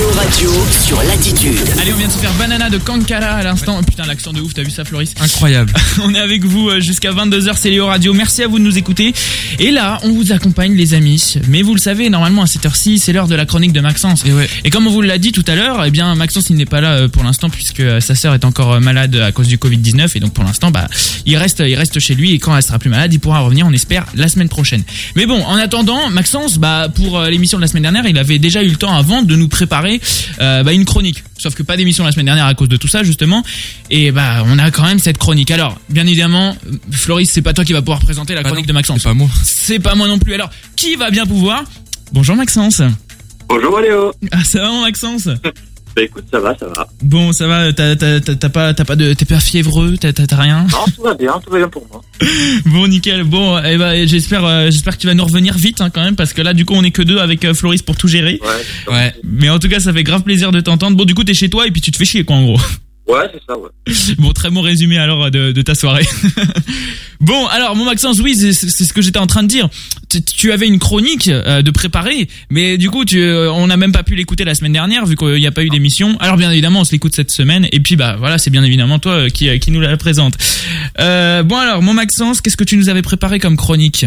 Léo Radio sur Latitude. Allez, on vient de se faire Banana de Kankara à l'instant. Oh, putain, l'accent de ouf, t'as vu ça, Floris Incroyable. On est avec vous euh, jusqu'à 22h, c'est Léo Radio. Merci à vous de nous écouter. Et là, on vous accompagne, les amis. Mais vous le savez, normalement, à cette heure-ci, c'est l'heure de la chronique de Maxence. Et ouais. Et comme on vous l'a dit tout à l'heure, eh bien, Maxence, il n'est pas là euh, pour l'instant puisque euh, sa sœur est encore malade à cause du Covid-19. Et donc, pour l'instant, bah, il reste, il reste chez lui. Et quand elle sera plus malade, il pourra revenir, on espère, la semaine prochaine. Mais bon, en attendant, Maxence, bah, pour l'émission de la semaine dernière, il avait déjà eu le temps avant de nous préparer euh, bah, une chronique. Sauf que pas d'émission la semaine dernière à cause de tout ça, justement. Et bah, on a quand même cette chronique. Alors, bien évidemment, Floris, c'est pas toi qui va pouvoir présenter la Bah chronique non, de Maxence. C'est pas moi. C'est pas moi non plus. Alors, qui va bien pouvoir? Bonjour Maxence. Bonjour Léo. Ah, ça va mon Maxence? Bah écoute, ça va, ça va. Bon, ça va, t'as t'as- t'as- t'as pas, t'as pas de, t'es pas fiévreux, t'as t'as- t'as rien Non, tout va bien, tout va bien pour moi. Bon, nickel. Bon, eh ben, j'espère, euh, j'espère que tu vas nous revenir vite hein, quand même, parce que là, du coup, on est que deux avec euh, Floris pour tout gérer. Ouais, Ouais. Mais en tout cas, ça fait grave plaisir de t'entendre. Bon, du coup, t'es chez toi et puis tu te fais chier, quoi, en gros. Ouais c'est ça, ouais. Bon, très bon résumé alors de, de ta soirée. bon, alors mon Maxence, oui, c'est ce que j'étais en train de dire. Tu, tu avais une chronique euh, de préparer, mais du coup, tu, euh, on n'a même pas pu l'écouter la semaine dernière vu qu'il n'y a pas eu d'émission. Alors bien évidemment, on se l'écoute cette semaine, et puis bah voilà, c'est bien évidemment toi euh, qui, euh, qui nous la présente. Euh, bon alors, mon Maxence, qu'est-ce que tu nous avais préparé comme chronique?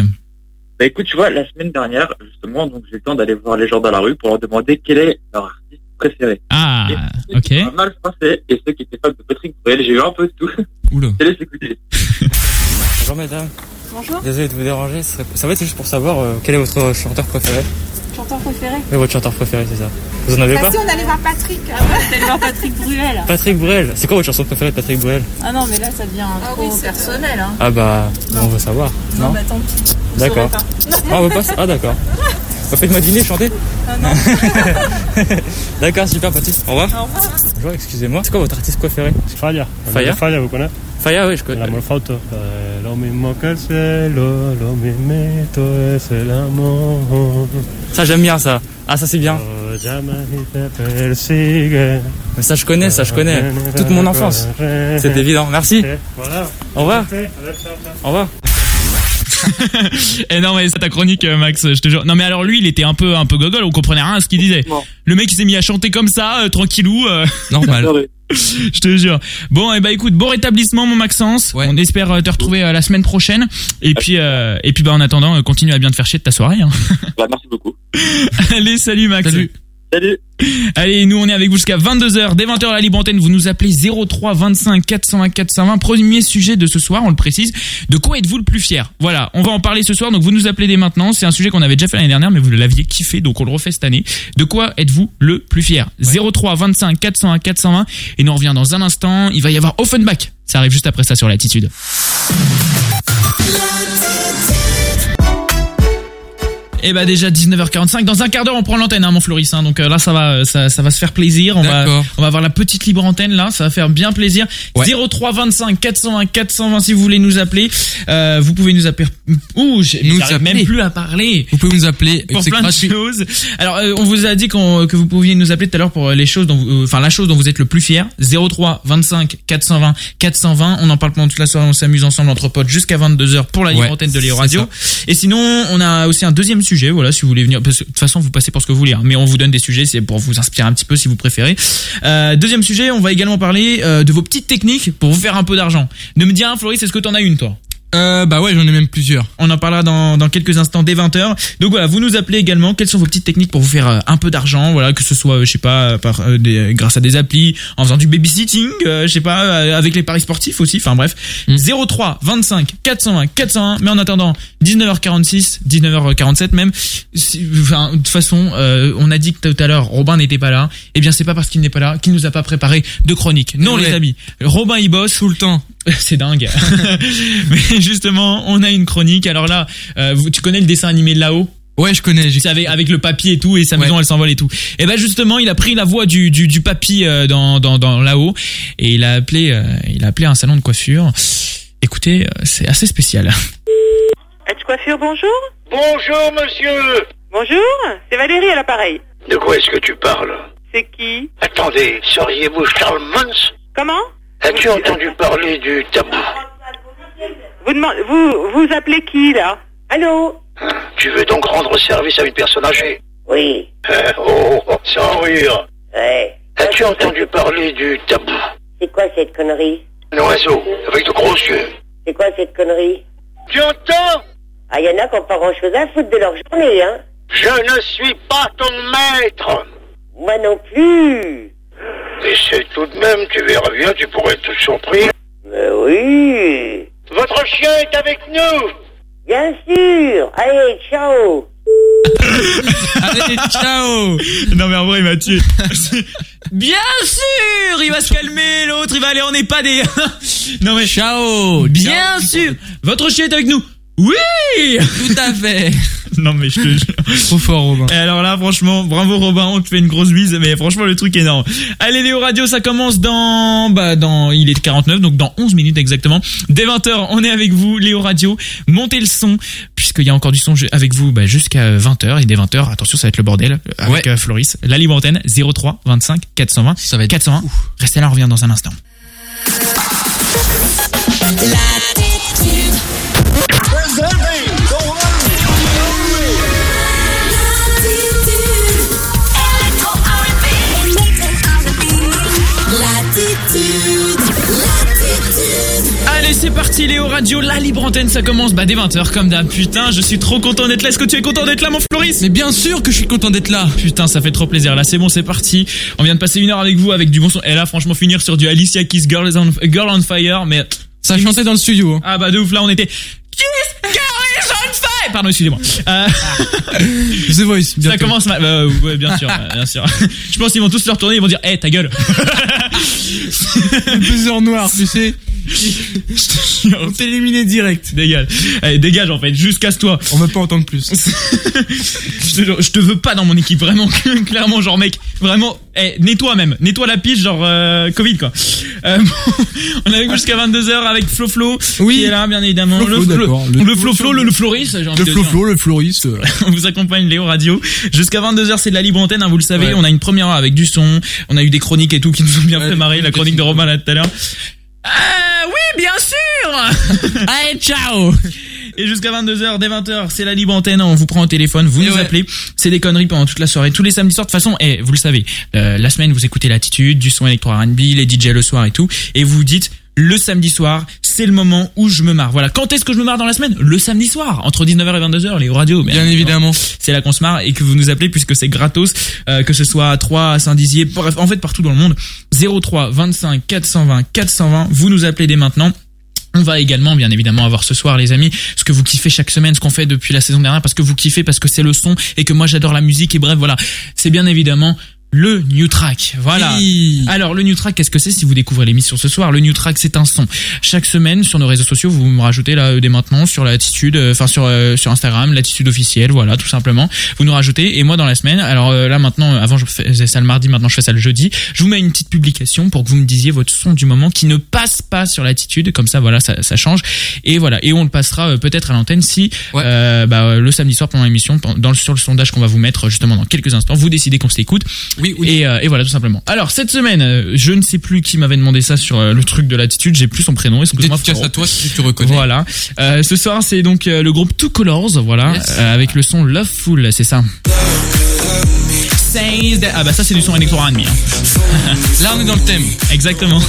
Bah écoute, tu vois, la semaine dernière, justement, donc j'ai le temps d'aller voir les gens dans la rue pour leur demander quel est leur artiste préféré. Ah, Et ok. mal français et ceux qui étaient fans de Patrick Bruel, j'ai eu un peu de tout. Oula. Je laisse écouter. Bonjour mesdames, Bonjour, désolé de vous déranger, ça ça va être juste pour savoir euh, quel est votre chanteur préféré chanteur préféré Oui, votre chanteur préféré, c'est ça. Vous en avez Bah pas si, on allait voir Patrick. Ah ouais, on allait voir Patrick Bruel. Patrick Bruel, c'est quoi votre chanson préférée de Patrick Bruel Ah non, mais là, ça devient trop personnel. Hein. Ah bah, on veut savoir. Non, Non, bah tant pis. D'accord. Ah, on veut pas Ah d'accord. Bah, Faites-moi dîner, chantez. Ah non. D'accord, super Patrick. Au revoir. Au revoir. Bonjour, excusez-moi. C'est quoi votre artiste préféré? Falla. Falla Falla, vous connaissez? Faya, oui, je connais. Eh, Lo mismo que el cielo, lo mismito es el amor. Ça, j'aime bien ça. Ah, ça c'est bien. Oh. Mais ça, je connais, ça, je connais. Toute mon enfance. C'est évident. Merci. Voilà. Au revoir. Au revoir. Eh non mais c'est ta chronique euh, Max, je te jure. Non mais alors lui il était un peu un peu gogol, on comprenait rien à ce qu'il disait. Non. Le mec il s'est mis à chanter comme ça, euh, tranquillou, euh, Normal. je te jure. Bon et bah écoute, bon rétablissement mon Maxence. Ouais. On espère euh, te retrouver euh, la semaine prochaine. Et puis euh, et puis bah en attendant, continue à bien te faire chier de ta soirée. hein. Bah merci beaucoup. Allez salut Max. Salut. Salut. Allez, nous on est avec vous jusqu'à 22h. Dès 20h à la libre antenne, vous nous appelez 03 25 420 420. Premier sujet de ce soir, on le précise. De quoi êtes-vous le plus fier? Voilà, on va en parler ce soir. Donc vous nous appelez dès maintenant. C'est un sujet qu'on avait déjà fait l'année dernière, mais vous l'aviez kiffé, donc on le refait cette année. De quoi êtes-vous le plus fier? 03 25 420 420. Et nous on revient dans un instant. Il va y avoir Offenbach. Ça arrive juste après ça sur l'attitude. Et bah déjà 19h45 dans un quart d'heure on prend l'antenne hein, mon Floris hein. donc euh, là ça va euh, ça, ça va se faire plaisir on va on va avoir la petite libre antenne là ça va faire bien plaisir Ouais. 03 25 420 420 si vous voulez nous appeler euh, vous pouvez nous appeler ouh j'arrive même plus à parler Vous pouvez nous appeler. pour plein de gratuit. choses. Alors, euh, on vous a dit qu'on- que vous pouviez nous appeler tout à l'heure pour les choses dont, vous- enfin la chose dont vous êtes le plus fier. 03 25 420 420. On en parle pendant toute la soirée. On s'amuse ensemble entre potes jusqu'à 22 h pour la libre Ouais, antenne de Léo Radio. Et sinon, on a aussi un deuxième sujet. Voilà, si vous voulez venir. De toute façon, vous passez pour ce que vous voulez. hein, mais on vous donne des sujets, c'est pour vous inspirer un petit peu si vous préférez. Euh, deuxième sujet, on va également parler euh, de vos petites techniques pour vous faire un peu d'argent. Ne me dis rien, Floris, est-ce que t'en as une, toi? Euh, bah ouais, j'en ai même plusieurs. on en parlera dans, dans quelques instants dès 20h. Donc voilà, vous nous appelez également. Quelles sont vos petites techniques pour vous faire euh, un peu d'argent Voilà, que ce soit, euh, je sais pas, euh, par, euh, des, grâce à des applis, en faisant du babysitting, euh, je sais pas, avec les paris sportifs aussi. Enfin bref, Mm. 03 25 420 401. Mais en attendant, 19h46, 19h47 même. si- Enfin, de toute façon, euh, on a dit que tout à l'heure Robin n'était pas là. Eh bien, c'est pas parce qu'il n'est pas là qu'il nous a pas préparé de chronique. Non, Ouais. les amis. Robin il bosse Tout le temps. c'est dingue. Mais justement, on a une chronique. Alors là, euh, tu connais le dessin animé là-haut? Ouais, je connais. C'est avec, avec le papy et tout, et sa Ouais. maison elle s'envole et tout. Et ben justement, il a pris la voix du, du, du papy euh, dans, dans, dans là-haut, et il a appelé, euh, il a appelé un salon de coiffure. Écoutez, euh, c'est assez spécial. Est-ce coiffure, bonjour Bonjour, monsieur. Bonjour, c'est Valérie à l'appareil. De quoi est-ce que tu parles? C'est qui? Attendez, seriez-vous Charles Mons? Comment? As-tu entendu parler du tabou vous, demandez, vous vous appelez qui, là Allô Tu veux donc rendre service à une personne âgée Oui. Euh, Oh, sans rire. As-tu entendu parler du tabou C'est quoi cette connerie Un oiseau avec de gros yeux. C'est quoi cette connerie Tu entends Ah, y en a qui n'ont pas grand-chose à foutre de leur journée, hein Je ne suis pas ton maître. Moi non plus c'est tout de même, tu verras bien, tu pourrais être surpris. Mais oui Votre chien est avec nous. Bien sûr. Allez, ciao. Allez, ciao. Non mais en vrai il m'a tué. Bien sûr, il va se calmer, l'autre il va aller en EHPAD et... non mais Ciao. Bien sûr, votre chien est avec nous. Oui Tout à fait Non mais je te jure. Trop fort, Robin. Et alors là, franchement, bravo Robin, on te fait une grosse bise, mais franchement, le truc est énorme. Allez, Léo Radio, ça commence dans, bah, dans, il est 49, donc dans 11 minutes exactement. Dès 20h, on est avec vous, Léo Radio. Montez le son, puisqu'il y a encore du son avec vous, bah, jusqu'à 20h. Et dès 20h, attention, ça va être le bordel, avec Ouais. euh, Floris. La libre antenne, 03 25 420. Ça va être 420. Restez là, on revient dans un instant. C'est parti, Léo Radio, la libre antenne, ça commence, bah, dès 20h, comme d'hab. Putain, je suis trop content d'être là. Est-ce que tu es content d'être là, mon Floris? Mais bien sûr que je suis content d'être là Putain, ça fait trop plaisir. Là, c'est bon, c'est parti. On vient de passer une heure avec vous avec du bon son. Et là, franchement, finir sur du Alicia Keys Girl on, Girl on Fire. Mais Ça chantait dans le studio. hein. ah bah de ouf, là, on était Kiss Girl is on Fire. Pardon, excusez-moi. Euh, The Voice, ça commence mal. Bah, ouais, bien sûr, bien sûr. Je pense qu'ils vont tous se retourner. Ils vont dire, hé, ta gueule. Plusieurs noirs, tu sais. On t'est éliminé direct. Dégage. Allez, dégage en fait. Juste casse-toi. On veut pas entendre plus. je, te, je te veux pas dans mon équipe, vraiment, clairement, genre mec, vraiment, eh, nettoie même, nettoie la piste, genre euh, Covid quoi. Euh, bon, on est avec vous jusqu'à 22h avec Flo Flo, Oui. qui est là bien évidemment, Flo Flo, le, le, Le- le Flo Flo, le, le Le Flo dire. Flo, le Floris. euh, On vous accompagne Léo Radio jusqu'à 22h, c'est de la libre antenne, hein, vous le savez, Ouais. on a une première heure avec du son, on a eu des chroniques et tout qui nous ont bien Ouais, fait marrer, la chronique de. Romain là tout à l'heure. Ah oui, bien sûr. Allez, ciao Et jusqu'à 22h, dès 20h, c'est la libre antenne, on vous prend au téléphone, vous Et nous ouais. appelez, c'est des conneries pendant toute la soirée, tous les samedis soirs, de toute façon, et vous le savez, euh, la semaine vous écoutez l'attitude, du son électro R&B, les DJ le soir et tout, et vous vous dites, le samedi soir, c'est le moment où je me marre. Voilà. Quand est-ce que je me marre dans la semaine? Le samedi soir, entre 19h et 22h, les radios. Bien évidemment. C'est là qu'on se marre et que vous nous appelez puisque c'est gratos, euh, que ce soit à Troyes, à Saint-Dizier, bref, en fait partout dans le monde. 03 25 420 420, vous nous appelez dès maintenant. On va également, bien évidemment, avoir ce soir, les amis, ce que vous kiffez chaque semaine, ce qu'on fait depuis la saison dernière, parce que vous kiffez, parce que c'est le son et que moi j'adore la musique et bref, voilà. C'est bien évidemment le new track. Voilà. Oui. Alors le new track, qu'est-ce que c'est si vous découvrez l'émission ce soir? Le new track, c'est un son. Chaque semaine sur nos réseaux sociaux, vous me rajoutez là euh, dès maintenant sur l'attitude, euh, enfin sur euh, sur Instagram, l'attitude officielle, voilà, tout simplement. Vous nous rajoutez et moi dans la semaine. Alors euh, là maintenant, euh, avant je faisais ça le mardi, maintenant je fais ça le jeudi. Je vous mets une petite publication pour que vous me disiez votre son du moment qui ne passe pas sur l'attitude, comme ça voilà, ça, ça change. Et voilà, et on le passera euh, peut-être à l'antenne si Ouais. euh, bah, le samedi soir pendant l'émission, dans le- sur le sondage qu'on va vous mettre justement dans quelques instants, vous décidez qu'on s'écoute. Oui, oui. Et, euh, et voilà, tout simplement. Alors, cette semaine, euh, je ne sais plus qui m'avait demandé ça sur euh, le truc de l'attitude. J'ai plus son prénom. Excuse-moi. À toi si tu reconnais. Voilà. Euh, ce soir, c'est donc le groupe Two Colors, voilà, Yes. euh, avec le son Loveful, c'est ça. Ah bah ça c'est du son électro R&B, hein. Là, on est dans le thème. Exactement.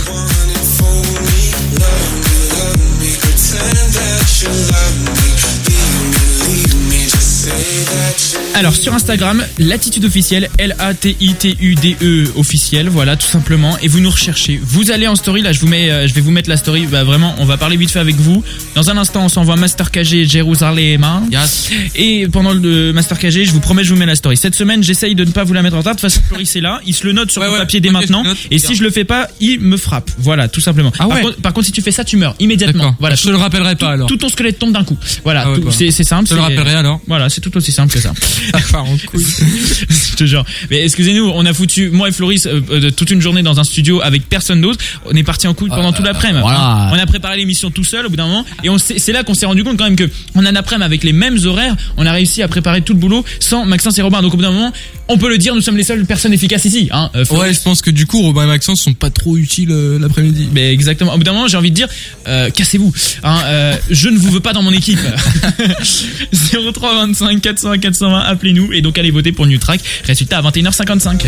Alors sur Instagram, l'attitude officielle, L-A-T-I-T-U-D-E officielle, voilà tout simplement. Et vous nous recherchez. Vous allez en story, là je vous mets, euh, je vais vous mettre la story. Bah vraiment, on va parler vite fait avec vous. Dans un instant, on s'envoie Master KG Jérusalem. Yes. Et pendant le Master KG, je vous promets, je vous mets la story. Cette semaine, j'essaye de ne pas vous la mettre en retard. De toute façon, Floris est là, il se le note sur Ouais, le ouais. papier dès maintenant. note. Et si je le fais pas, il me frappe. Voilà, tout simplement. Ah par, ouais. contre, par contre, si tu fais ça, tu meurs immédiatement. Voilà, je te le rappellerai pas alors. tout ton squelette tombe d'un coup. Voilà, Ah c'est simple. Je te le rappellerai alors. Voilà, c'est tout aussi simple que ça. En couille. je te jure. Mais excusez-nous, on a foutu moi et Floris euh, euh, toute une journée dans un studio avec personne d'autre. On est parti en couille pendant tout l'après-midi. voilà. On a préparé l'émission tout seul au bout d'un moment et on s'est- c'est là qu'on s'est rendu compte quand même que on a un après-midi avec les mêmes horaires, on a réussi à préparer tout le boulot sans Maxence et Robin. Donc au bout d'un moment, on peut le dire, nous sommes les seules personnes efficaces ici. Hein, euh. Ouais, je pense que du coup, Robin et Maxence sont pas trop utiles euh, l'après-midi. Mais exactement. Au bout d'un moment, j'ai envie de dire, euh, cassez-vous. Hein, je ne vous veux pas dans mon équipe. 03 25 400 420, appelez-nous et donc allez voter pour New Track. Résultat à 21h55.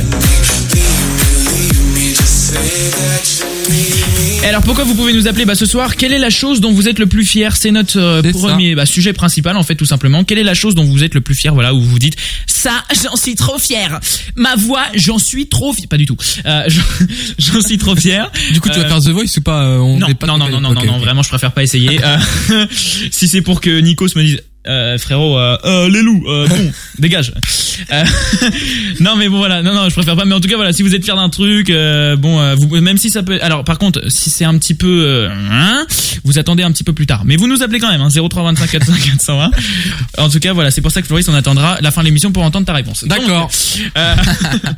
Et alors pourquoi vous pouvez nous appeler bah, ce soir Quelle est la chose dont vous êtes le plus fier? C'est notre euh, premier bah, sujet principal en fait tout simplement. Quelle est la chose dont vous êtes le plus fier? Voilà où vous vous dites ça j'en suis trop fier. Ma voix j'en suis trop fier. Pas du tout. Euh, j'en- suis trop fier. Du coup, tu vas Euh, faire The Voice ou pas? Euh, on non, est pas non, non, non, non, non, non, vraiment, je préfère pas essayer. Euh, si c'est pour que Nikos me dise, euh, frérot, euh, euh, les loups, euh, bon, dégage. Euh, non, mais bon, voilà, non, non, je préfère pas. Mais en tout cas, voilà, si vous êtes fier d'un truc, euh, bon, euh, vous, même si ça peut. Alors, par contre, si c'est un petit peu, hein, vous attendez un petit peu plus tard. Mais vous nous appelez quand même, hein, 0325 400 420. En tout cas, voilà, c'est pour ça que Floris, on attendra la fin de l'émission pour entendre ta réponse. Donc, D'accord. euh,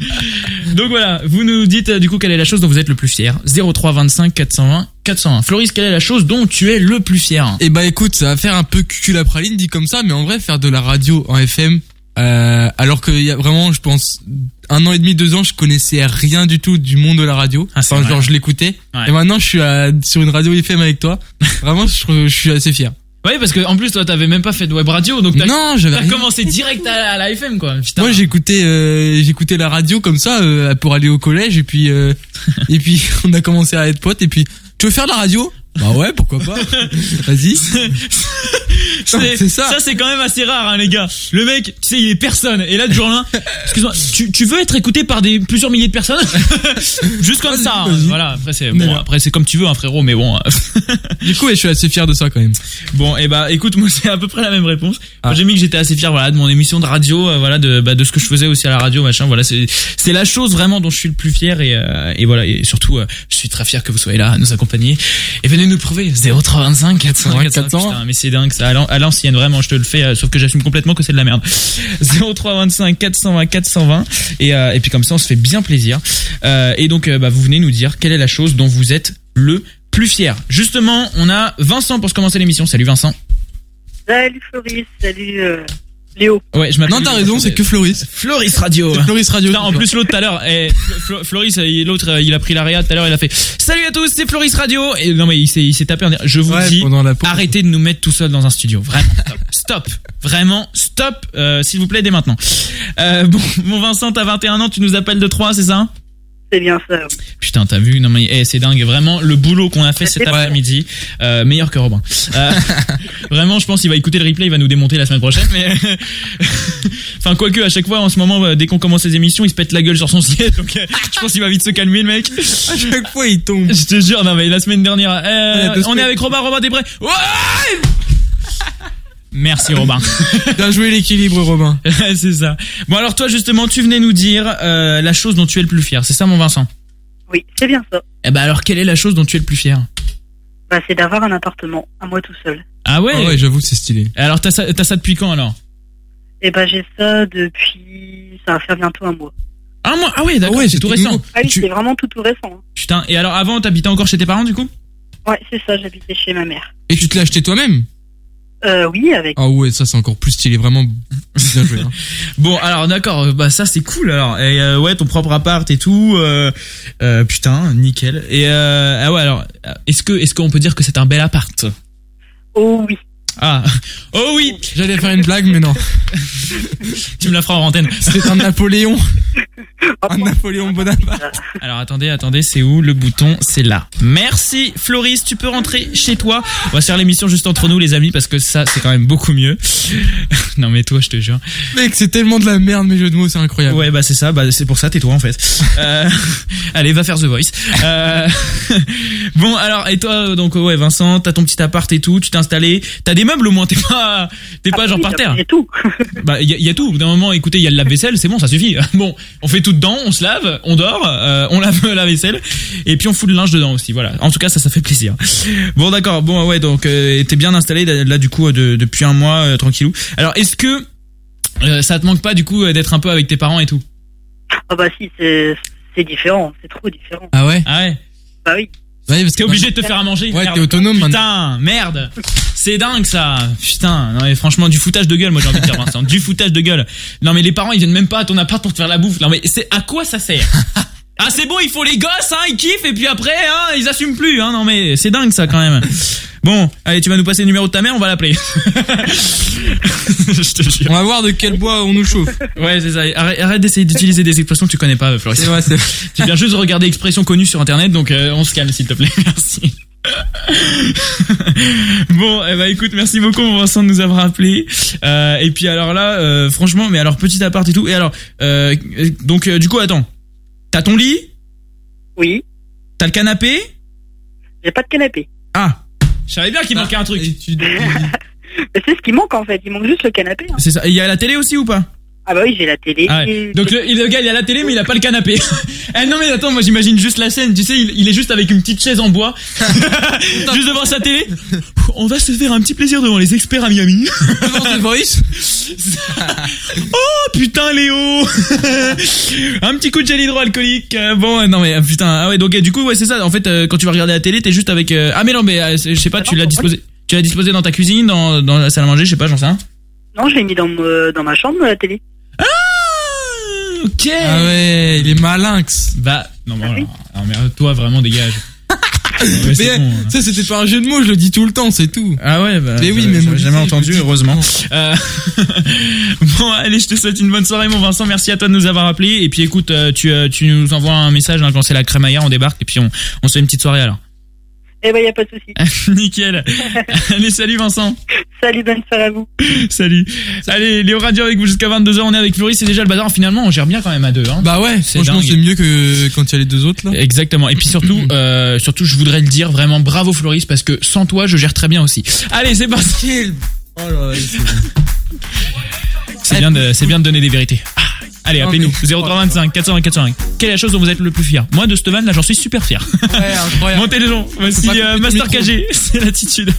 donc voilà, vous nous dites du coup quelle est la chose dont vous êtes le plus fier? 03 25 420 401. Floris, quelle est la chose dont tu es le plus fier? Et bah écoute, ça va faire un peu cucul la praline dit comme ça, mais en vrai faire de la radio en FM, euh, alors qu'il y a vraiment, je pense, un an et demi, deux ans, je connaissais rien du tout du monde de la radio. Ah, enfin, genre je l'écoutais. Ouais. Et maintenant, je suis à- sur une radio FM avec toi. Vraiment, je, suis assez fier. Oui, parce que en plus toi t'avais même pas fait de web radio, donc t'as Non, t'as commencé direct à, à la FM quoi. Putain. Moi, j'écoutais, euh, j'écoutais la radio comme ça euh, pour aller au collège et puis euh, et puis on a commencé à être potes et puis tu veux faire de la radio? Bah ouais, pourquoi pas Vas-y. c'est ça. c'est quand même assez rare, hein, les gars. Le mec, tu sais, il est personne. Et là, du jour excuse-moi, tu, tu veux être écouté par des plusieurs milliers de personnes Juste comme ça. hein. Voilà. Après, c'est On est bon. Après, c'est comme tu veux, hein, frérot. Mais bon. Du coup, je suis assez fier de ça quand même. Bon, et bah écoute, moi c'est à peu près la même réponse. Ah. J'ai mis que j'étais assez fier, voilà, de mon émission de radio, euh, voilà, de bah, de ce que je faisais aussi à la radio, machin. Voilà, c'est c'est la chose vraiment dont je suis le plus fier et euh, et voilà, et surtout, euh, je suis très fier que vous soyez là, à nous accompagner et venez nous prouver. 0325 400 Ouais, 400. 400. Putain, mais c'est dingue ça. À l'ancienne, vraiment, je te le fais, euh, sauf que j'assume complètement que c'est de la merde. 0325 420 420 et euh, et puis comme ça, on se fait bien plaisir. Euh, et donc, bah, vous venez nous dire quelle est la chose dont vous êtes le plus fier. Justement, on a Vincent pour se commencer l'émission. Salut Vincent. Salut Floris, salut Léo. Ouais, je m'appelle. Non, t'as raison, c'est que Floris. Floris Radio. C'est Floris Radio. Putain, en plus l'autre tout à l'heure, eh, Flo- Floris, euh, l'autre, euh, il a pris la réa tout à l'heure, il a fait Salut à tous, c'est Floris Radio. Et non mais il s'est, il s'est tapé. en dire, Je vous Ouais, dis, pendant la pause. arrêtez de nous mettre tout seul dans un studio. Vraiment, stop, stop, vraiment, stop, euh, s'il vous plaît, dès maintenant. Euh, bon, bon Vincent, t'as 21 ans, tu nous appelles de 3 c'est ça? C'est bien ça. oui. Putain, t'as vu Non mais eh, c'est dingue, vraiment le boulot qu'on a fait cet après-midi, euh, meilleur que Robin. Euh, vraiment, je pense qu'il va écouter le replay, il va nous démonter la semaine prochaine. Mais enfin, quoique à chaque fois, en ce moment, euh, dès qu'on commence les émissions, il se pète la gueule sur son siège. Donc, euh, je pense qu'il va vite se calmer, le mec. À chaque fois, il tombe. Je te jure, non mais la semaine dernière, euh, on est avec Robin, Robin Desbrés. Ouais Merci Robin. Bien joué l'équilibre, Robin. c'est ça. Bon alors toi justement, tu venais nous dire euh, la chose dont tu es le plus fier. C'est ça mon Vincent? Oui, c'est bien ça. Eh ben alors quelle est la chose dont tu es le plus fier? Bah, c'est d'avoir un appartement à moi tout seul. Ah ouais, Ah ouais, j'avoue, c'est stylé. Alors t'as ça, t'as ça depuis quand alors? Et bah, j'ai ça depuis. Ça va faire bientôt un mois. Un mois? Ah ouais, d'accord, Ah ouais, c'est tout récent. Ah oui, Tu- c'est vraiment tout tout récent. hein. Putain, et alors avant t'habitais encore chez tes parents du coup? Ouais, c'est ça, j'habitais chez ma mère. Et tu te l'as acheté toi-même? Euh, oui, avec. Ah ouais, ça c'est encore plus stylé, vraiment bien joué. Hein. Bon alors d'accord, bah ça c'est cool alors. Et euh, ouais, ton propre appart et tout, euh, euh, putain, nickel. Et euh, ah ouais alors, est-ce que est-ce qu'on peut dire que c'est un bel appart? Oh oui. Ah, oh oui, J'allais faire une blague, mais non. tu me la feras en antenne. C'était un Napoléon. Un Napoléon Bonaparte. Alors attendez, attendez, c'est où le bouton? C'est là. Merci Floris, tu peux rentrer chez toi. On va se faire l'émission juste entre nous les amis parce que ça c'est quand même beaucoup mieux. non mais toi je te jure. Mec, c'est tellement de la merde, mes jeux de mots, c'est incroyable. Ouais bah c'est ça, bah c'est pour ça tais-toi en fait. Euh, allez va faire The Voice. Euh, bon alors et toi donc ouais Vincent, t'as ton petit appart et tout, tu t'es installé, t'as des meubles au moins, t'es pas t'es pas Ah genre oui, par terre. J'ai tout. Bah il y, a- y a tout. D'un moment, écoutez, il y a le lave-vaisselle, c'est bon, ça suffit. Bon, on fait tout dedans, on se lave, on dort, euh, on lave la vaisselle et puis on fout le linge dedans aussi. Voilà. En tout cas, ça, ça fait plaisir. Bon, d'accord. Bon, ouais, donc euh, t'es bien installé là du coup de- depuis un mois euh, tranquillou. Alors, est-ce que euh, ça te manque pas du coup euh, d'être un peu avec tes parents et tout? Ah bah si, c'est c'est différent, c'est trop différent. Ah ouais? Ah ouais? Bah oui. Ouais, parce T'es obligé de te faire à manger. Ouais, t'es autonome maintenant. Putain, merde. C'est dingue ça. Putain, non mais franchement du foutage de gueule moi j'ai envie de dire Vincent, du foutage de gueule. Non mais les parents ils viennent même pas à ton appart pour te faire la bouffe. Non mais c'est à quoi ça sert? Ah c'est bon, il faut les gosses hein, ils kiffent et puis après hein, ils assument plus hein. Non mais c'est dingue ça quand même. Bon, allez, tu vas nous passer le numéro de ta mère, on va l'appeler. Je te jure. On va voir de quel bois on nous chauffe. Ouais, c'est ça. Arrête, arrête d'essayer d'utiliser des expressions que tu connais pas, Floris. C'est vrai, c'est Tu viens juste de regarder expressions connues sur internet, donc euh, on se calme s'il te plaît, merci. bon, eh ben écoute, merci beaucoup Vincent de nous avoir appelé. Euh, et puis alors là, euh, franchement, mais alors petit appart et tout. Et alors, euh, donc euh, du coup, attends, t'as ton lit, Oui, t'as le canapé? j'ai pas de canapé. Ah, je savais bien qu'il manquait un truc. Mais c'est ce qui manque en fait, il manque juste le canapé. hein. C'est ça. Et Il y a la télé aussi ou pas? Ah bah oui, j'ai la télé. Ah ouais. Donc le, le gars il a la télé mais il a pas le canapé. eh non mais attends moi j'imagine juste la scène tu sais il, il est juste avec une petite chaise en bois juste devant sa télé. On va se faire un petit plaisir devant les experts à Miami. Devant The Voice oh putain Léo Un petit coup de gel hydroalcoolique. Euh, Bon non mais euh, putain ah ouais donc du coup ouais c'est ça en fait euh, quand tu vas regarder la télé t'es juste avec ah mais non mais je sais pas Ah tu l'as disposé tu l'as disposé dans ta cuisine dans dans la salle à manger je sais pas j'en sais rien. Non, je l'ai mis dans, me- dans ma chambre, la télé. Ah, ok. Ah ouais, il est malinx. Bah non mais Ah oui. alors, alors, mais toi vraiment dégage. Ouais, c'est Mais bon, hein. ça c'était pas un jeu de mots, je le dis tout le temps, c'est tout. Ah ouais, bah, Mais oui, j'avais- mais moi, j'avais je jamais je entendu, le dis. heureusement. Euh, bon, allez, je te souhaite une bonne soirée, mon Vincent. Merci à toi de nous avoir appelé. Et puis, écoute, euh, tu, euh, tu nous envoies un message hein, quand c'est la crémaillère, on débarque et puis on, on se fait une petite soirée alors. Eh ben, y a pas de souci. Nickel. allez, salut Vincent. Salut, bonne soirée à vous. Salut. Allez, Léo Radio avec vous jusqu'à 22h. On est avec Floris. C'est déjà le bazar. Finalement, on gère bien quand même à deux. Hein. Bah ouais, C'est franchement dingue. c'est mieux que quand il y a les deux autres là. Exactement. Et puis surtout, euh, surtout, je voudrais le dire vraiment bravo Floris parce que sans toi, je gère très bien aussi. Allez, c'est parti. Oh là là, c'est- C'est bien de, c'est bien de donner des vérités. Ah, allez, appelez-nous. mais- 0325 420 420. Quelle est la chose dont vous êtes le plus fier? Moi, de cette vanne, là, j'en suis super fier. Ouais, incroyable. Montez les gens. Voici euh, Master. KG. C'est l'attitude.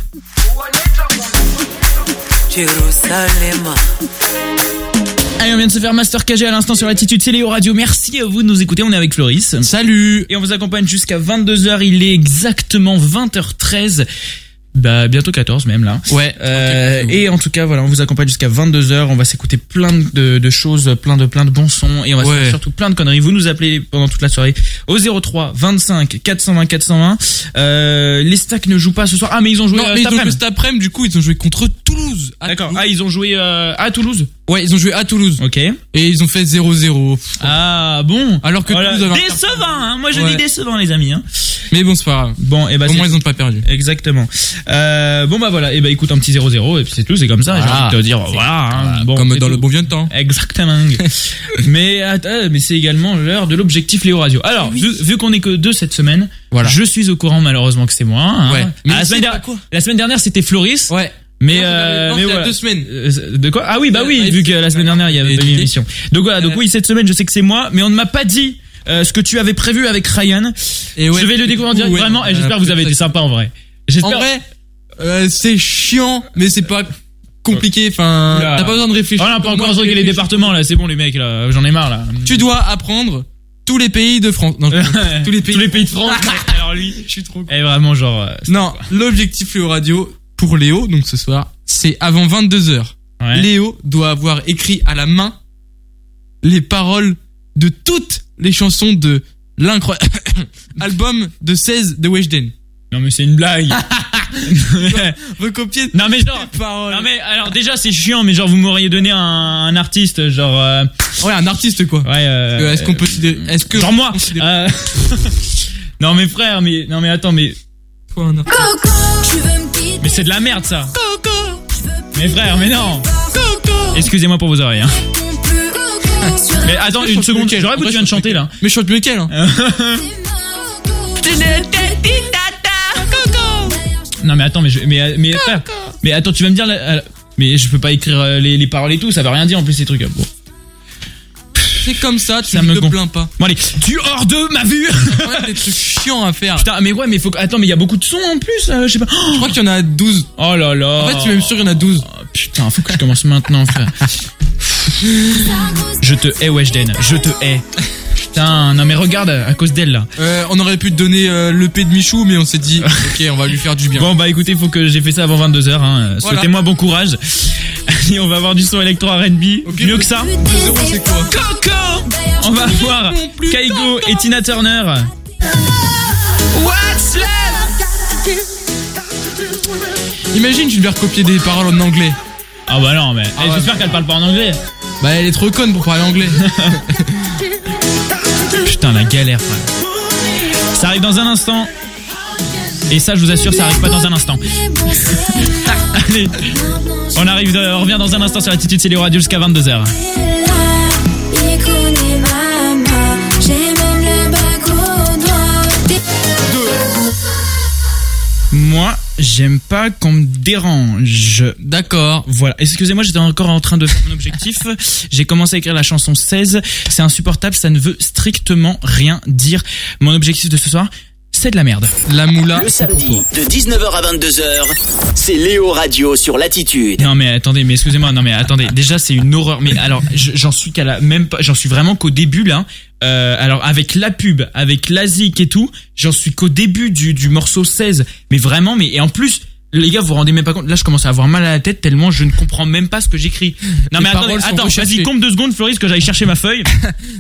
Allez, on vient de se faire Master KG à l'instant sur l'attitude. C'est Léo Radio. Merci à vous de nous écouter. On est avec Floris. Salut. Et on vous accompagne jusqu'à 22h. Il est exactement 20h13. Bah, bientôt 14 même là. Ouais. Euh, et en tout cas, voilà, on vous accompagne jusqu'à 22h. On va s'écouter plein de, de choses, plein de plein de bons sons, et on va Ouais. faire surtout plein de conneries. Vous nous appelez pendant toute la soirée au 03 25 420 420. Euh, les stacks ne jouent pas ce soir. Ah, mais ils ont joué Non, euh, mais cet ils ont joué après-midi. cet après-midi, du coup, ils ont joué contre Toulouse. D'accord. Ah, ils ont joué euh, à Toulouse. Ouais, ils ont joué à Toulouse. Ok. Et ils ont fait 0-0. Ah bon. Alors que Voilà. Toulouse avait décevant. Hein. Moi, je Ouais. dis décevant, les amis. Hein. Mais bon, c'est pas grave. Bon, et bah Au c'est moins, ils ont pas perdu. Exactement. Euh, bon bah voilà, et bah écoute un petit 0-0 et puis c'est tout, c'est comme ça. J'ai Voilà. envie de te dire voilà. hein, bon, Comme dans tout. le bon vieux temps. Exactement. mais attends, mais c'est également l'heure de l'objectif Léo Radio. Alors, vu, vu qu'on est que deux cette semaine, Voilà. je suis au courant malheureusement que c'est moi. hein. Ouais. Mais Ah, la, c'est semaine pas dernière, quoi la semaine dernière c'était Floris. Ouais. Mais Non, euh, mais il y a voilà. deux semaines. Euh, De quoi? Ah oui, bah oui, vu que la semaine dernière il y avait Et Didier. l'émission. Donc voilà, donc oui, cette semaine je sais que c'est moi, mais on ne m'a pas dit euh, ce que tu avais prévu avec Ryan. Et ouais, je vais le découvrir en coup, direct ouais, vraiment et j'espère que vous avez été sympa en vrai. En vrai, euh, c'est chiant, mais c'est pas compliqué. Enfin, t'as pas besoin de réfléchir. Oh, on n'a pas encore les départements là, c'est bon les mecs là, j'en ai marre là. Tu dois apprendre tous les pays de France. Non, tous les pays. Tous les pays de France. Alors lui, Je suis trop. est vraiment genre. euh, Non, l'objectif Léo Radio pour Léo, donc ce soir, c'est avant 22 h ouais. Léo doit avoir écrit à la main les paroles de toutes les chansons de l'incroyable album de 16 de Weshden. Non mais c'est une blague. Recopier non mais genre. les paroles. Non mais alors déjà c'est chiant mais genre vous m'auriez donné un, un artiste genre euh, Ouais, un artiste quoi. ouais euh, Euh, Est-ce qu'on peut Est-ce que genre moi euh, non mais frère mais non mais attends mais Toi, un artiste. Mais c'est de la merde ça. Mais frère mais non. Excusez-moi pour vos oreilles hein. mais attends une seconde j'aurais voulu que tu viens de chanter là. Mais chante lequel hein. Non mais attends mais je, mais mais frère mais attends tu vas me dire euh, mais je peux pas écrire euh, les, les paroles et tout ça veut rien dire en plus ces trucs bon, C'est comme ça, tu Ça ne me te gonfle. plains pas. bon allez tu hors de ma vue Ouais, trucs chiants à faire. Putain, mais ouais, mais faut que... Attends, mais il y a beaucoup de sons en plus, euh, je sais pas. Je crois qu'il y en a 12. Oh là là. En fait, je suis même sûr qu'il y en a 12. Oh, putain, faut que je commence maintenant, frère. je te hais, Weshden. Je te hais. Putain, non mais regarde, à cause d'elle là. Euh, on aurait pu te donner euh, l'EP de Michou, mais on s'est dit, ok, on va lui faire du bien. Bon bah écoutez, faut que j'ai fait ça avant 22h. Hein. Voilà. Souhaitez-moi bon courage. Et on va avoir du son électro R&B. Ok, Mieux que ça. C'est quoi Coco On va voir non plus, Kaigo et Tina Turner. What's love Imagine, tu devais recopier des paroles en anglais. Ah bah non, mais Ah ouais. j'espère qu'elle parle pas en anglais. Bah, elle est trop conne pour parler anglais. Putain, la galère, frère. Ça arrive dans un instant. Et ça, je vous assure, ça arrive pas dans un instant. Allez, on arrive, de- on revient dans un instant sur l'attitude, c'est les radio jusqu'à 22h. Moi, j'aime pas qu'on me dérange. D'accord. Voilà. Excusez-moi, j'étais encore en train de faire mon objectif. J'ai commencé à écrire la chanson 16. C'est insupportable, ça ne veut strictement rien dire. Mon objectif de ce soir, c'est de la merde. La moula. Le samedi, de 19h à 22h, c'est Léo Radio sur Latitude. Non mais attendez, mais excusez-moi, non mais attendez, déjà c'est une horreur. Mais alors, je- j'en suis qu'à la même pas, j'en suis vraiment qu'au début là. Euh, alors avec la pub, avec la zik et tout, j'en suis qu'au début du, du morceau 16. Mais vraiment, mais et en plus. Les gars, vous vous rendez même pas compte. Là, je commence à avoir mal à la tête tellement je ne comprends même pas ce que j'écris. Non Les mais attendez, paroles attends, vas-y, compte deux secondes, Floris, que j'aille chercher ma feuille.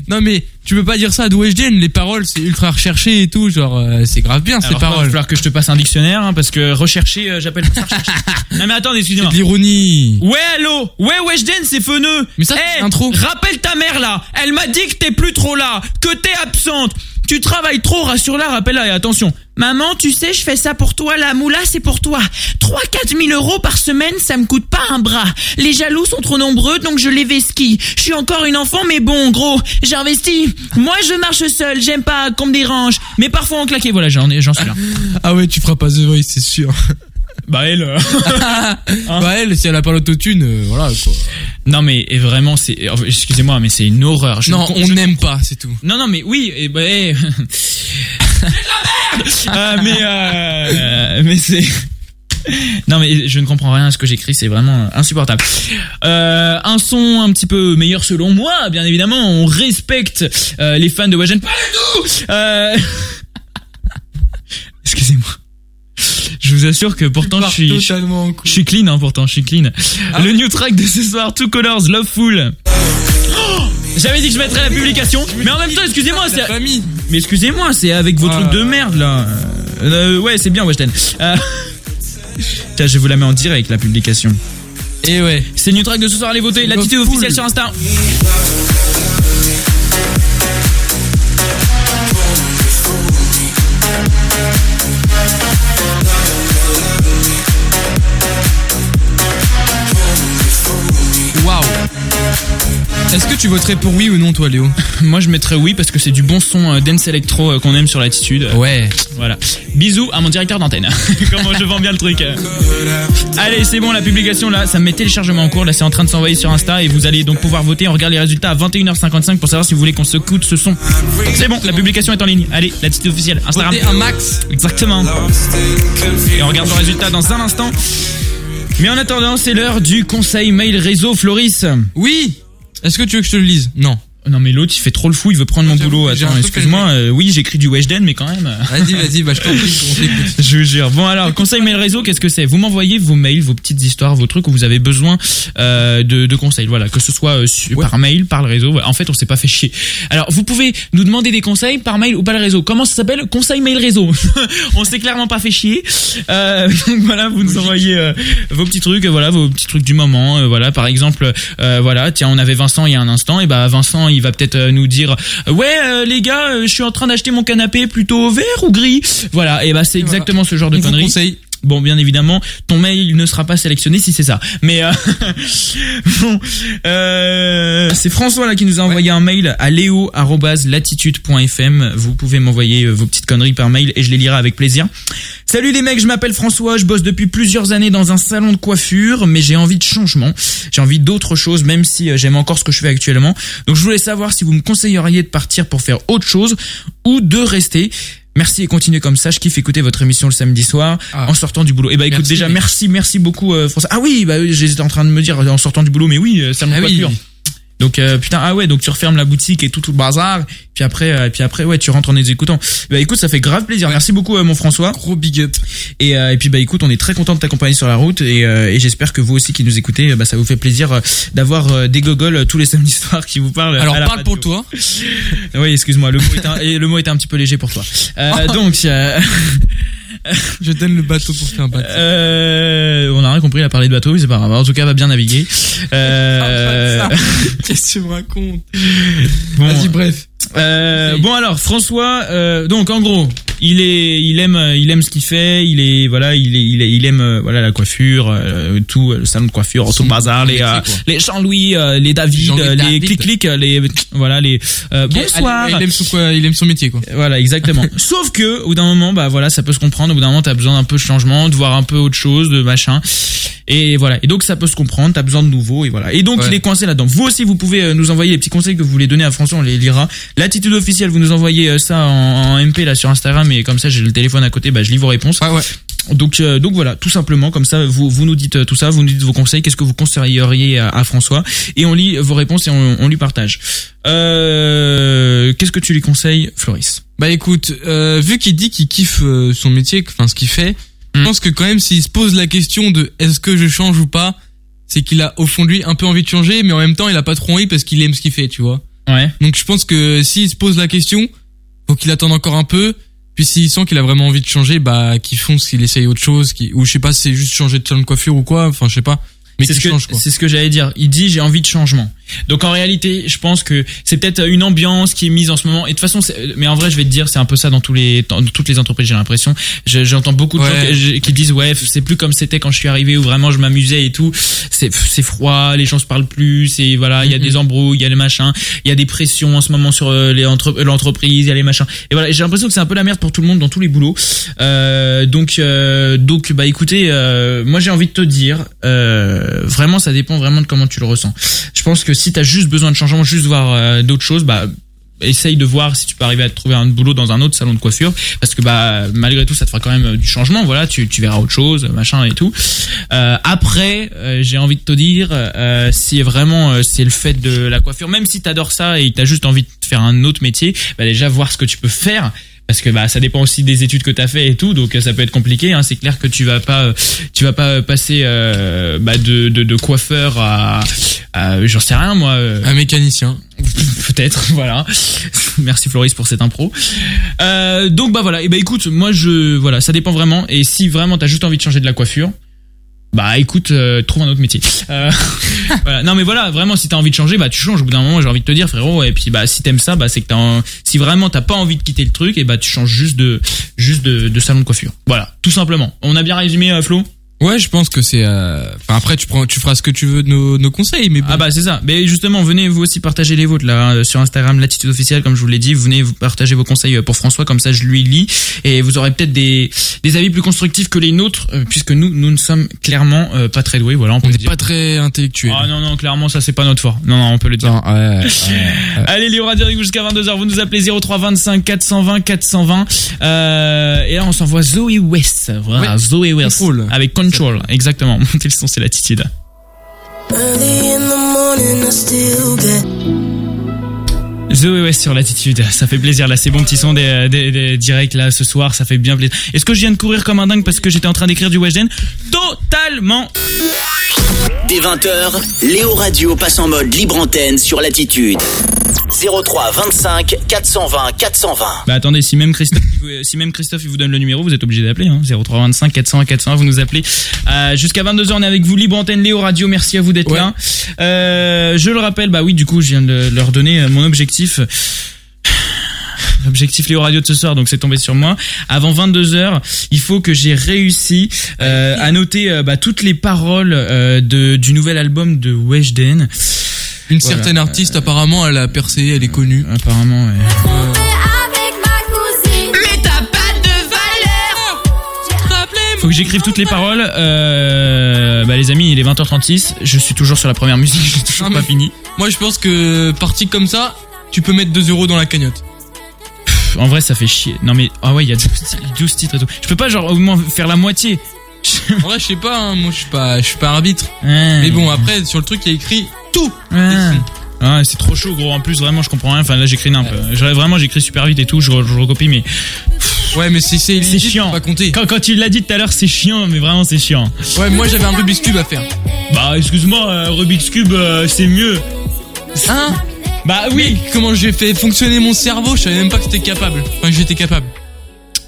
Non, mais tu peux pas dire ça à Douajden. Les paroles, c'est ultra recherché et tout. Genre, euh, c'est grave bien, ces Alors, il va paroles. falloir que je te passe un dictionnaire, hein, parce que rechercher, euh, j'appelle ça rechercher. non mais attendez, excusez-moi. De l'ironie. Ouais, allô Ouais, Weshden, c'est feneux Mais ça, Eh, c'est l'intro. Rappelle ta mère, là Elle m'a dit que t'es plus trop là Que t'es absente Tu travailles trop, rassure-la, rappelle-la, et attention. Maman, tu sais, je fais ça pour toi, la moula, c'est pour toi. 3-4 000 euros par semaine, ça me coûte pas un bras. Les jaloux sont trop nombreux, donc je les vesquille. Je suis encore une enfant, mais bon, gros, j'investis. Moi, je marche seul, j'aime pas qu'on me dérange. Mais parfois on claquait, voilà, j'en j'en suis là. Ah ouais, tu feras pas The Voice, c'est sûr. Bah elle... euh, Bah elle, si elle a pas l'autotune, euh, voilà quoi. Non mais et vraiment, c'est... Excusez-moi, mais c'est une horreur Je Non, on n'aime pas, c'est tout. Non, non, mais oui, et bah, eh. Euh, mais euh, mais c'est. Non mais je ne comprends rien à ce que j'écris, c'est vraiment insupportable. Euh, un son un petit peu meilleur selon moi, bien évidemment. On respecte euh, les fans de Wagen. Pas du tout. Euh... Excusez-moi. Je vous assure que pourtant je suis, je, suis clean, hein, pourtant je suis clean. Le new track de ce soir, Two Colors, Loveful. Oh J'avais dit que je mettrais la publication, mais en même temps, excusez-moi, c'est mais excusez-moi, c'est avec vos Ah. trucs de merde là. Euh, ouais, c'est bien Weshden. Euh... Tiens, je vous la mets en direct la publication. Et ouais. C'est le new track de ce soir, allez voter. L'attitude officielle sur Insta. Est-ce que tu voterais pour oui ou non, toi, Léo Moi, je mettrais oui parce que c'est du bon son euh, dance electro euh, qu'on aime sur l'attitude. Ouais. Voilà. Bisous à mon directeur d'antenne. Comment je vends bien le truc. Allez, c'est bon, la publication là, ça me met téléchargement en cours. Là, c'est en train de s'envoyer sur Insta et vous allez donc pouvoir voter. On regarde les résultats à 21h55 pour savoir si vous voulez qu'on se coûte ce son. C'est bon, la publication est en ligne. Allez, l'attitude officielle. Instagram. Votez un max. Exactement. Et on regarde le résultat dans un instant. Mais en attendant, c'est l'heure du conseil mail réseau Floris. Oui. Est-ce que tu veux que je te le lise? Non. Non mais l'autre il fait trop le fou, il veut prendre mon boulot. Attends, excuse-moi. euh, oui, j'écris du Weshden, mais quand même. Vas-y, vas-y, bah je t'écoute. Je vous jure. Bon alors, conseil mail réseau, qu'est-ce que c'est? Vous m'envoyez vos mails, vos petites histoires, vos trucs où vous avez besoin euh, de, de conseils. Voilà, que ce soit euh, Ouais. par mail, par le réseau. En fait, on s'est pas fait chier. Alors, vous pouvez nous demander des conseils par mail ou par le réseau. Comment ça s'appelle? Conseil mail réseau. on s'est clairement pas fait chier. Euh, donc voilà, vous nous envoyez euh, vos petits trucs, euh, voilà, vos petits trucs du moment. euh, voilà, par exemple, euh, voilà, tiens, on avait Vincent il y a un instant, et bah Vincent, il va peut-être euh, nous dire, euh, ouais, euh, les gars, euh, je suis en train d'acheter mon canapé plutôt vert ou gris. Voilà, et bah c'est voilà. exactement ce genre de conneries. Bon, bien évidemment, ton mail ne sera pas sélectionné si c'est ça. Mais euh, bon, euh, c'est François là qui nous a envoyé un mail à leo@latitude.fm. Vous pouvez m'envoyer euh, vos petites conneries par mail et je les lirai avec plaisir. Salut les mecs, je m'appelle François, je bosse depuis plusieurs années dans un salon de coiffure, mais j'ai envie de changement. J'ai envie d'autre chose, même si j'aime encore ce que je fais actuellement. Donc je voulais savoir si vous me conseilleriez de partir pour faire autre chose ou de rester. Merci et continuez comme ça. Je kiffe écouter votre émission le samedi soir Ah. en sortant du boulot. Et bah écoute Merci, déjà merci merci beaucoup euh, François. Ah oui bah oui, j'étais en train de me dire en sortant du boulot mais oui euh, salon de Ah oui. Donc euh, putain ah ouais donc tu refermes la boutique et tout tout le bazar puis après euh, puis après ouais tu rentres en les écoutant. Bah écoute ça fait grave plaisir. Merci beaucoup euh, mon François. Gros big up. Et, euh, et puis bah écoute, on est très content de t'accompagner sur la route et, euh, et j'espère que vous aussi qui nous écoutez, bah ça vous fait plaisir d'avoir des gogoles tous les samedis soirs qui vous parlent. Alors à la parle radio. pour toi. Oui, excuse-moi, le mot est un, le mot était un petit peu léger pour toi. Euh, donc, euh, Je donne le bateau pour faire un bateau. Euh, on a rien compris, il a parlé de bateau, mais c'est pas grave. En tout cas, va bien naviguer. Euh, Qu'est-ce que tu me racontes? Bon, Vas-y, bref. Euh, bon alors, François, euh, donc en gros, il est, il aime, il aime ce qu'il fait. Il est, voilà, il est, il, est- il aime, euh, voilà, la coiffure, euh, tout, euh, le salon de coiffure, tout le bazar, les, euh, les Jean-Louis, euh, les David, euh, les David. clic-clic, euh, les, voilà, les, euh, bonsoir. Il aime son quoi Il aime son métier quoi. Voilà, exactement. Sauf que, au bout d'un moment, bah voilà, ça peut se comprendre. Au bout d'un moment, t'as besoin d'un peu de changement, de voir un peu autre chose, de machin. Et voilà. Et donc, ça peut se comprendre. T'as besoin de nouveau. Et voilà. Et donc, Ouais. il est coincé là-dedans. Vous aussi, vous pouvez euh, nous envoyer les petits conseils que vous voulez donner à François. On les lira. L'attitude officielle, vous nous envoyez euh, ça en, en MP là sur Instagram. Et comme ça, j'ai le téléphone à côté. Bah, je lis vos réponses. Ouais, ouais. Donc, euh, donc voilà, tout simplement comme ça, vous vous nous dites euh, tout ça, vous nous dites vos conseils, qu'est-ce que vous conseilleriez à, à François, et on lit vos réponses et on, on lui partage. Euh, qu'est-ce que tu lui conseilles, Floris? Bah écoute, euh, vu qu'il dit qu'il kiffe euh, son métier, enfin ce qu'il fait, je Mm. pense que quand même s'il se pose la question de est-ce que je change ou pas, c'est qu'il a au fond de lui un peu envie de changer, mais en même temps il a pas trop envie parce qu'il aime ce qu'il fait, tu vois. Ouais. Donc je pense que s'il se pose la question, faut qu'il attende encore un peu. Puis s'il sent qu'il a vraiment envie de changer, bah qu'il fonce, qu'il essaye autre chose, ou je sais pas, c'est juste changer de salon de coiffure ou quoi, enfin je sais pas. Mais c'est ce que change c'est ce que j'allais dire. Il dit j'ai envie de changement. Donc en réalité, je pense que c'est peut-être une ambiance qui est mise en ce moment. Et de toute façon, c'est- mais en vrai, je vais te dire, c'est un peu ça dans tous les dans toutes les entreprises. J'ai l'impression. Je- J'entends beaucoup de Ouais. gens qui, qui disent ouais, c'est plus comme c'était quand je suis arrivé où vraiment je m'amusais et tout. C'est c'est froid, les gens se parlent plus. C'est voilà, il y a des embrouilles, il y a les machins, il y a des pressions en ce moment sur euh, les entre- l'entreprise, il y a les machins. Et voilà, j'ai l'impression que c'est un peu la merde pour tout le monde dans tous les boulots. Euh, donc euh, donc bah écoutez, euh, moi j'ai envie de te dire, euh, vraiment ça dépend vraiment de comment tu le ressens. Je pense que si t'as juste besoin de changement, juste voir euh, d'autres choses, bah essaye de voir si tu peux arriver à trouver un boulot dans un autre salon de coiffure. Parce que bah malgré tout ça te fera quand même euh, du changement. Voilà tu, verras autre chose machin et tout. Euh, après euh, j'ai envie de te dire euh, si vraiment euh, c'est le fait de la coiffure même si t'adores ça et t'as juste envie de faire un autre métier bah déjà voir ce que tu peux faire parce que bah ça dépend aussi des études que tu as fait et tout donc euh, ça peut être compliqué hein. c'est clair que tu vas pas euh, tu vas pas passer euh, bah, de, de, de coiffeur à, à j'en sais rien moi Un mécanicien. peut-être voilà. Merci Floris pour cette impro. Euh, donc bah voilà. Et bah écoute moi je voilà ça dépend vraiment. Et si vraiment t'as juste envie de changer de la coiffure bah écoute euh, trouve un autre métier. Euh, voilà. non mais voilà vraiment si t'as envie de changer bah tu changes. Au bout d'un moment j'ai envie de te dire frérot et puis bah si t'aimes ça bah c'est que t'as si vraiment t'as pas envie de quitter le truc et bah tu changes juste de juste de, de salon de coiffure. Voilà. Tout simplement. On a bien résumé euh, Flo? Ouais, je pense que c'est. euh, Enfin après, tu prends, tu feras ce que tu veux de nos, nos conseils, mais bon. Ah bah c'est ça. Mais justement, venez vous aussi partager les vôtres là euh, sur Instagram, l'attitude officielle comme je vous l'ai dit. Venez vous partager vos conseils euh, pour François, comme ça je lui lis et vous aurez peut-être des des avis plus constructifs que les nôtres, euh, puisque nous nous ne sommes clairement euh, pas très doués. Voilà, on peut n'est pas très intellectuel. Ah non non, clairement ça c'est pas notre fort. Non non, on peut le dire. Non, ouais, ouais, ouais. Allez, Léo Radio jusqu'à 22h. Vous nous appelez 03 25 420 420. Euh, et là, on s'envoie Zoé West. Voilà, Ouais. Zoé West. Avec Control. Exactement. Montez le son, c'est l'attitude. Zoé West sur l'attitude, ça fait plaisir là, c'est bon petit son des, des, des directs là ce soir, ça fait bien plaisir. Est-ce que je viens de courir comme un dingue parce que j'étais en train d'écrire du Weshden Totalement Dès 20h, Léo Radio passe en mode libre antenne sur l'attitude. 03 25 420 420. Bah attendez, si même Christophe, il vous- si même Christophe il vous donne le numéro, vous êtes obligé d'appeler. Hein, 0325 400 400, vous nous appelez. Euh, Jusqu'à 22h, on est avec vous, libre antenne Léo Radio. Merci à vous d'être Ouais. là. Euh, je le rappelle, bah oui, du coup, je viens de leur donner euh, mon objectif. L'objectif Léo Radio de ce soir, donc c'est tombé sur moi. Avant 22h, il faut que j'ai réussi euh, à noter euh, bah, toutes les paroles euh, de, du nouvel album de Weshden. Une Voilà. certaine artiste, apparemment, elle a percé, elle est connue. Apparemment, ouais. Faut que j'écrive toutes les paroles. Euh, bah les amis, il est 20h36. Je suis toujours sur la première musique. J'ai toujours Ah, pas fini. Moi, je pense que parti comme ça, tu peux mettre 2 euros dans la cagnotte. Pff, En vrai, ça fait chier. Non mais ah ouais, il y a 12, ti- 12 titres et tout. Je peux pas genre au moins faire la moitié. En vrai, je sais pas, hein, moi, je suis pas, je suis pas arbitre. Ouais. Mais bon, après, sur le truc, il y a écrit tout. Ouais. Ah, c'est trop chaud gros. En plus, vraiment, je comprends rien. Enfin là, j'écris peu. J'aurais vraiment, j'écris super vite et tout. Je, re- je recopie, mais Ouais, mais c'est chiant. pas compter. Quand, quand tu l'as dit tout à l'heure, c'est chiant, mais vraiment, c'est chiant. Ouais, moi, j'avais un Rubik's Cube à faire. Bah, excuse-moi, euh, Rubik's Cube, euh, c'est mieux. Hein? Bah oui. Comment j'ai fait fonctionner mon cerveau, je savais même pas que c'était capable. Enfin, que j'étais capable.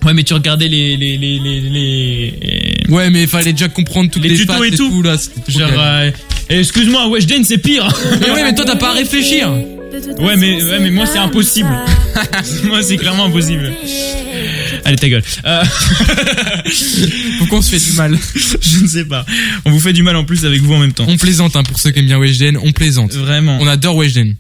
Ouais, mais tu regardais les les les les, les... Ouais, mais il fallait déjà comprendre toutes Les les, tutos et tout. là. c'était trop genre euh, excuse-moi, Weshden c'est pire. Mais ouais, mais toi t'as pas à réfléchir. Ouais, mais ouais, mais moi c'est impossible. moi c'est clairement impossible. Allez ta gueule. Euh, Pourquoi on se fait du mal je ne sais pas. On vous fait du mal en plus avec vous en même temps. On plaisante hein, pour ceux qui aiment bien Weshden, on plaisante. Vraiment. On adore Weshden.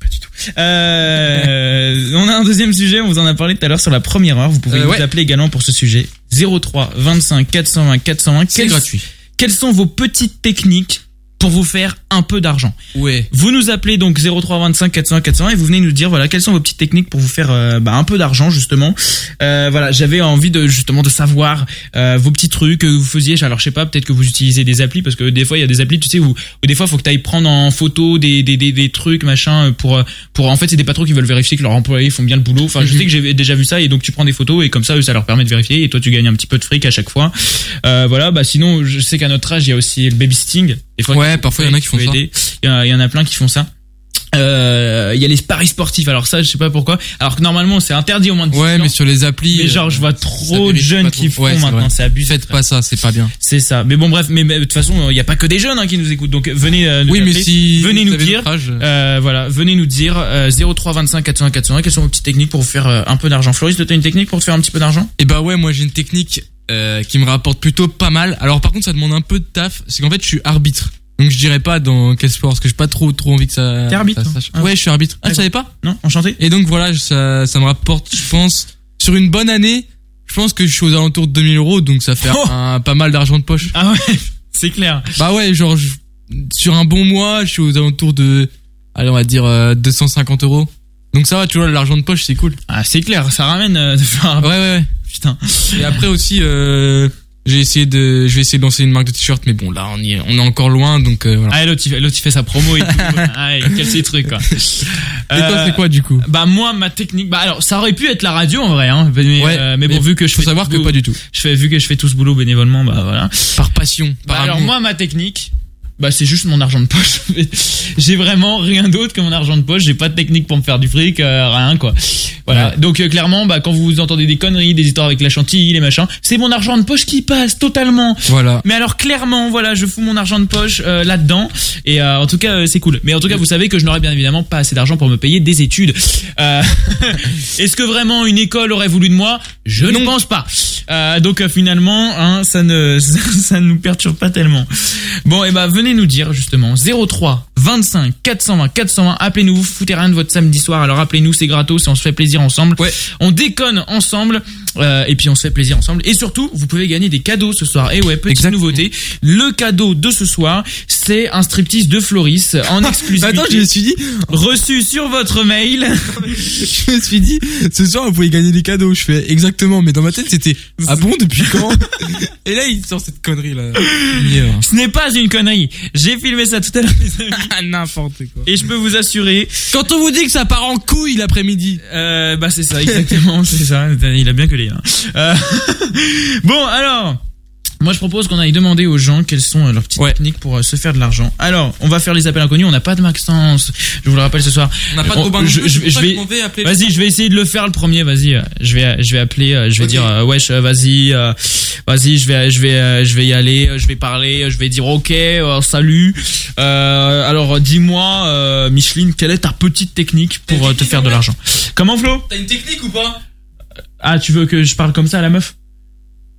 Euh, on a un deuxième sujet, on vous en a parlé tout à l'heure sur la première heure. Vous pouvez Euh, nous appeler également pour ce sujet. 03 25 420 420. C'est gratuit. Quelles sont vos petites techniques pour vous faire un peu d'argent Ouais. Vous nous appelez donc 03 25 420 420 et vous venez nous dire voilà quelles sont vos petites techniques pour vous faire euh, bah, un peu d'argent justement. Euh, voilà, j'avais envie de justement de savoir euh, vos petits trucs que vous faisiez. Alors je sais pas, peut-être que vous utilisez des applis parce que des fois il y a des applis, tu sais, où, où des fois faut que tu ailles prendre en photo des des, des, des trucs machin pour pour en fait c'est des patrons qui veulent vérifier que leurs employés font bien le boulot. Enfin je Mhm. sais que j'ai déjà vu ça et donc tu prends des photos et comme ça eux, ça leur permet de vérifier et toi tu gagnes un petit peu de fric à chaque fois. Euh, voilà, bah sinon je sais qu'à notre âge il y a aussi le baby sting. Des fois, Ouais, parfois, il y en a qui font ça. Il y, en a- il y en a plein qui font ça. Euh, il y a les paris sportifs. Alors ça, je sais pas pourquoi. Alors que normalement, c'est interdit au moins de 18 Ouais, ans. mais sur les applis. Mais genre, euh, je vois ça trop de jeunes qui font Ouais, maintenant. C'est abusé. Faites pas ça, c'est pas bien. C'est ça. Mais bon, bref. Mais, de toute façon, il n'y a pas que des jeunes hein, qui nous écoutent. Donc venez euh, nous Oui, mais si venez nous dire. euh, Euh, voilà, venez nous dire euh, 03 25 400 400 quelles sont vos petites techniques pour vous faire euh, un peu d'argent? Floris, t'as une technique pour te faire un petit peu d'argent? Et bah ouais, moi j'ai une technique euh, qui me rapporte plutôt pas mal. Alors par contre, ça demande un peu de taf. C'est qu'en fait, je suis arbitre. Donc je dirais pas dans quel sport parce que j'ai pas trop trop envie que ça. T'es arbitre, ça. Ah. Ouais, je suis arbitre. Ah, tu savais pas Non, enchanté. Et donc voilà, ça ça me rapporte, je pense, sur une bonne année, je pense que je suis aux alentours de 2000 euros, donc ça fait Oh un, pas mal d'argent de poche. Ah ouais, c'est clair. Bah ouais, genre je- sur un bon mois, je suis aux alentours de, allez on va dire euh, 250 euros. Donc ça va, tu vois, l'argent de poche c'est cool. Ah, c'est clair. Ça ramène euh, Ouais ouais ouais. Putain. Et après aussi, euh, j'ai essayé de, je vais essayer de lancer une marque de t-shirt, mais bon là on y est, on est encore loin, donc euh, voilà. Ah, l'autre, il fait, l'autre, il fait sa promo et tout. ah, il casse ses trucs, quoi. Et toi c'est quoi du coup Bah, moi, ma technique, bah, alors, ça aurait pu être la radio, en vrai, hein. Mais, Ouais, euh, mais bon, mais vu que je Faut fais savoir que pas du tout. je fais, vu que je fais tout ce boulot bénévolement, bah, voilà. Par passion, Bah, alors, moi, ma technique, bah, c'est juste mon argent de poche. j'ai vraiment rien d'autre que mon argent de poche. J'ai pas de technique pour me faire du fric, euh, rien, quoi. Voilà. Ouais. Donc, euh, clairement, bah, quand vous entendez des conneries, des histoires avec la chantilly, les machins, c'est mon argent de poche qui passe totalement. Voilà. Mais alors clairement, voilà, je fous mon argent de poche euh, là-dedans et en tout cas c'est cool. Mais en tout cas, vous savez que je n'aurai bien évidemment pas assez d'argent pour me payer des études. Est-ce que vraiment une école aurait voulu de moi? Je ne pense pas. Donc finalement, hein, ça ne ça, ça ne nous perturbe pas tellement. Bon, et ben venez nous dire justement. 03 25 420 420. Appelez-nous, vous foutez rien de votre samedi soir. Alors appelez-nous, c'est gratos et on se fait plaisir ensemble. Ouais. On déconne ensemble euh, et puis on se fait plaisir ensemble. Et surtout, vous pouvez gagner des cadeaux ce soir. Et ouais, petite Exactement. nouveauté. Le cadeau de ce soir, c'est un striptease de Floris en exclusivité. Attends, je me suis dit, reçu sur votre mail. je me suis dit, ce soir vous pouvez gagner des cadeaux. Je fais exactement, mais dans ma tête c'était, ah bon depuis quand? Et là il sort cette connerie là. Ce n'est pas une connerie. J'ai filmé ça tout à l'heure, les amis. N'importe quoi. Et je peux vous assurer, Quand on vous dit que ça part en couille l'après-midi. euh, bah c'est ça, exactement, c'est ça. Il a bien collé. Hein. Euh, bon, alors. Moi, je propose qu'on aille demander aux gens quelles sont euh, leurs petites Ouais. techniques pour euh, se faire de l'argent. Alors, on va faire les appels inconnus. On n'a pas de Maxence. Je vous le rappelle ce soir. On n'a pas de On- Robin. je- je- je vais- appeler. Vas-y, je vais essayer de le faire le premier. Vas-y, euh, je vais, je vais appeler. Je vais dire, euh, wesh, vas-y, euh, vas-y, je vais, je vais, je vais y aller. Je vais parler. Je vais dire, ok, salut. Euh, alors, dis-moi, Micheline, quelle est ta petite technique pour te faire de l'argent? Comment, Flo? T'as une technique ou pas? Ah, tu veux que je parle comme ça à la meuf?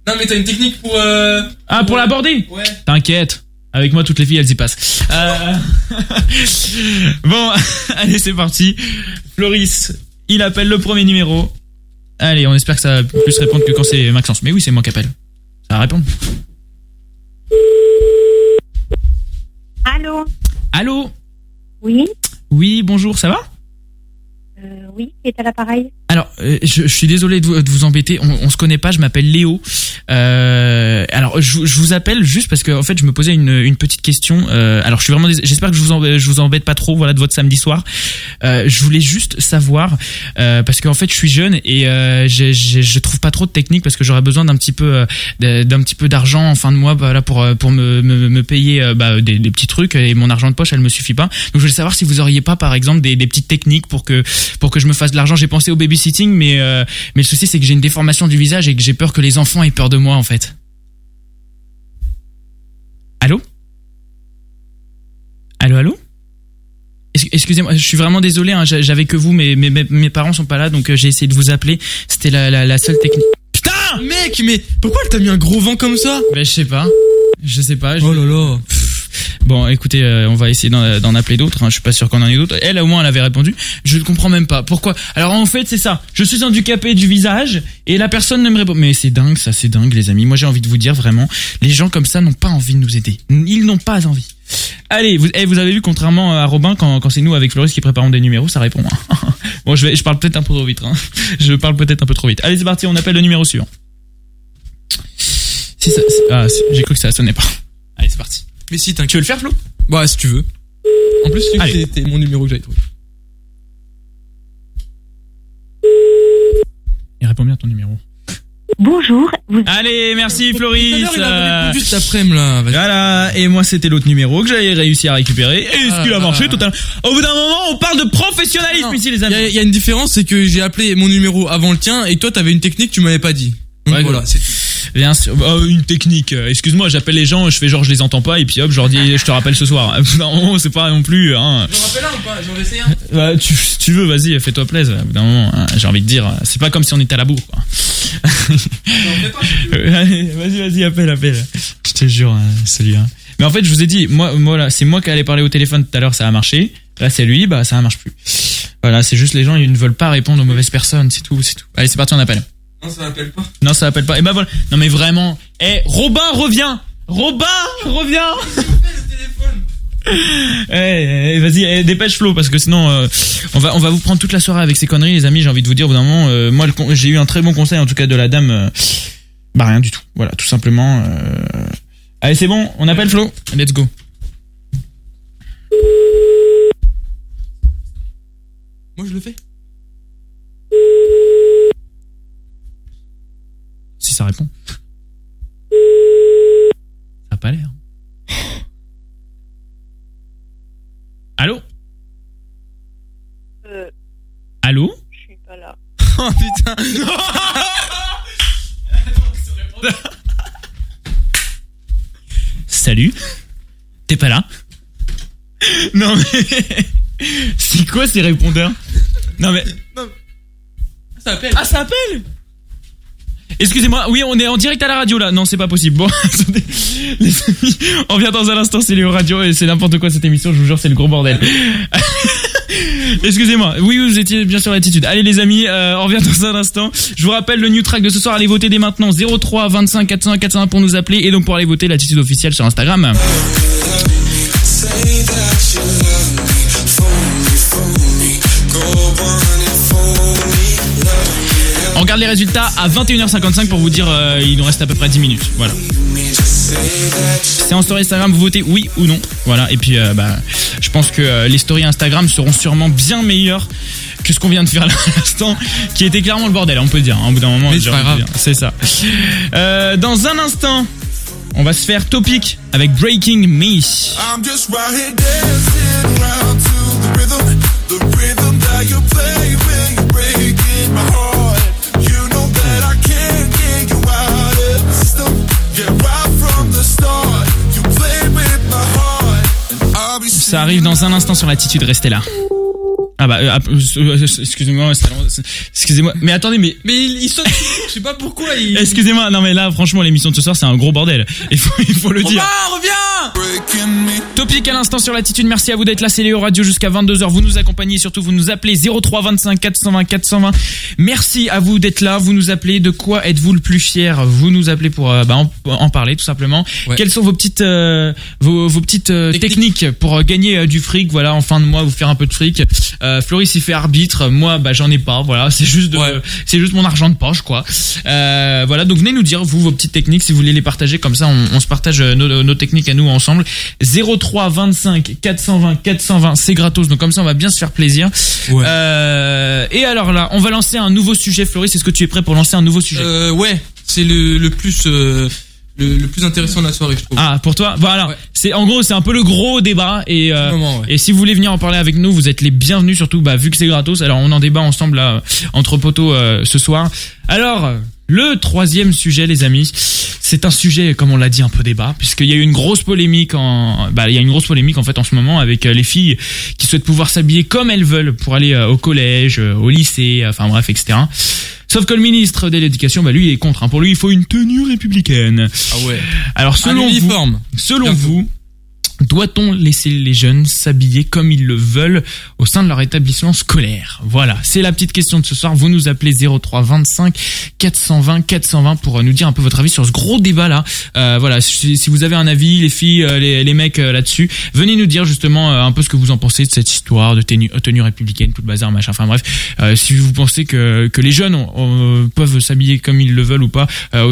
Non mais t'as une technique pour. Euh... Ah, pour l'aborder Ouais. T'inquiète. Avec moi, toutes les filles, elles y passent. Euh, bon, allez, c'est parti. Floris, il appelle le premier numéro. Allez, on espère que ça va plus répondre que quand c'est Maxence. Mais oui, c'est moi qui appelle. Ça va répondre. Allô Allô? Oui Oui, bonjour, ça va? Euh, Oui, qui est à l'appareil? Alors, euh, je, je suis désolé de vous, embêter. On, on se connaît pas. Je m'appelle Léo. Euh, alors, je, je vous appelle juste parce que en fait, je me posais une, petite question. Euh, alors, je suis vraiment. J'espère que je vous embête, je vous embête pas trop. Voilà, de votre samedi soir. Je voulais juste savoir parce qu'en fait, je suis jeune et j'ai- je trouve pas trop de technique parce que j'aurais besoin d'un petit peu d'un petit peu d'argent en fin de mois, pour pour me, payer bah, des, petits trucs et mon argent de poche, elle me suffit pas. Donc, je voulais savoir si vous auriez pas, par exemple, des, petites techniques pour que pour que je me fasse de l'argent. J'ai pensé au babysitting babysitting, mais euh, mais le souci c'est que j'ai une déformation du visage et que j'ai peur que les enfants aient peur de moi en fait. Allô? Allô, allô? Ex- Excusez-moi, je suis vraiment désolé, hein, j'a- j'avais que vous, mais mes, parents sont pas là, donc euh, j'ai essayé de vous appeler. C'était la, la, la seule technique. Putain Mec, mais pourquoi elle t'a mis un gros vent comme ça? Ben je sais pas, je sais pas. je- Oh là là. Bon, écoutez, euh, on va essayer d'en d'en appeler d'autres. Hein. Je suis pas sûr qu'on en ait d'autres. Elle, au moins, elle avait répondu. Je ne comprends même pas pourquoi? Alors en fait, c'est ça. Je suis handicapé du visage et la personne ne me répond. Mais c'est dingue, ça, c'est dingue, les amis. Moi, j'ai envie de vous dire vraiment, les gens comme ça n'ont pas envie de nous aider. Ils n'ont pas envie. Allez, vous, eh, avez vu, contrairement à Robin, quand, c'est nous avec Floris qui préparons des numéros, ça répond. hein. bon, je parle peut-être un peu trop vite. Hein. Je parle peut-être un peu trop vite. Allez, c'est parti. On appelle le numéro suivant. Ah, j'ai cru que ça sonnait pas. Allez, c'est parti. Mais si, Tu t'inquiète. veux le faire, Flo? Ouais, si tu veux. En plus, tu c'était mon numéro que j'avais trouvé. Il répond bien à ton numéro. Bonjour, vous Allez, merci Floris. a euh, après-midi, là. Voilà, et moi c'était l'autre numéro que j'avais réussi à récupérer. Et ce qu'il a ah, marché ah. totalement. Au bout d'un moment, on parle de professionnalisme Non, ici, les amis. il y a une différence, c'est que j'ai appelé mon numéro avant le tien et toi t'avais une technique que tu m'avais pas dit. Donc Ouais, voilà, c'est tout. Bien sûr, bah, une technique. Excuse-moi, j'appelle les gens, je fais genre je les entends pas, et puis hop, je leur dis je te rappelle ce soir. Au bout d'un moment, c'est pas non plus. Hein. J'en rappelle un ou pas? J'en essayer un Bah, tu, si tu veux, vas-y, fais-toi plaisir. Au bout d'un moment, hein, j'ai envie de dire, c'est pas comme si on était à la bourre. Vas-y, vas-y, appelle, appelle. Je te jure, hein, celui-là. Mais en fait, je vous ai dit, moi, moi là, c'est moi qui allais parler au téléphone tout à l'heure, ça a marché. Là, c'est lui, bah, ça ne marche plus. Voilà, c'est juste les gens, ils ne veulent pas répondre aux mauvaises personnes, c'est tout, c'est tout. Allez, c'est parti, on appelle. Non, ça m'appelle pas. Non, ça appelle pas. Et bah voilà. Non, mais vraiment. Eh, Robin, reviens Robin, reviens Eh, eh, vas-y, eh, dépêche Flo parce que sinon euh, on va on va vous prendre toute la soirée avec ces conneries les amis. J'ai envie de vous dire au bout d'un moment, euh, moi j'ai eu un très bon conseil en tout cas de la dame. euh, bah rien du tout. Voilà, tout simplement. Allez, c'est bon, on appelle Flo. Let's go. Moi je le fais. Si ça répond. Ça a pas l'air. Allô Euh, Allô je suis pas là. Oh putain. Salut. T'es pas là Non mais c'est quoi ces répondeurs Non mais Ça appelle. ah ça appelle Excusez-moi, oui, on est en direct à la radio là. Non, c'est pas possible. Bon, attendez. Les amis, on revient dans un instant, c'est Léo Radio et c'est n'importe quoi cette émission, je vous jure, c'est le gros bordel. Excusez-moi. Oui, vous étiez bien sur l'attitude. Allez les amis, euh, on revient dans un instant. Je vous rappelle le new track de ce soir, allez voter dès maintenant 03 25 400 401 pour nous appeler et donc pour aller voter l'attitude officielle sur Instagram. Regarde les résultats à 21h55 pour vous dire euh, il nous reste à peu près 10 minutes. Voilà. C'est en story Instagram, vous votez oui ou non. Voilà. Et puis euh, bah, je pense que euh, les stories Instagram seront sûrement bien meilleures que ce qu'on vient de faire là à l'instant, qui était clairement le bordel, on peut dire. hein, au bout d'un moment, Mais c'est pas grave. ça. Euh, dans un instant, on va se faire topic avec Breaking Me. I'm just right here dancing around to the rhythm, the rhythm that you play when you're breaking my heart. Ça arrive dans un instant sur l'attitude, restez là. Ah bah, euh, ah, euh, excusez-moi, excusez-moi, mais attendez, mais Mais il, il saute je sais pas pourquoi il. excusez-moi, non mais là, franchement, l'émission de ce soir, c'est un gros bordel. Il faut, il faut le dire. Romain, reviens breaking me. Topic à l'instant sur l'attitude. Merci à vous d'être là. C'est Léo Radio jusqu'à 22h. Vous nous accompagnez. Surtout, vous nous appelez 03 25 420 420. Merci à vous d'être là. Vous nous appelez. De quoi êtes-vous le plus fier? Vous nous appelez pour euh, bah, en, en parler tout simplement. Ouais. Quelles sont vos petites euh, vos, vos petites Techniques. pour gagner du fric? Voilà, en fin de mois, vous faire un peu de fric. Euh, Floris il fait arbitre. Moi, bah j'en ai pas. Voilà, c'est juste de, Ouais. c'est juste mon argent de poche quoi. Euh, voilà, donc venez nous dire vous vos petites techniques si vous voulez les partager comme ça on, on se partage euh, nos, nos techniques à nous ensemble. 03 25 420 420 c'est gratos donc comme ça on va bien se faire plaisir. Ouais. Euh, et alors là, on va lancer un nouveau sujet Floris, est-ce que tu es prêt pour lancer un nouveau sujet? Euh, ouais, c'est le, le plus euh, le, le plus intéressant de la soirée, je trouve. Ah, pour toi, voilà. C'est en gros, c'est un peu le gros débat et euh, Moment, ouais. et si vous voulez venir en parler avec nous, vous êtes les bienvenus. Surtout, bah vu que c'est gratos. Alors on en débat ensemble là entre poteaux euh, ce soir. Alors le troisième sujet, les amis, c'est un sujet comme on l'a dit un peu débat puisqu'il y a eu une grosse polémique en bah il y a une grosse polémique en fait en ce moment avec euh, les filles qui souhaitent pouvoir s'habiller comme elles veulent pour aller euh, au collège, euh, au lycée, enfin bref, etc. Sauf que le ministre de l'Éducation, bah lui, il est contre. hein. Pour lui, il faut une tenue républicaine. Ah ouais. Alors selon Un uniforme. vous, selon vous, doit-on laisser les jeunes s'habiller comme ils le veulent au sein de leur établissement scolaire Voilà, c'est la petite question de ce soir. Vous nous appelez 03 25 420 420 pour euh, nous dire un peu votre avis sur ce gros débat là. Euh, voilà, si, vous avez un avis, les filles, euh, les, mecs euh, là-dessus, venez nous dire justement un peu ce que vous en pensez de cette histoire de tenue, républicaine, tout le bazar, machin. Enfin bref, si vous pensez que que les jeunes peuvent s'habiller comme ils le veulent ou pas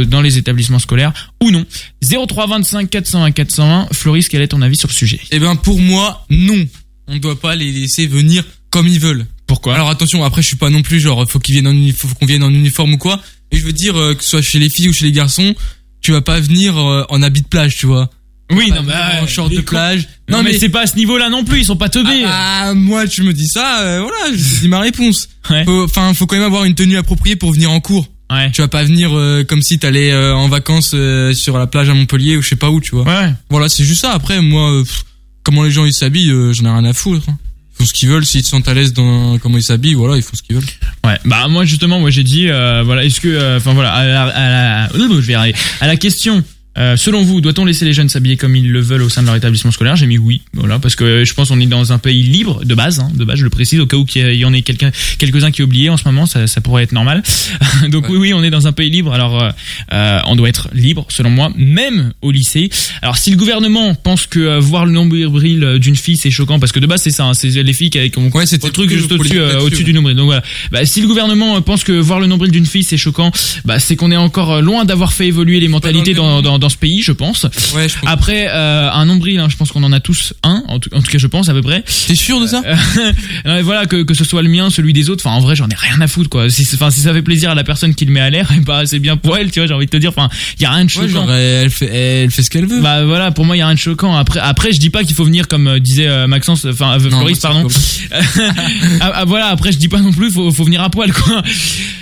dans les établissements scolaires ou non. 03 25 420 420. Floris, quel est ton avis sur le sujet Eh ben pour moi, non. On ne doit pas les laisser venir comme ils veulent. Pourquoi? Alors attention, après je suis pas non plus genre faut qu'ils viennent en uni- faut qu'on vienne en uniforme ou quoi. Et je veux dire euh, que ce soit chez les filles ou chez les garçons, tu vas pas venir euh, en habit de plage, tu vois. Oui, non, bah, en short de plage. Non, mais, c'est pas à ce niveau-là non plus, ils sont pas teubés. Ah, moi tu me dis ça, euh, voilà, je te dis ma réponse. Ouais. Faut- Enfin, faut quand même avoir une tenue appropriée pour venir en cours. Ouais. Tu vas pas venir euh, comme si t'allais euh, en vacances euh, sur la plage à Montpellier ou je sais pas où, tu vois. Ouais. Voilà, c'est juste ça. Après, moi, pff, comment les gens ils s'habillent, j'en ai rien à foutre. hein. Ils font ce qu'ils veulent. S'ils se sentent à l'aise dans comment ils s'habillent, voilà, ils font ce qu'ils veulent. Ouais, bah moi justement, moi j'ai dit, voilà, est-ce que, enfin voilà, à la, à la- je vais arriver. à la question. Euh, selon vous, doit-on laisser les jeunes s'habiller comme ils le veulent au sein de leur établissement scolaire J'ai mis oui, voilà, parce que je pense qu'on est dans un pays libre de base, hein, de base, je le précise, au cas où qu'il y en ait quelqu'un, quelques-uns qui oubliés en ce moment, ça, ça pourrait être normal. Donc oui, oui, on est dans un pays libre. Alors, euh, euh, on doit être libre, selon moi, même au lycée. Alors, si le gouvernement pense que euh, voir le nombril d'une fille c'est choquant, parce que de base c'est ça, hein, c'est les filles qui ont Ouais, c'était le truc juste au-dessus, au-dessus ouais. du nombril. Donc voilà. Bah, si le gouvernement pense que voir le nombril d'une fille c'est choquant, bah, c'est qu'on est encore loin d'avoir fait évoluer les mentalités dans dans, dans ce pays, je pense. Ouais, je pense. Après, euh, un nombril, hein, je pense qu'on en a tous un, en tout, en tout cas je pense à peu près. T'es sûr de ça Non, mais voilà, que, que ce soit le mien, celui des autres, enfin en vrai j'en ai rien à foutre quoi. Si, enfin, si ça fait plaisir à la personne qui le met à l'air, et bah c'est bien pour elle, tu vois, j'ai envie de te dire, enfin, il y a rien de choquant. elle fait, elle fait ce qu'elle veut. Bah voilà, pour moi il y a rien de choquant. Après, après je dis pas qu'il faut venir comme euh, disait euh, Maxence, enfin euh, Floris, pardon. ah, ah, voilà, après je dis pas non plus, faut, faut venir à poil quoi.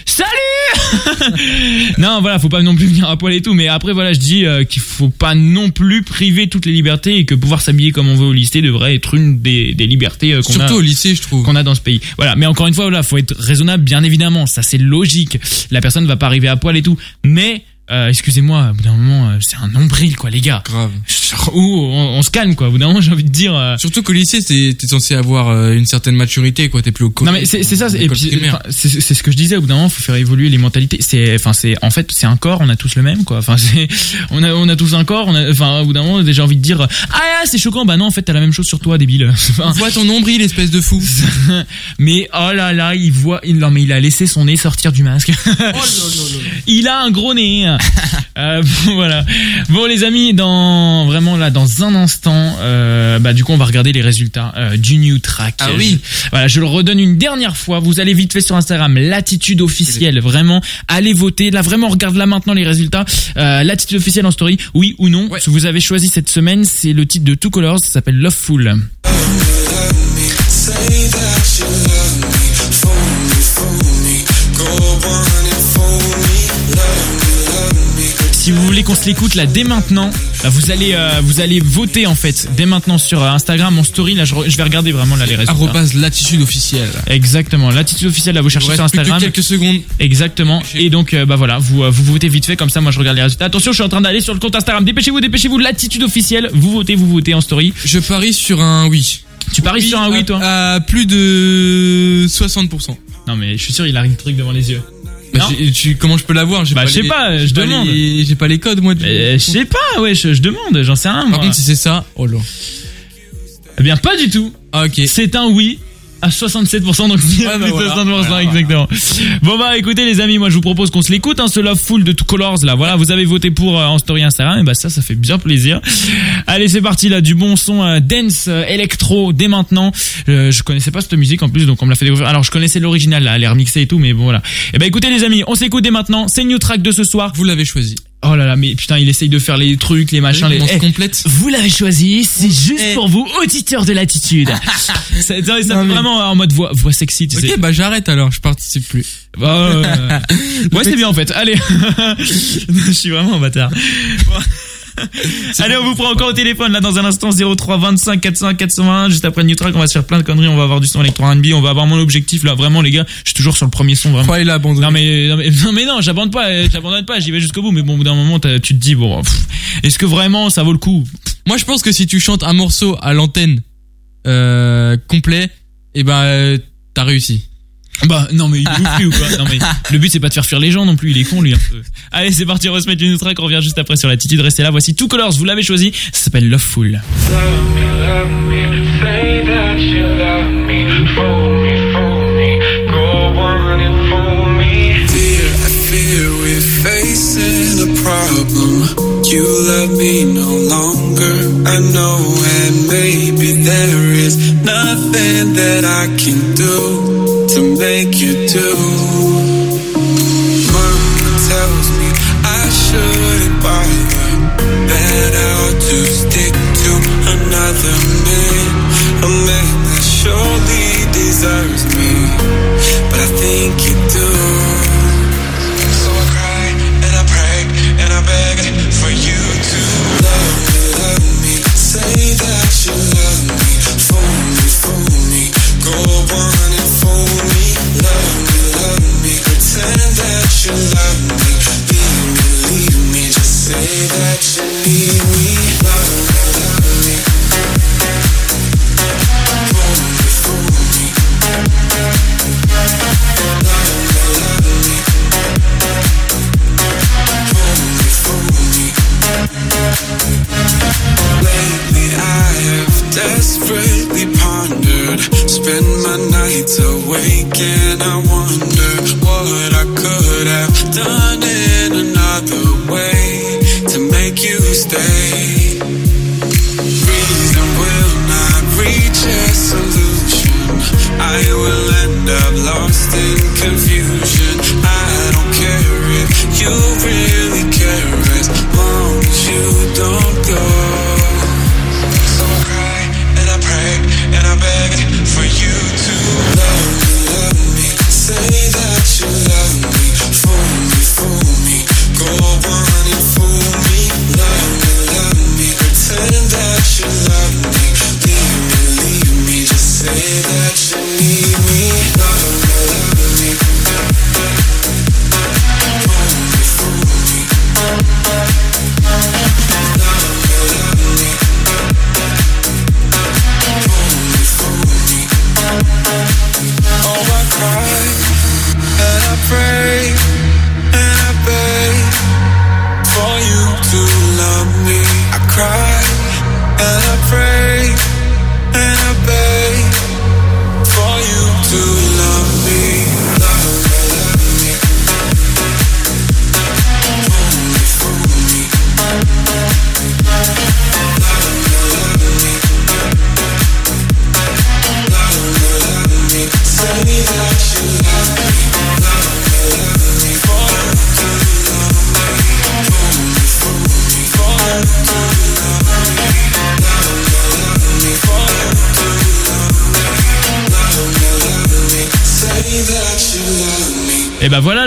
Salut Non, voilà, faut pas non plus venir à poil et tout, mais après voilà, je dis euh, qu'il faut pas non plus priver toutes les libertés et que pouvoir s'habiller comme on veut au lycée devrait être une des, des libertés euh, qu'on a Surtout au lycée, je trouve. qu'on a dans ce pays. Voilà, mais encore une fois, voilà, faut être raisonnable, bien évidemment, ça c'est logique. La personne va pas arriver à poil et tout, mais euh, excusez-moi, au bout d'un moment, euh, c'est un nombril quoi, les gars. Grave. Ou on, on se calme quoi. Au bout d'un moment, j'ai envie de dire. euh, Surtout qu'au lycée, t'es censé avoir euh, une certaine maturité, quoi. T'es plus au collège. non mais c'est ça, c'est- ce que je disais. Au bout d'un moment, faut faire évoluer les mentalités. C'est, enfin, c'est en fait, c'est un corps. On a tous le même, quoi. Enfin, c'est, on a, on a tous un corps. On a, enfin, au bout d'un moment, j'ai envie de dire, ah, c'est choquant. Bah non, en fait, t'as la même chose sur toi, débile. Enfin, Vois ton nombril, espèce de fou. mais oh là là, il voit, non mais il a laissé son nez sortir du masque. il a un gros nez. Euh, bon, voilà. Bon les amis, dans vraiment là, dans un instant, euh, bah du coup on va regarder les résultats euh, du new track. Ah oui. Voilà, je le redonne une dernière fois. Vous allez vite fait sur Instagram, l'attitude officielle. Vraiment, allez voter. Là vraiment, regarde là maintenant les résultats. Euh, l'attitude officielle en story, oui ou non. Ce que vous avez choisi cette semaine, c'est le titre de Two Colors. Ça s'appelle Loveful. Si vous voulez qu'on se l'écoute là dès maintenant, là, vous allez euh, vous allez voter en fait dès maintenant sur euh, Instagram en story. Là, je, re- je vais regarder vraiment là les résultats. Arrobase l'attitude officielle. Exactement, l'attitude officielle là vous cherchez reste sur plus que Instagram. quelques secondes. Exactement. Et donc euh, bah voilà, vous euh, vous votez vite fait comme ça. Moi je regarde les résultats. Attention, je suis en train d'aller sur le compte Instagram. Dépêchez-vous, dépêchez-vous. L'attitude officielle. Vous votez, vous votez en story. Je parie sur un oui. Tu paries sur un oui, toi À plus de 60%. Non mais je suis sûr il a un truc devant les yeux. Bah, tu, comment je peux l'avoir? Bah, je sais pas, je demande. J'ai pas les codes, moi. Euh, je sais pas, ouais, je, je demande, j'en sais rien. Par moi. contre, si c'est ça, oh là. Eh bien pas du tout. Ah, ok. C'est un oui à 67% donc Ouais, bah, voilà. 60%, Voilà, exactement. Bon bah écoutez les amis, moi je vous propose qu'on se l'écoute hein, ce Love Full de Two Colors là. Voilà, vous avez voté pour euh, en story Instagram et bah ça ça fait bien plaisir. Allez, c'est parti là du bon son euh, dance euh, électro dès maintenant. Euh, je connaissais pas cette musique en plus donc on me l'a fait découvrir. Alors je connaissais l'original là, elle est remixée et tout mais bon voilà. Et bah écoutez les amis, on s'écoute dès maintenant, c'est new track de ce soir. Vous l'avez choisi. Oh là là, mais putain, il essaye de faire les trucs, les machins, les. Se Eh, complète. vous l'avez choisi, c'est juste Eh. pour vous, auditeurs de l'attitude. ça, ça, ça Non, fait mais- vraiment en mode voix, voix sexy, tu sais. Ok, bah j'arrête alors, je participe plus. Bah, euh, ouais, c'est bien en fait. Allez, je suis vraiment un bâtard. Allez, on vous prend encore au téléphone là dans un instant 03 25 400 420 juste après Track, on va se faire plein de conneries, on va avoir du son électro R&B, on va avoir mon objectif là vraiment les gars, je suis toujours sur le premier son vraiment. Crois il a abandonné. Non mais non mais non, mais non, j'abandonne pas, euh, j'abandonne pas, j'y vais jusqu'au bout mais bon au bout d'un moment tu te dis bon pff, est-ce que vraiment ça vaut le coup? Moi, je pense que si tu chantes un morceau à l'antenne euh, complet, et ben euh, t'as réussi. Bah non mais il est ouf ou quoi Non mais le but c'est pas de faire fuir les gens non plus, il est con lui un peu. Allez c'est parti, on va se mettre une autre track, on revient juste après sur l'attitude, restez là, voici Two Colors, vous l'avez choisi, ça s'appelle love do to make you do. Mama tells me I shouldn't bother. That I ought to stick to another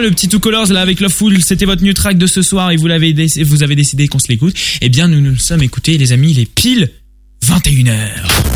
le petit Two Colors là avec Loveful, c'était votre new track de ce soir et vous vous avez décidé qu'on se l'écoute. Eh bien nous nous sommes écoutés les amis, il est pile 21h.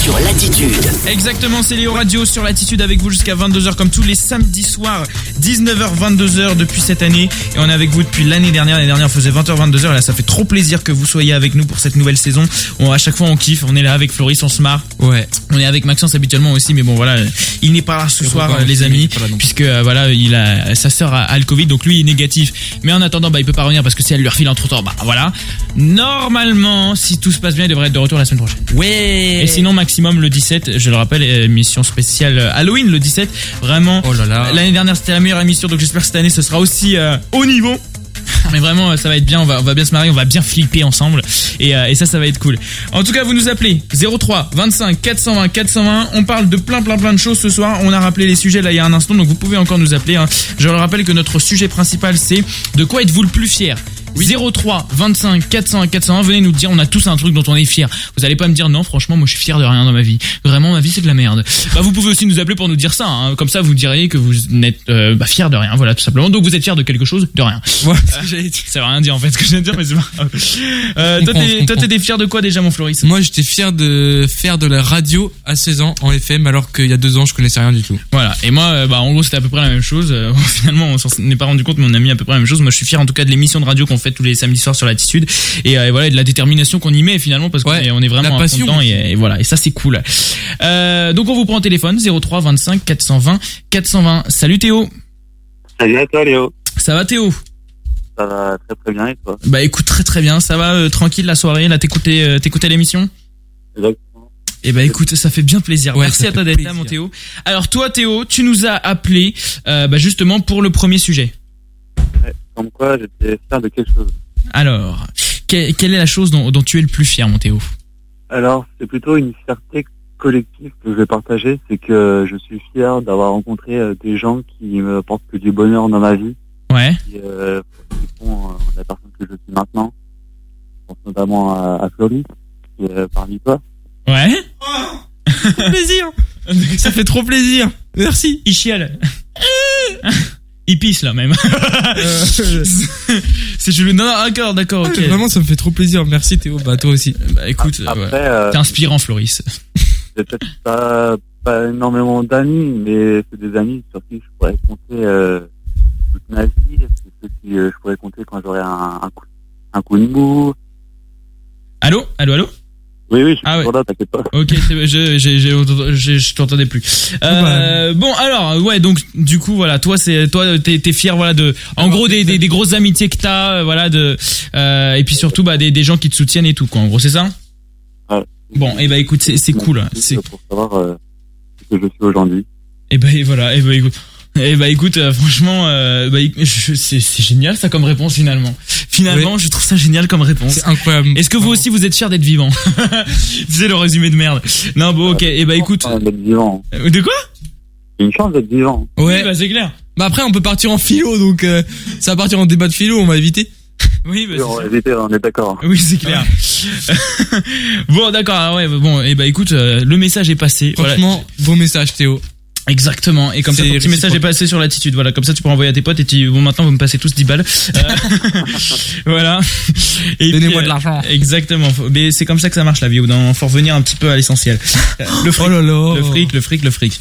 Sur l'attitude. Exactement, c'est Léo Radio sur l'attitude avec vous jusqu'à 22h comme tous les samedis soirs, 19h 22h depuis cette année et on est avec vous depuis l'année dernière. L'année dernière on faisait 20h 22h et là ça fait trop plaisir que vous soyez avec nous pour cette nouvelle saison. On, à chaque fois on kiffe, on est là avec Floris, on se marre. Ouais. On est avec Maxence habituellement aussi mais bon voilà, il n'est pas là ce soir les amis puisque euh, voilà, il a sa sœur a, a le Covid donc lui il est négatif. Mais en attendant bah il peut pas revenir parce que si elle lui refile entre temps bah voilà. Normalement, si tout se passe bien, il devrait être de retour la semaine prochaine. Ouais. Et sinon, maximum le 17, je le rappelle, émission spéciale euh, Halloween le 17. Vraiment, Oh là là. l'année dernière c'était la meilleure émission, donc j'espère que cette année ce sera aussi euh, au niveau. Mais vraiment, euh, ça va être bien, on va, on va bien se marrer, on va bien flipper ensemble. Et, euh, et ça, ça va être cool. En tout cas, vous nous appelez 03 25 420 420. On parle de plein, plein, plein de choses ce soir. On a rappelé les sujets là il y a un instant, donc vous pouvez encore nous appeler. hein. Je le rappelle que notre sujet principal, c'est de quoi êtes-vous le plus fier? 03 25 401 401 venez nous dire on a tous un truc dont on est fier vous allez pas me dire non franchement moi je suis fier de rien dans ma vie vraiment ma vie c'est de la merde bah vous pouvez aussi nous appeler pour nous dire ça hein. comme ça vous diriez que vous n'êtes euh, bah, fier de rien voilà tout simplement donc vous êtes fier de quelque chose de rien ce que j'allais dire. ça veut rien dire en fait ce que je viens de dire mais c'est pas grave. euh, toi t'étais fier de quoi déjà mon Floris? Moi, j'étais fier de faire de la radio à 16 ans en FM, alors qu'il y a deux ans, je connaissais rien du tout. Voilà. Et moi, euh, bah, en gros, c'était à peu près la même chose. Euh, finalement, on s'en est pas rendu compte, mais on a mis à peu près la même chose. Moi, je suis fier, en tout cas, de l'émission de radio qu'on fait tous les samedis soirs sur l'attitude. Et, euh, et voilà, et de la détermination qu'on y met, finalement, parce qu'on Ouais, est, on est vraiment dedans, et, et voilà. Et ça, c'est cool. Euh, donc, on vous prend au téléphone, 03 25 420 420. Salut Théo. Salut à toi, Léo. Ça va Théo? Ça va très très bien et toi? Bah, écoute, très très bien. Ça va, euh, tranquille la soirée. Là, t'écoutais, euh, t'écoutais l'émission? Exactement. Eh ben écoute, ça fait bien plaisir. Ouais, Merci à toi d'être là, mon Théo. Alors toi, Théo, tu nous as appelé euh, bah, justement pour le premier sujet. Comme quoi, j'étais fier de quelque chose. Alors, que- quelle est la chose dont, dont tu es le plus fier, mon Théo Alors, c'est plutôt une fierté collective que je vais partager, c'est que je suis fier d'avoir rencontré euh, des gens qui me apportent que du bonheur dans ma vie, Ouais. qui, euh, qui font euh, la personne que je suis maintenant. Je pense notamment à, à Florie, qui est euh, parmi toi. Ouais. plaisir Ça fait trop plaisir Merci Il chiale. Il pisse là même. c'est chelou. Non, non, d'accord, d'accord, ok. Vraiment, ça me fait trop plaisir. Merci Théo. Bah, toi aussi. Bah écoute, euh, Après, ouais. euh, t'es inspirant, Floris. j'ai peut-être pas, pas énormément d'amis, mais c'est des amis sur qui je pourrais compter euh, toute ma vie. C'est ceux qui euh, je pourrais compter quand j'aurai un, un, coup, un coup de mou. Allô, allô, allô? Oui, oui, je suis Ah ouais. là, t'inquiète pas. Ok, c'est- je, j'ai, j'ai, j'ai- je t'entendais plus. Euh, bon, alors, ouais, donc du coup, voilà, toi, c'est, toi, t'es, t'es fier, voilà, de, en gros, des, des, des grosses amitiés que t'as, euh, voilà, de, euh, et puis surtout, bah, des, des gens qui te soutiennent et tout, quoi. En gros, c'est ça. Ouais. Bon, et bah, écoute, c'est, c'est cool. C'est, Pour savoir euh, ce que je suis aujourd'hui. et bah, et voilà, et bah, écoute. Et bah écoute, euh, franchement, euh, bah, c'est, c'est génial ça comme réponse finalement. Finalement, je trouve ça génial comme réponse. C'est incroyable. Est-ce que vous aussi vous êtes fiers d'être vivant C'est le résumé de merde. Non, bon, ok. Et bah écoute, Une chance d'être vivant. euh, de quoi une chance d'être vivant. Ouais. Oui, bah c'est clair. Bah après, on peut partir en philo, donc euh, ça va partir en débat de philo, on va éviter. Oui, bah, Oui, on va éviter, on est d'accord. Oui, c'est clair. bon, d'accord. ah Ouais, bon, et bah écoute, euh, le message est passé. Voilà. Franchement, beau message Théo. Exactement. Et comme ça, ton petit message est passé sur l'attitude. Voilà, comme ça, tu peux envoyer à tes potes et tu, bon, maintenant, vous me passez tous 10 balles. Euh, voilà. Donnez-moi euh, de l'argent. Exactement. Faut- Mais c'est comme ça que ça marche la vie. Moment, faut revenir un petit peu à l'essentiel. Euh, Le fric, Oh là là. le fric, le fric, le fric.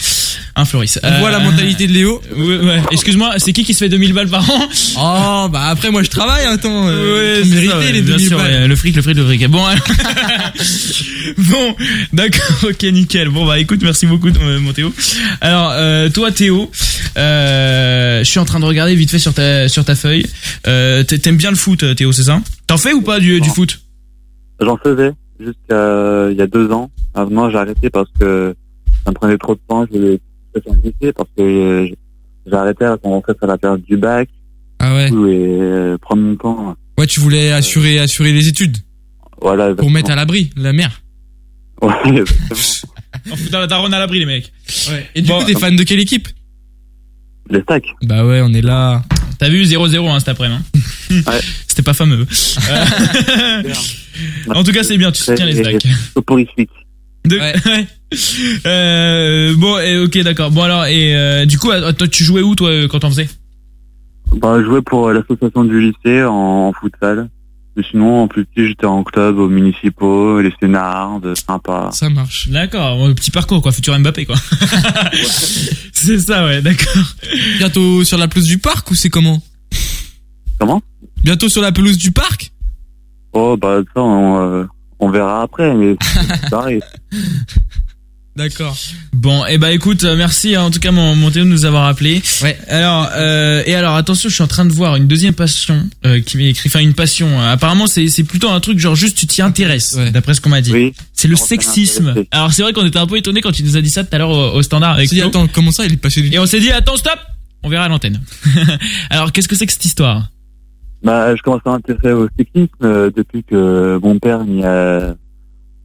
Un Floris. On voit la mentalité de Léo. Ouais, ouais. Excuse-moi, c'est qui qui se fait 2000 balles par an? Oh, bah après, moi je travaille, attends. Euh, Ouais, mériter ça, ouais, les bien 2000 sûr, balles. ouais, le fric, le fric, le fric. Bon, alors- bon, d'accord, ok, nickel. Bon bah écoute, merci beaucoup, euh, mon Théo. Alors, euh, toi, Théo, euh, je suis en train de regarder vite fait sur ta sur ta feuille. Euh, t'a- T'aimes bien le foot, Théo, c'est ça? T'en fais ou pas du, foot? J'en faisais jusqu'à il y a deux ans. Maintenant, j'ai arrêté parce que ça me prenait trop de temps. Je voulais faire un lycée parce que j'ai arrêté quand on rentrait sur la période du bac Ah ouais. et prendre mon temps. Ouais, tu voulais assurer, assurer les études Voilà. pour mettre à l'abri la mère. Ouais, exactement. On fout dans la daronne à l'abri, les mecs. Ouais. Et du Bon, coup, t'es fan de quelle équipe? Les stacks. Bah ouais, on est là. T'as vu 0-0 hein, cet après-midi. hein? Ouais. C'était pas fameux. En tout cas, c'est bien, tu soutiens les stacks. Soporifique. De- Ouais. ouais. Euh, bon, et, ok, d'accord. Bon alors, et euh, du coup, toi, tu jouais où toi euh, quand t'en faisais Bah, je jouais pour euh, l'association du lycée en, en futsal. Mais sinon, en plus petit, j'étais en club aux municipaux, les Sénardes, sympa. Ça marche. D'accord, bon, petit parcours quoi, futur Mbappé quoi. c'est ça, ouais, d'accord. Bientôt sur la pelouse du parc ou c'est comment? Comment? Bientôt sur la pelouse du parc? Oh, bah, ça, on, euh, on verra après, mais c'est pareil. D'accord. Bon, et bah écoute, euh, merci hein, en tout cas mon, mon Théo de nous avoir appelé. Ouais. Alors, euh, et alors attention, je suis en train de voir une deuxième passion euh, qui m'est écrit, enfin une passion. euh, apparemment, c'est c'est plutôt un truc genre juste tu t'y intéresses, Ouais. d'après ce qu'on m'a dit. Oui. C'est le sexisme. Alors c'est vrai qu'on était un peu étonné quand tu nous as dit ça tout à l'heure au, au standard On avec dit, attends, comment ça, il est passé du... Et on s'est dit attends stop, on verra à l'antenne. alors qu'est-ce que c'est que cette histoire? Bah, je commence à m'intéresser au cyclisme euh, depuis que mon père m'y a,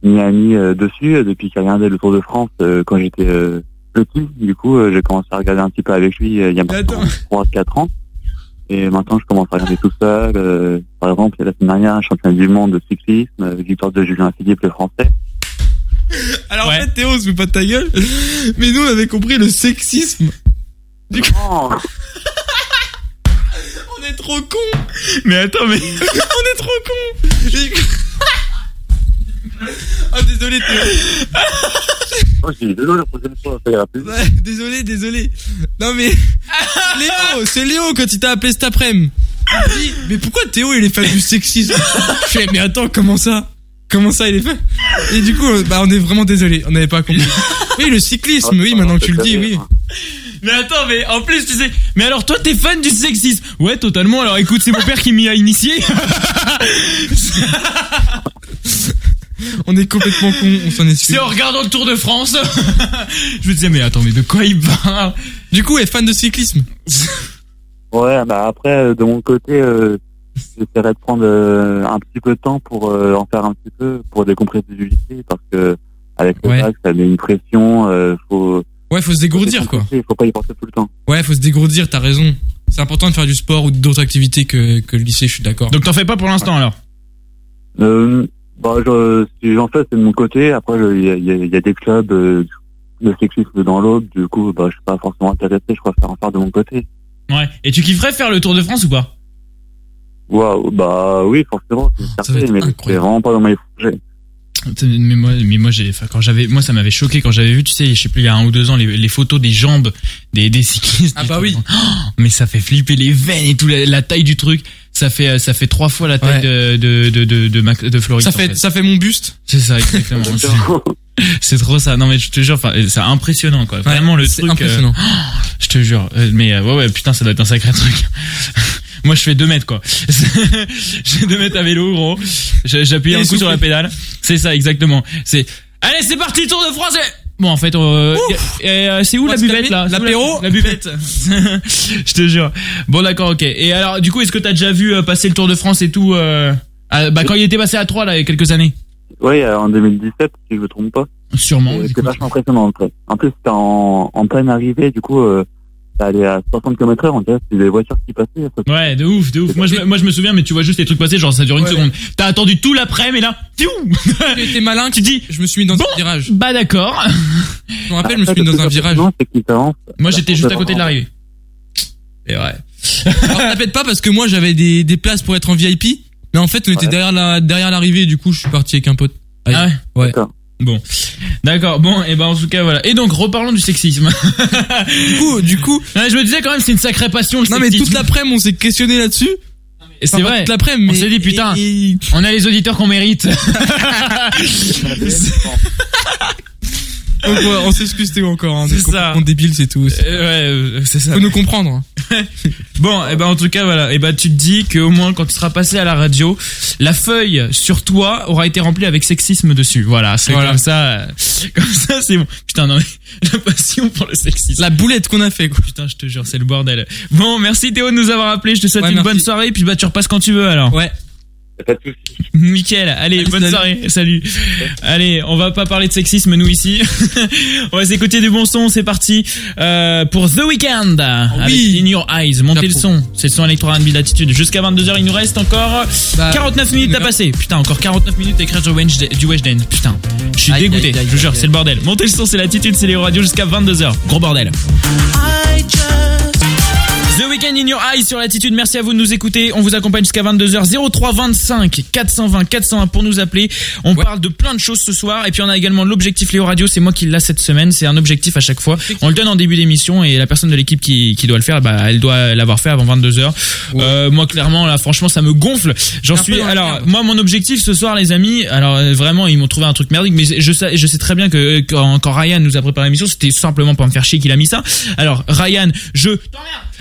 m'y a mis euh, dessus, euh, depuis qu'il regardait le Tour de France euh, quand j'étais euh, petit. Du coup, euh, j'ai commencé à regarder un petit peu avec lui euh, il y a maintenant 3-4 ans. Et maintenant, je commence à regarder tout seul. euh, par exemple, la semaine dernière, championnat du monde de cyclisme, euh, victoire de Julien Philippe, le français. Alors en fait, Théo, on se met pas de ta gueule. Mais nous, on avait compris le sexisme. Du coup... on est trop cons. Mais attends, mais. on est trop cons. Ah, désolé, Théo. Oh, désolé la prochaine fois, ça ira plus. désolé, désolé. Non mais Léo, c'est Léo quand il t'a appelé cet après-midi. Il dit, Mais pourquoi Théo il est fan du sexisme? Je fais mais attends, comment ça? Comment ça il est fan? Et du coup, bah on est vraiment désolé, on n'avait pas compris. Oui, le cyclisme, oui, maintenant que tu le dis, oui. Mais attends, mais en plus, tu sais. Mais alors, toi, t'es fan du sexisme? Ouais, totalement. Alors, écoute, c'est mon père qui m'y a initié. On est complètement con, on s'en excuse. C'est en regardant le Tour de France. je me disais, mais attends, mais de quoi il parle Du coup, est fan de cyclisme. Ouais, bah après, euh, de mon côté, euh, j'essaierai de prendre euh, un petit peu de temps pour euh, en faire un petit peu, pour décompresser du lycée, parce que avec le Ouais. bac, ça met une pression, euh, faut... Ouais, faut se dégourdir quoi. Il faut pas y penser tout le temps. Ouais, faut se dégourdir, t'as raison. C'est important de faire du sport ou d'autres activités que, que le lycée, je suis d'accord. Donc, t'en fais pas pour l'instant, alors? Euh, bah, je, si j'en fais, c'est de mon côté. Après, il y a, y a- y a des clubs euh, de cyclisme dans l'Aube. Du coup, bah, je suis pas forcément intéressé. Je préfère en faire de mon côté. Ouais. Et tu kifferais faire le Tour de France ou pas? Waouh, bah oui, forcément, c'est certain, mais c'est vraiment pas dans mes projets. Mais moi, mais moi, j'ai, enfin, quand j'avais, moi, ça m'avait choqué quand j'avais vu, tu sais, je sais plus, il y a un ou deux ans, les, les photos des jambes des, des cyclistes. Ah bah oui. Oh, mais ça fait flipper les veines et tout, la, la taille du truc. Ça fait, euh, ça fait trois fois la taille de, de, de, de, de, Mac- de Floris. Ça en fait, ça fait mon buste. C'est ça, exactement. C'est- c'est trop ça. Non mais je te jure, enfin, c'est impressionnant quoi. Vraiment le c'est truc. impressionnant. euh, je te jure. Euh, Mais euh, ouais ouais, putain, ça doit être un sacré truc. Moi, je fais 2 mètres quoi. je fais 2 mètres à vélo, gros. J'appuie un coup sur la pédale. C'est ça, exactement. C'est. Allez, c'est parti, Tour de France. et- Bon, en fait, euh, euh, c'est où la buvette là? L'apéro La, la buvette? je te jure. Bon, d'accord, ok. Et alors, du coup, est-ce que t'as déjà vu euh, passer le Tour de France et tout euh, à- Bah, quand il était passé à 3 là, il y a quelques années? Oui, euh, en 2017, si je me trompe pas. Sûrement. C'était vachement impressionnant. quoi. En plus, c'était en, en pleine arrivée, du coup, euh, ça allait à 60 km heure, on dirait c'était des voitures qui passaient. ça. Ouais, de ouf, de ouf. Moi je, me- moi je me souviens, mais tu vois juste les trucs passer, genre ça dure une Ouais. seconde. T'as attendu tout l'après, mais là, tiou T'es malin, tu dis, je me suis mis dans un virage. bah d'accord. Je me rappelle, je me suis mis dans un virage. C'est. Moi j'étais juste à côté de l'arrivée. Et ouais. Alors t'appelles pas parce que moi j'avais des, des places pour être en VIP, mais en fait on était Ouais. derrière la derrière l'arrivée, du coup je suis parti avec un pote. Allez. Ah ouais Ouais. D'accord. Bon. D'accord, bon, et ben en tout cas voilà. Et donc reparlons du sexisme. Du coup, du coup, Ouais, je me disais quand même c'est une sacrée passion le non mais toute l'après-midi on s'est questionné là-dessus. Et c'est Enfin, pas vrai. Toute l'après-midi, On s'est dit putain, et- on a les auditeurs qu'on mérite. Donc, ouais, on s'excuse Théo encore. Hein, on est C'est ça. complètement débile, c'est tout. Euh, ouais, euh, c'est ça. Faut nous comprendre. hein. Bon, et ben en tout cas voilà, et ben tu te dis que au moins quand tu seras passé à la radio, la feuille sur toi aura été remplie avec sexisme dessus. Voilà, c'est Voilà. comme ça, euh, comme ça c'est bon. Putain non mais la passion pour le sexisme. La boulette qu'on a fait quoi. Putain, je te jure, c'est le bordel. Bon, merci Théo de nous avoir appelé. Je te souhaite Ouais, une merci. bonne soirée, puis bah tu repasses quand tu veux alors. Ouais. Pas de soucis. Nickel. Allez, Allez, bonne salut. soirée. Salut. Allez, on va pas parler de sexisme nous ici. on va s'écouter du bon son. C'est parti euh, pour The Weeknd avec oui. In Your Eyes. Montez le son. C'est le son électro R&B d'attitude. Jusqu'à 22h, il nous reste encore Bah, 49 minutes à passer. Putain, encore 49 minutes à écrire du Weshden. du. Putain, je suis dégoûté. je vous jure, c'est le bordel. Montez le son, c'est l'attitude, c'est les radios jusqu'à 22h. Gros bordel. The Weekend in Your Eyes sur l'attitude. Merci à vous de nous écouter. On vous accompagne jusqu'à 22h. 03 25 420 401 pour nous appeler. On parle de plein de choses ce soir. Et puis on a également l'objectif Léo Radio. C'est moi qui l'a cette semaine. C'est un objectif à chaque fois. On le donne en début d'émission et la personne de l'équipe qui, qui doit le faire, bah, elle doit l'avoir fait avant 22h. Euh, moi, clairement, là, franchement, ça me gonfle. J'en suis, alors, moi, mon objectif ce soir, les amis, alors, euh, vraiment, ils m'ont trouvé un truc merdique, mais je sais, je sais très bien que euh, quand, quand Ryan nous a préparé l'émission, c'était simplement pour me faire chier qu'il a mis ça. Alors, Ryan, je,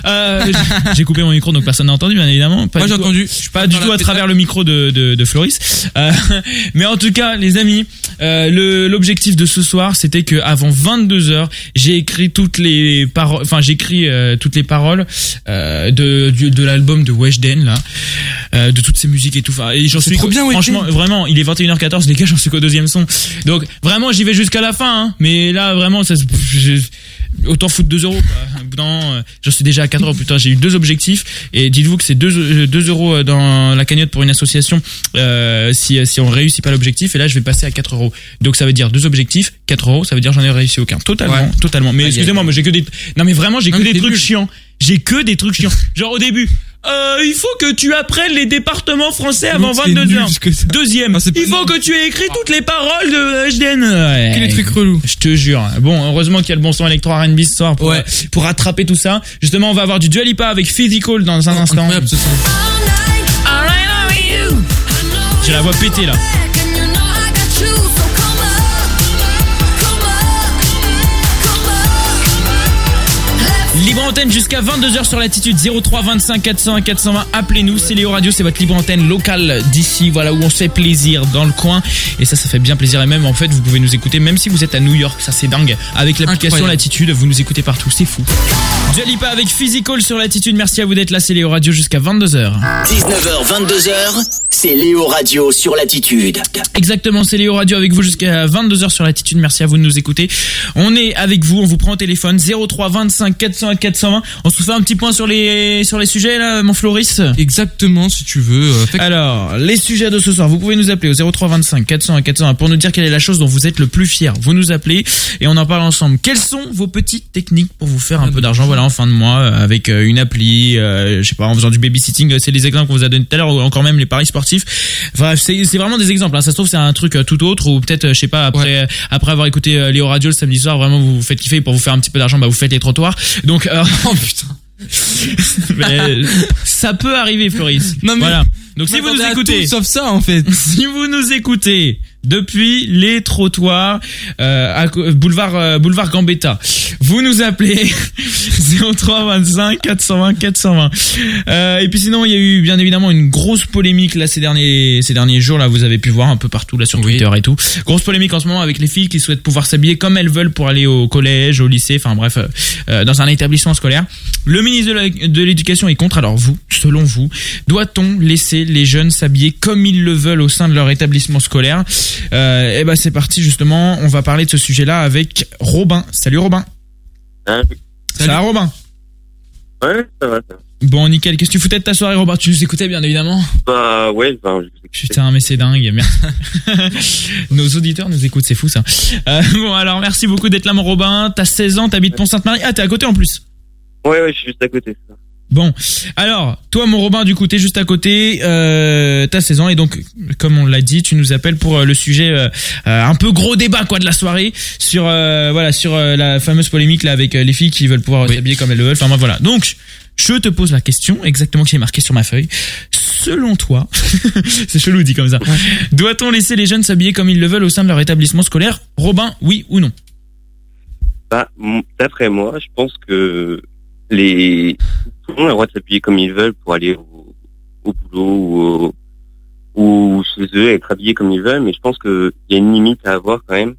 euh, j'ai coupé mon micro donc personne n'a entendu bien évidemment. Pas Moi j'ai entendu. pas du tout à travers le micro de, de, de Floris. Euh, mais en tout cas, les amis, euh, l'objectif de ce soir, c'était que avant 22 heures, j'ai écrit toutes les paroles, enfin euh, toutes les paroles de l'album de Weshden là. de toutes ces musiques et tout. Enfin, et j'en suis trop bien, franchement vraiment, il est 21h14 les gars, j'en suis qu'au deuxième son. Donc vraiment, j'y vais jusqu'à la fin hein. mais là vraiment ça je- autant foutre 2 euros quoi. J'en suis déjà à 4 euros putain, j'ai eu deux objectifs et dites-vous que c'est 2 deux euros dans la cagnotte pour une association euh, si si on réussit pas l'objectif et là je vais passer à 4 euros. Donc ça veut dire deux objectifs, 4 euros, ça veut dire j'en ai réussi aucun. Totalement, Ouais. totalement. Mais excusez-moi, mais j'ai que des non mais vraiment j'ai que des trucs chiants. J'ai que des trucs chiants. Genre au début, euh, il faut que tu apprennes les départements français avant Non, c'est 22 nul, heures. Deuxième, Ah, il faut que tu aies écrit toutes les paroles de HDN. Ouais. Que les trucs relous. Je te jure. Bon, heureusement qu'il y a le bon son électro R&B ce soir pour, Ouais. pour rattraper tout ça. Justement, on va avoir du Dua Lipa avec Physical dans un instant. Incroyable ce son. J'ai la voix pétée là. Libre antenne jusqu'à 22h sur l'attitude 03 25 401 420. Appelez-nous, c'est Léo Radio, c'est votre libre antenne locale d'ici, voilà où on se fait plaisir dans le coin. Et ça, ça fait bien plaisir. Et même en fait, vous pouvez nous écouter même si vous êtes à New York, ça c'est dingue. Avec l'application. Latitude, vous nous écoutez partout, c'est fou. Dua Lipa avec Physical sur l'attitude. Merci à vous d'être là, c'est Léo Radio jusqu'à 22h. 19h, 22h, c'est Léo Radio sur Latitude. Exactement, c'est Léo Radio avec vous jusqu'à 22h sur l'attitude. Merci à vous de nous écouter. On est avec vous, on vous prend au téléphone 03 25 401 420. On se fait un petit point sur les sur les sujets là, mon Floris. Exactement, si tu veux. euh, Alors, les sujets de ce soir, vous pouvez nous appeler au 03 25 401 401 pour nous dire quelle est la chose dont vous êtes le plus fier. Vous nous appelez et on en parle ensemble. Quelles sont vos petites techniques pour vous faire un peu d'argent voilà en fin de mois euh, avec euh, une appli, euh, je sais pas en faisant du babysitting, c'est les exemples qu'on vous a donné tout à l'heure ou encore même les paris sportifs. Bref, c'est c'est vraiment des exemples. hein. Ça se trouve c'est un truc tout autre ou peut-être je sais pas après après avoir écouté Léo Radio le samedi soir, vraiment vous vous faites kiffer pour vous faire un petit peu d'argent, bah vous faites les trottoirs. Donc euh, Oh putain. mais ça peut arriver Floris. Non, mais- voilà. Donc si vous nous écoutez, tout sauf ça en fait. si vous nous écoutez depuis les trottoirs euh, à boulevard euh, boulevard Gambetta, vous nous appelez 03 25 420 420. Euh, et puis sinon il y a eu bien évidemment une grosse polémique là ces derniers ces derniers jours là vous avez pu voir un peu partout là sur Oui. Twitter et tout. Grosse polémique en ce moment avec les filles qui souhaitent pouvoir s'habiller comme elles veulent pour aller au collège, au lycée, enfin bref euh, euh, dans un établissement scolaire. Le ministre de l'éducation est contre. Alors vous, selon vous, doit-on laisser les jeunes s'habiller comme ils le veulent au sein de leur établissement scolaire? Euh, Eh ben c'est parti justement. On va parler de ce sujet-là avec Robin. Salut Robin. Hein, Ça va Robin? Ouais, ça va, ça. Bon nickel. Qu'est-ce que tu foutais de ta soirée Robin? Tu nous écoutais bien évidemment. Bah, ouais, je- Putain mais c'est dingue. Nos auditeurs nous écoutent, c'est fou ça. Euh, bon alors merci beaucoup d'être là mon Robin. T'as 16 ans, t'habites Pont-Sainte-Marie. Ah t'es à côté en plus. ouais, ouais, je suis juste à côté. ça. Bon, alors, toi, mon Robin, du coup, t'es juste à côté, euh, t'as 16 ans, et donc, comme on l'a dit, tu nous appelles pour euh, le sujet, euh, euh, un peu gros débat, quoi, de la soirée, sur, euh, voilà, sur euh, la fameuse polémique, là, avec euh, les filles qui veulent pouvoir Oui. s'habiller comme elles le veulent, enfin, moi, voilà. Donc, je te pose la question, exactement qui est marqué sur ma feuille. Selon toi, c'est chelou dit comme ça, doit-on laisser les jeunes s'habiller comme ils le veulent au sein de leur établissement scolaire? Robin, oui ou non? Bah, d'après moi, je pense que les tout le monde a le droit de s'habiller comme ils veulent pour aller au, au boulot ou, au- ou chez eux, être habillés comme ils veulent, mais je pense qu'il y a une limite à avoir quand même.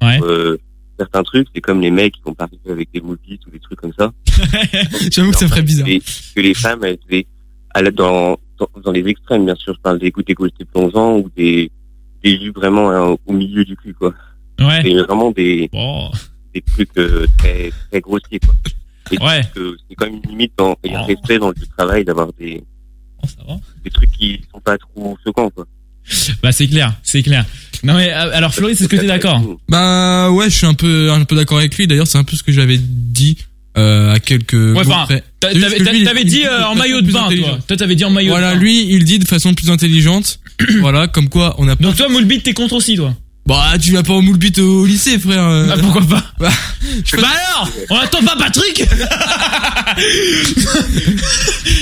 Ouais. Euh, certains trucs, c'est comme les mecs qui vont pas arriver avec des moules ou des trucs comme ça. J'avoue que ça ferait bizarre. Que les femmes, elles devaient, aller dans, dans, dans les extrêmes, bien sûr, je parle des des côtés plongeants ou des, des jus vraiment hein, au milieu du cul, quoi. Ouais. C'est vraiment des, des trucs euh, très, très grossiers, quoi. Et Ouais. que c'est quand même une limite dans, et un Oh. respect dans le travail d'avoir des, ça va. des trucs qui sont pas trop choquants, quoi. Bah, c'est clair, c'est clair. Non, mais, euh, alors, Floris, est-ce que t'es d'accord? Bah ouais, je suis un peu un peu d'accord avec lui. D'ailleurs, c'est un peu ce que j'avais dit euh, à quelques Ouais, jours enfin, t'avais dit euh, en maillot de bain, toi. Toi, t'avais dit en maillot Voilà, de bain. lui, il dit de façon plus intelligente. voilà, comme quoi on a pas. Donc toi, Moulbit, t'es contre aussi, toi Bah, tu vas pas au moule bite au lycée, frère. euh. Ah, pourquoi pas Bah, Bah alors On attend pas Patrick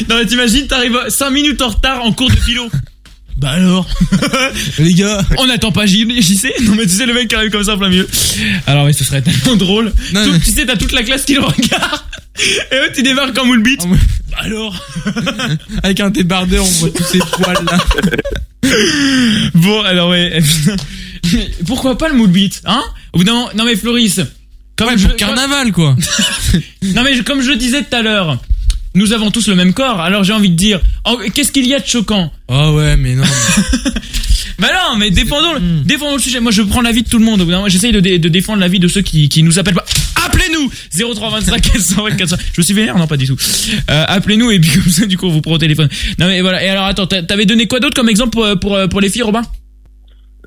Non mais t'imagines, t'arrives 5 minutes en retard en cours de philo. Bah alors les gars. On n'attend pas JC Non mais tu sais le mec qui arrive comme ça en plein milieu. Alors oui, ce serait tellement drôle. Non, Tout- mais- Tu sais, t'as toute la classe qui le regarde. Et eux, tu débarques en moule bite. Ah. Bah alors Avec un débardeur, on voit tous ces poils là. Bon, alors ouais. Pourquoi pas le moule bite Hein? Au bout d'un moment... Non mais Floris... Comme Ouais, je- pour carnaval quoi. Non mais je- comme je le disais tout à l'heure, nous avons tous le même corps. Alors j'ai envie de dire, en- qu'est-ce qu'il y a de choquant Ah ouais, mais non. Bah non, mais défendons, le- défendons le sujet. Moi, je prends l'avis de tout le monde. J'essaye de, dé- de défendre l'avis de ceux qui, qui nous appellent pas. Appelez-nous 0325 420 400. Je me suis vénère Non, pas du tout. Euh, appelez-nous et puis comme ça, du coup, on vous prend au téléphone. Non mais voilà. Et alors, attends, t'a- t'avais donné quoi d'autre comme exemple pour, pour, pour les filles, Robin?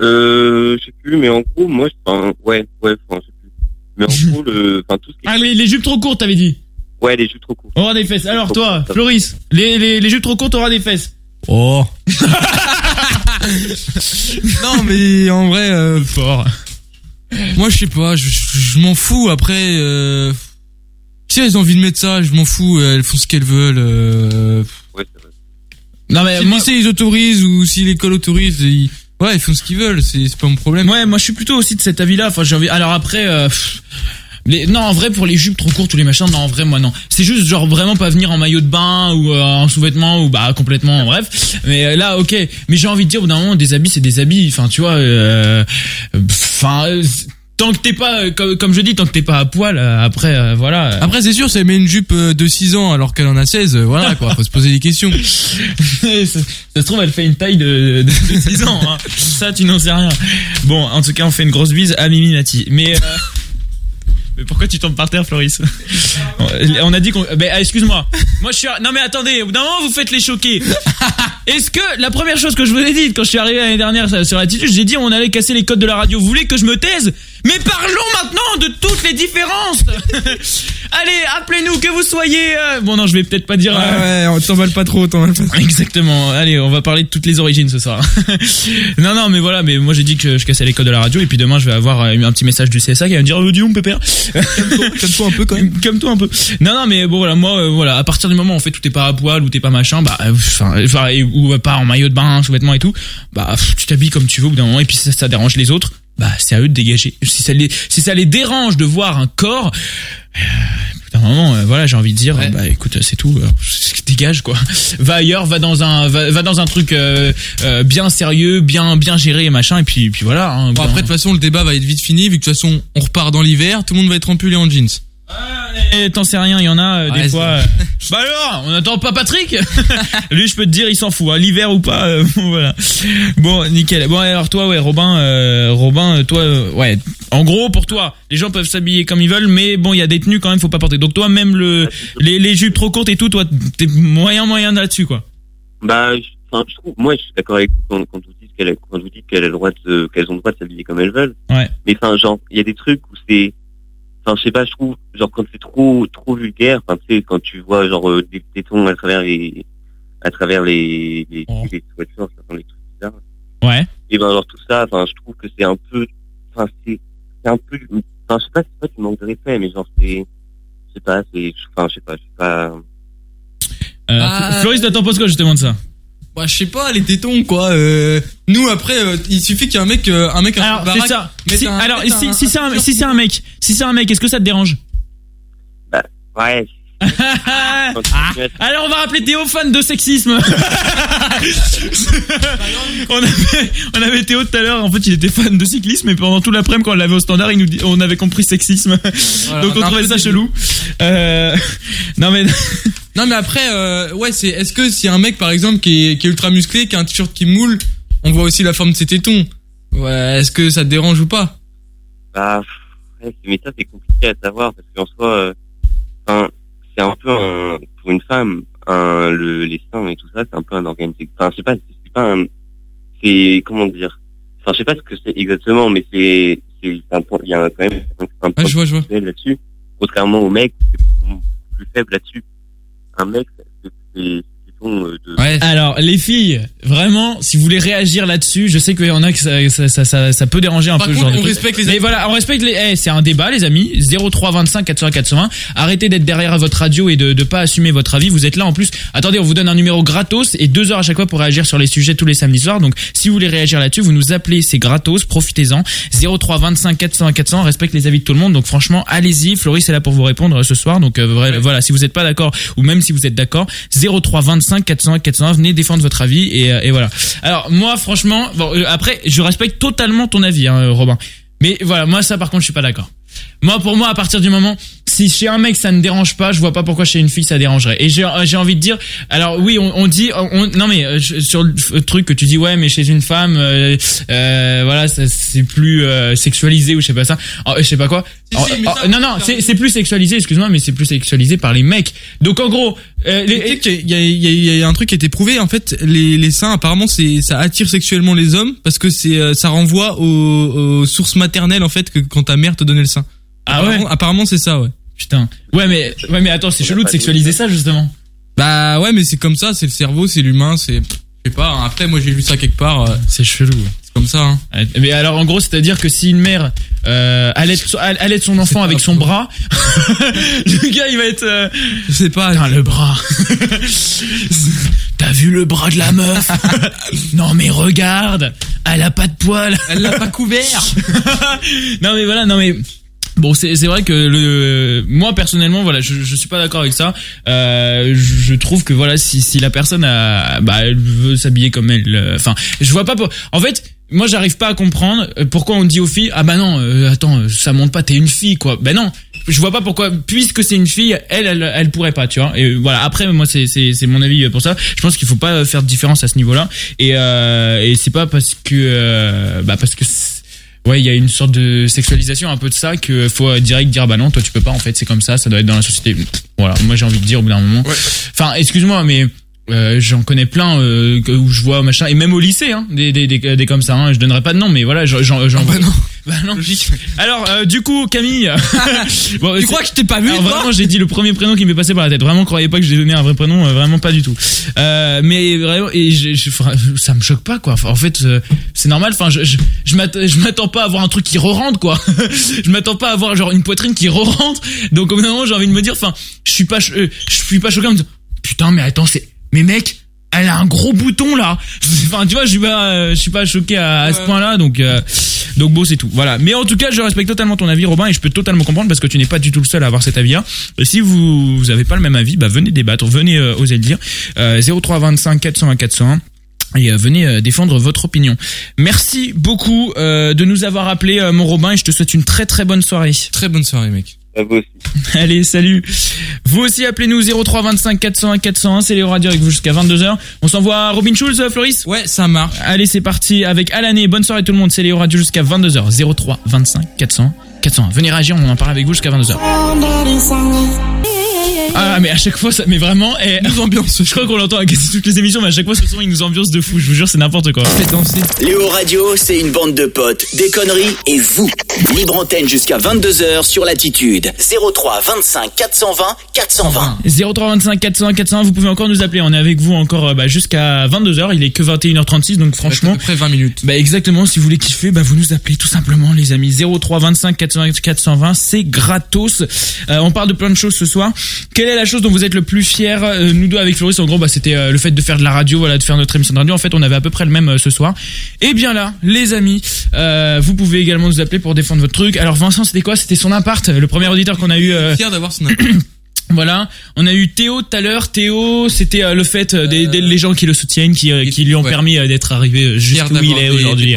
Euh, je sais plus, mais en gros, moi, je- enfin, ouais, ouais, enfin, je sais plus. Mais en gros, le, enfin, tout ce qui est, Ah, les, les jupes trop courtes, t'avais dit. Ouais, les jupes trop courtes. Aura des fesses. Alors toi, Floris, les, les, les jupes trop courtes, aura des fesses. Oh. non, mais en vrai, euh, fort. Moi, je sais pas, je, je- je m'en fous. Après, euh, si elles ont envie de mettre ça, je m'en fous. Elles font ce qu'elles veulent. Euh, Non mais si le lycée ils autorisent ou si l'école autorise, ils, ouais, ils font ce qu'ils veulent. C'est c'est pas mon problème. Ouais, moi je suis plutôt aussi de cet avis-là. Enfin, j'ai envie. Alors après, euh, pff, les... non, en vrai pour les jupes trop courtes ou les machins, non, en vrai, moi non. C'est juste genre vraiment pas venir en maillot de bain ou euh, en sous-vêtements ou bah complètement. Bref. Mais euh, là, ok. Mais j'ai envie de dire, au bout d'un moment, des habits, c'est des habits. Enfin, tu vois. euh, Enfin. euh, Tant que t'es pas, euh, comme, comme je dis, tant que t'es pas à poil, euh, après, euh, voilà. euh, Après, c'est sûr, elle met une jupe de 6 ans alors qu'elle en a 16, euh, voilà quoi, faut se poser des questions. ça, ça se trouve, elle fait une taille de, de, de 6 ans. Hein. Ça, tu n'en sais rien. Bon, en tout cas, on fait une grosse bise à Mimi Mati. Mais, euh, mais pourquoi tu tombes par terre, Floris On a dit qu'on. Ben, ah, excuse-moi. Moi, je suis. Non, mais attendez. Au bout d'un moment, vous faites les choquer. Est-ce que la première chose que je vous ai dit quand je suis arrivé l'année dernière sur l'attitude, j'ai dit on allait casser les codes de la radio. Vous voulez que je me taise? Mais parlons maintenant de toutes les différences. Allez, appelez-nous que vous soyez. euh, Bon, non, je vais peut-être pas dire. euh, ouais, on t'emballe pas trop, t'emballe pas trop. Exactement. Allez, on va parler de toutes les origines ce soir. non, non, mais voilà. Mais moi, j'ai dit que je cassais les codes de la radio, et puis demain, je vais avoir euh, un petit message du CSA qui va me dire, oh, dis donc, pépère. Calme-toi un peu quand même. Calme-toi un peu. Non, non, mais bon, voilà. Moi, euh, voilà. À partir du moment où on fait tout est pas à poil ou t'es pas machin, bah, euh, enfin, enfin, et- ou euh, pas en maillot de bain, sous-vêtements et tout, bah, pff, tu t'habilles comme tu veux au bout d'un moment, et puis ça, ça dérange les autres, bah, c'est à eux de dégager. Si ça les, si ça les dérange de voir un corps. Euh, bout d'un moment, euh, voilà, j'ai envie de dire, bah écoute, c'est tout, euh, dégage quoi. Va ailleurs, va dans un, va, va dans un truc euh, euh, bien sérieux, bien, bien géré et machin, et puis, puis voilà. hein, Bon, après, de toute façon, le débat va être vite fini, vu que de toute façon, on repart dans l'hiver, tout le monde va être en pull et en jeans. Et T'en sais rien, il y en a euh, des Ouais, fois. euh, bah alors, on attend pas Patrick Lui, je peux te dire, il s'en fout, hein, l'hiver ou pas. euh, bon, voilà. Bon, nickel. Bon, alors toi, ouais, Robin, euh, Robin, euh, toi, euh, ouais. En gros, pour toi, les gens peuvent s'habiller comme ils veulent, mais bon, il y a des tenues quand même, faut pas porter. Donc toi, même le, les, les jupes trop courtes et tout, toi, t'es moyen, moyen là-dessus, quoi. Bah, je, enfin, je trouve, moi, je suis d'accord avec vous quand, quand vous dites qu'elle, quand vous dites qu'elle a le droit de, qu'elles ont le droit de s'habiller comme elles veulent. Ouais. Mais enfin, genre, il y a des trucs où c'est, enfin, je sais pas, je trouve, genre, quand c'est trop, trop vulgaire, enfin, tu sais, quand tu vois, genre, euh, des tétons à travers les, à travers les, les, les sweatshirts, enfin, les trucs bizarres. Ouais. Et ben, genre, tout ça, enfin, je trouve que c'est un peu, enfin, c'est, c'est un peu, enfin, je sais pas, c'est pas du manque de respect, mais genre, c'est, je sais pas, c'est, enfin, je sais pas, je sais pas, Euh, Ah. Floris, t'en penses quoi justement de ça Bah, je sais pas, les tétons, quoi. Euh, nous, après, euh, il suffit qu'il y ait un mec, euh, un mec, Alors, c'est ça. Si- alors, si, si c'est un, si c'est un mec, si c'est un mec, est-ce que ça te dérange ouais. Ah, alors on va rappeler Théo fan de sexisme. on, avait, on avait Théo tout à l'heure, en fait il était fan de cyclisme et pendant tout l'après-midi quand on l'avait au standard, il nous dit, on avait compris sexisme. Donc on un trouvait ça chelou. Euh, non mais Non, mais après, euh, ouais, c'est, est-ce que si un mec, par exemple, qui est, qui est ultra musclé, qui a un t-shirt qui moule, on voit aussi la forme de ses tétons. Ouais, est-ce que ça te dérange ou pas? Bah, ouais, mais ça c'est compliqué à savoir parce qu'en soi, euh, enfin, c'est un peu un, pour une femme, un, le, les seins et tout ça, c'est un peu un organe. Enfin, je sais pas, c'est pas un, c'est comment dire? Enfin, je sais pas ce que c'est exactement, mais c'est, c'est un point, il y a quand même un, un point je vois, je vois. sexuel là-dessus. Contrairement au mec, c'est beaucoup plus faible là-dessus. Un mec, c'est, c'est, c'est ton, euh, de, Alors, les filles, vraiment, si vous voulez réagir là-dessus, je sais qu'il y en a que ça, ça, ça, ça, ça peut déranger un Par peu contre, genre on respecte les Mais avis. voilà, on respecte les. Eh, c'est un débat, les amis. 03 25 400 420. Arrêtez d'être derrière votre radio et de de pas assumer votre avis. Vous êtes là en plus. Attendez, on vous donne un numéro gratos et deux heures à chaque fois pour réagir sur les sujets tous les samedis soirs. Donc, si vous voulez réagir là-dessus, vous nous appelez, c'est gratos. Profitez-en. 03 25 400 400. On respecte les avis de tout le monde. Donc, franchement, allez-y. Floris est là pour vous répondre ce soir. Donc, euh, vrai- voilà, si vous n'êtes pas d'accord ou même si vous êtes d'accord, 03 25 400 400. Venez défendre votre avis et, euh, et voilà. Alors, moi, franchement, bon, euh, après, je respecte totalement ton avis, hein, Robin. Mais voilà, moi ça par contre je suis pas d'accord. Moi pour moi à partir du moment si chez un mec ça ne dérange pas, je vois pas pourquoi chez une fille ça dérangerait. Et j'ai j'ai envie de dire, alors oui, on, on dit, on, non mais euh, sur le truc que tu dis, ouais, mais chez une femme, euh, euh, voilà, ça, c'est plus euh, sexualisé ou je sais pas ça, Oh, je sais pas quoi. Si, Oh, si, oh, ça, non non, c'est c'est plus sexualisé, excuse-moi, mais c'est plus sexualisé par les mecs. Donc en gros, euh, les, qu'il y a, il y a- il y a un truc qui a été prouvé en fait les, les seins apparemment c'est ça attire sexuellement les hommes parce que c'est euh, ça renvoie aux, aux sources maternelles en fait que quand ta mère te donnait le sein. Ah ouais Apparemment- c'est ça ouais. Putain. Ouais mais ouais mais attends, c'est chelou de sexualiser ça justement. Bah ouais mais c'est comme ça c'est le cerveau c'est l'humain c'est je sais pas hein. après moi j'ai lu ça quelque part euh, C'est chelou. c'est comme ça hein. Mais alors en gros, c'est-à-dire que si une mère euh, allait allait son enfant avec son bras, le gars il va être euh, Je sais pas Putain, le bras. T'as vu le bras de la meuf? Non mais regarde, elle a pas de poils. elle l'a pas couvert. non mais voilà, non mais Bon, c'est vrai que le moi personnellement, voilà, je je suis pas d'accord avec ça. Euh, je, trouve que voilà, si si la personne a bah elle veut s'habiller comme elle, euh, enfin, je vois pas. En fait, moi j'arrive pas à comprendre euh, pourquoi on dit aux filles ah bah non, euh, attends, euh, ça monte pas, t'es une fille quoi. Ben non. Je vois pas pourquoi, puisque c'est une fille, elle, elle, elle pourrait pas, tu vois. Et voilà. Après, moi, c'est, c'est, c'est mon avis pour ça. Je pense qu'il faut pas faire de différence à ce niveau-là. Et, euh, et c'est pas parce que, euh, bah, parce que Ouais, il y a une sorte de sexualisation un peu de ça que faut direct dire bah non, toi tu peux pas en fait, c'est comme ça, ça doit être dans la société. Voilà, moi j'ai envie de dire au bout d'un moment. Enfin, excuse-moi mais euh, j'en connais plein euh, que- où je vois machin et même au lycée hein, des, des, des, des comme ça hein, je donnerai pas de nom mais voilà j'en j'en j'en- bah non. Bah non. Alors euh, du coup Camille Bon, Tu crois que je t'ai pas vu alors vraiment, j'ai dit le premier prénom qui m'est passé par la tête. Vraiment, croyez pas que j'ai donné un vrai prénom, euh, vraiment pas du tout. Euh, mais vraiment, et je, je- ça me choque pas quoi. En fait, c'est normal. Enfin, je, je, je m'attends, pas à avoir un truc qui re-rentre quoi. je m'attends pas à avoir genre une poitrine qui re-rentre. Donc au bout d'un moment, j'ai envie de me dire, enfin, je suis pas, je suis pas choqué en me disant, putain, mais attends, c'est, mais mec. Elle a un gros bouton là. Enfin, tu vois, je suis pas, euh, je suis pas choqué à, à ce point-là, donc, euh, donc bon, c'est tout. Voilà. Mais en tout cas, je respecte totalement ton avis, Robin, et je peux totalement comprendre parce que tu n'es pas du tout le seul à avoir cet avis-là. Et si vous, vous avez pas le même avis, bah venez débattre, venez euh, oser le dire. Euh, 0325 401 401 et euh, venez euh, défendre votre opinion. Merci beaucoup euh, de nous avoir appelé mon Robin et je te souhaite une très très bonne soirée. Très bonne soirée mec. À vous aussi. Allez, salut. Vous aussi appelez-nous 0325 401 401, c'est les radios avec vous jusqu'à 22h. On s'envoie à Robin Schulz, euh, Floris? Ouais ça marche. Allez, c'est parti avec Alané. Bonne soirée tout le monde, c'est les radios jusqu'à 22h. 03 25 401 401. Venez réagir, on en parle avec vous jusqu'à 22h. Ah mais à chaque fois ça mais vraiment et Nous ambiance. je crois qu'on l'entend à quasi toutes les émissions mais à chaque fois ce son il nous ambiance de fou je vous jure c'est n'importe quoi Faites danser. Léo Radio, c'est une bande de potes, des conneries et vous. Libre antenne jusqu'à 22h sur Latitude. 03 25 420 420. 0325 401 401 vous pouvez encore nous appeler on est avec vous encore euh, bah, jusqu'à 22h il est que 21h36 donc franchement Après 20 minutes. bah exactement si vous voulez kiffer bah vous nous appelez tout simplement les amis 03 25 401 420 c'est gratos Euh, on parle de plein de choses ce soir quelle est la chose dont vous êtes le plus fier Euh, nous deux avec Floris? En gros bah c'était euh, le fait de faire de la radio voilà de faire notre émission de radio. En fait on avait à peu près le même euh, ce soir. Et bien là les amis euh, vous pouvez également nous appeler pour défendre votre truc. Alors Vincent c'était quoi? C'était son appart le premier auditeur qu'on a eu euh, Fier d'avoir son voilà, on a eu Théo tout à l'heure. Théo, c'était euh, le fait euh, des, des les gens qui le soutiennent, qui, euh, qui lui ont ouais. permis d'être arrivé euh, juste Fier où il est aujourd'hui.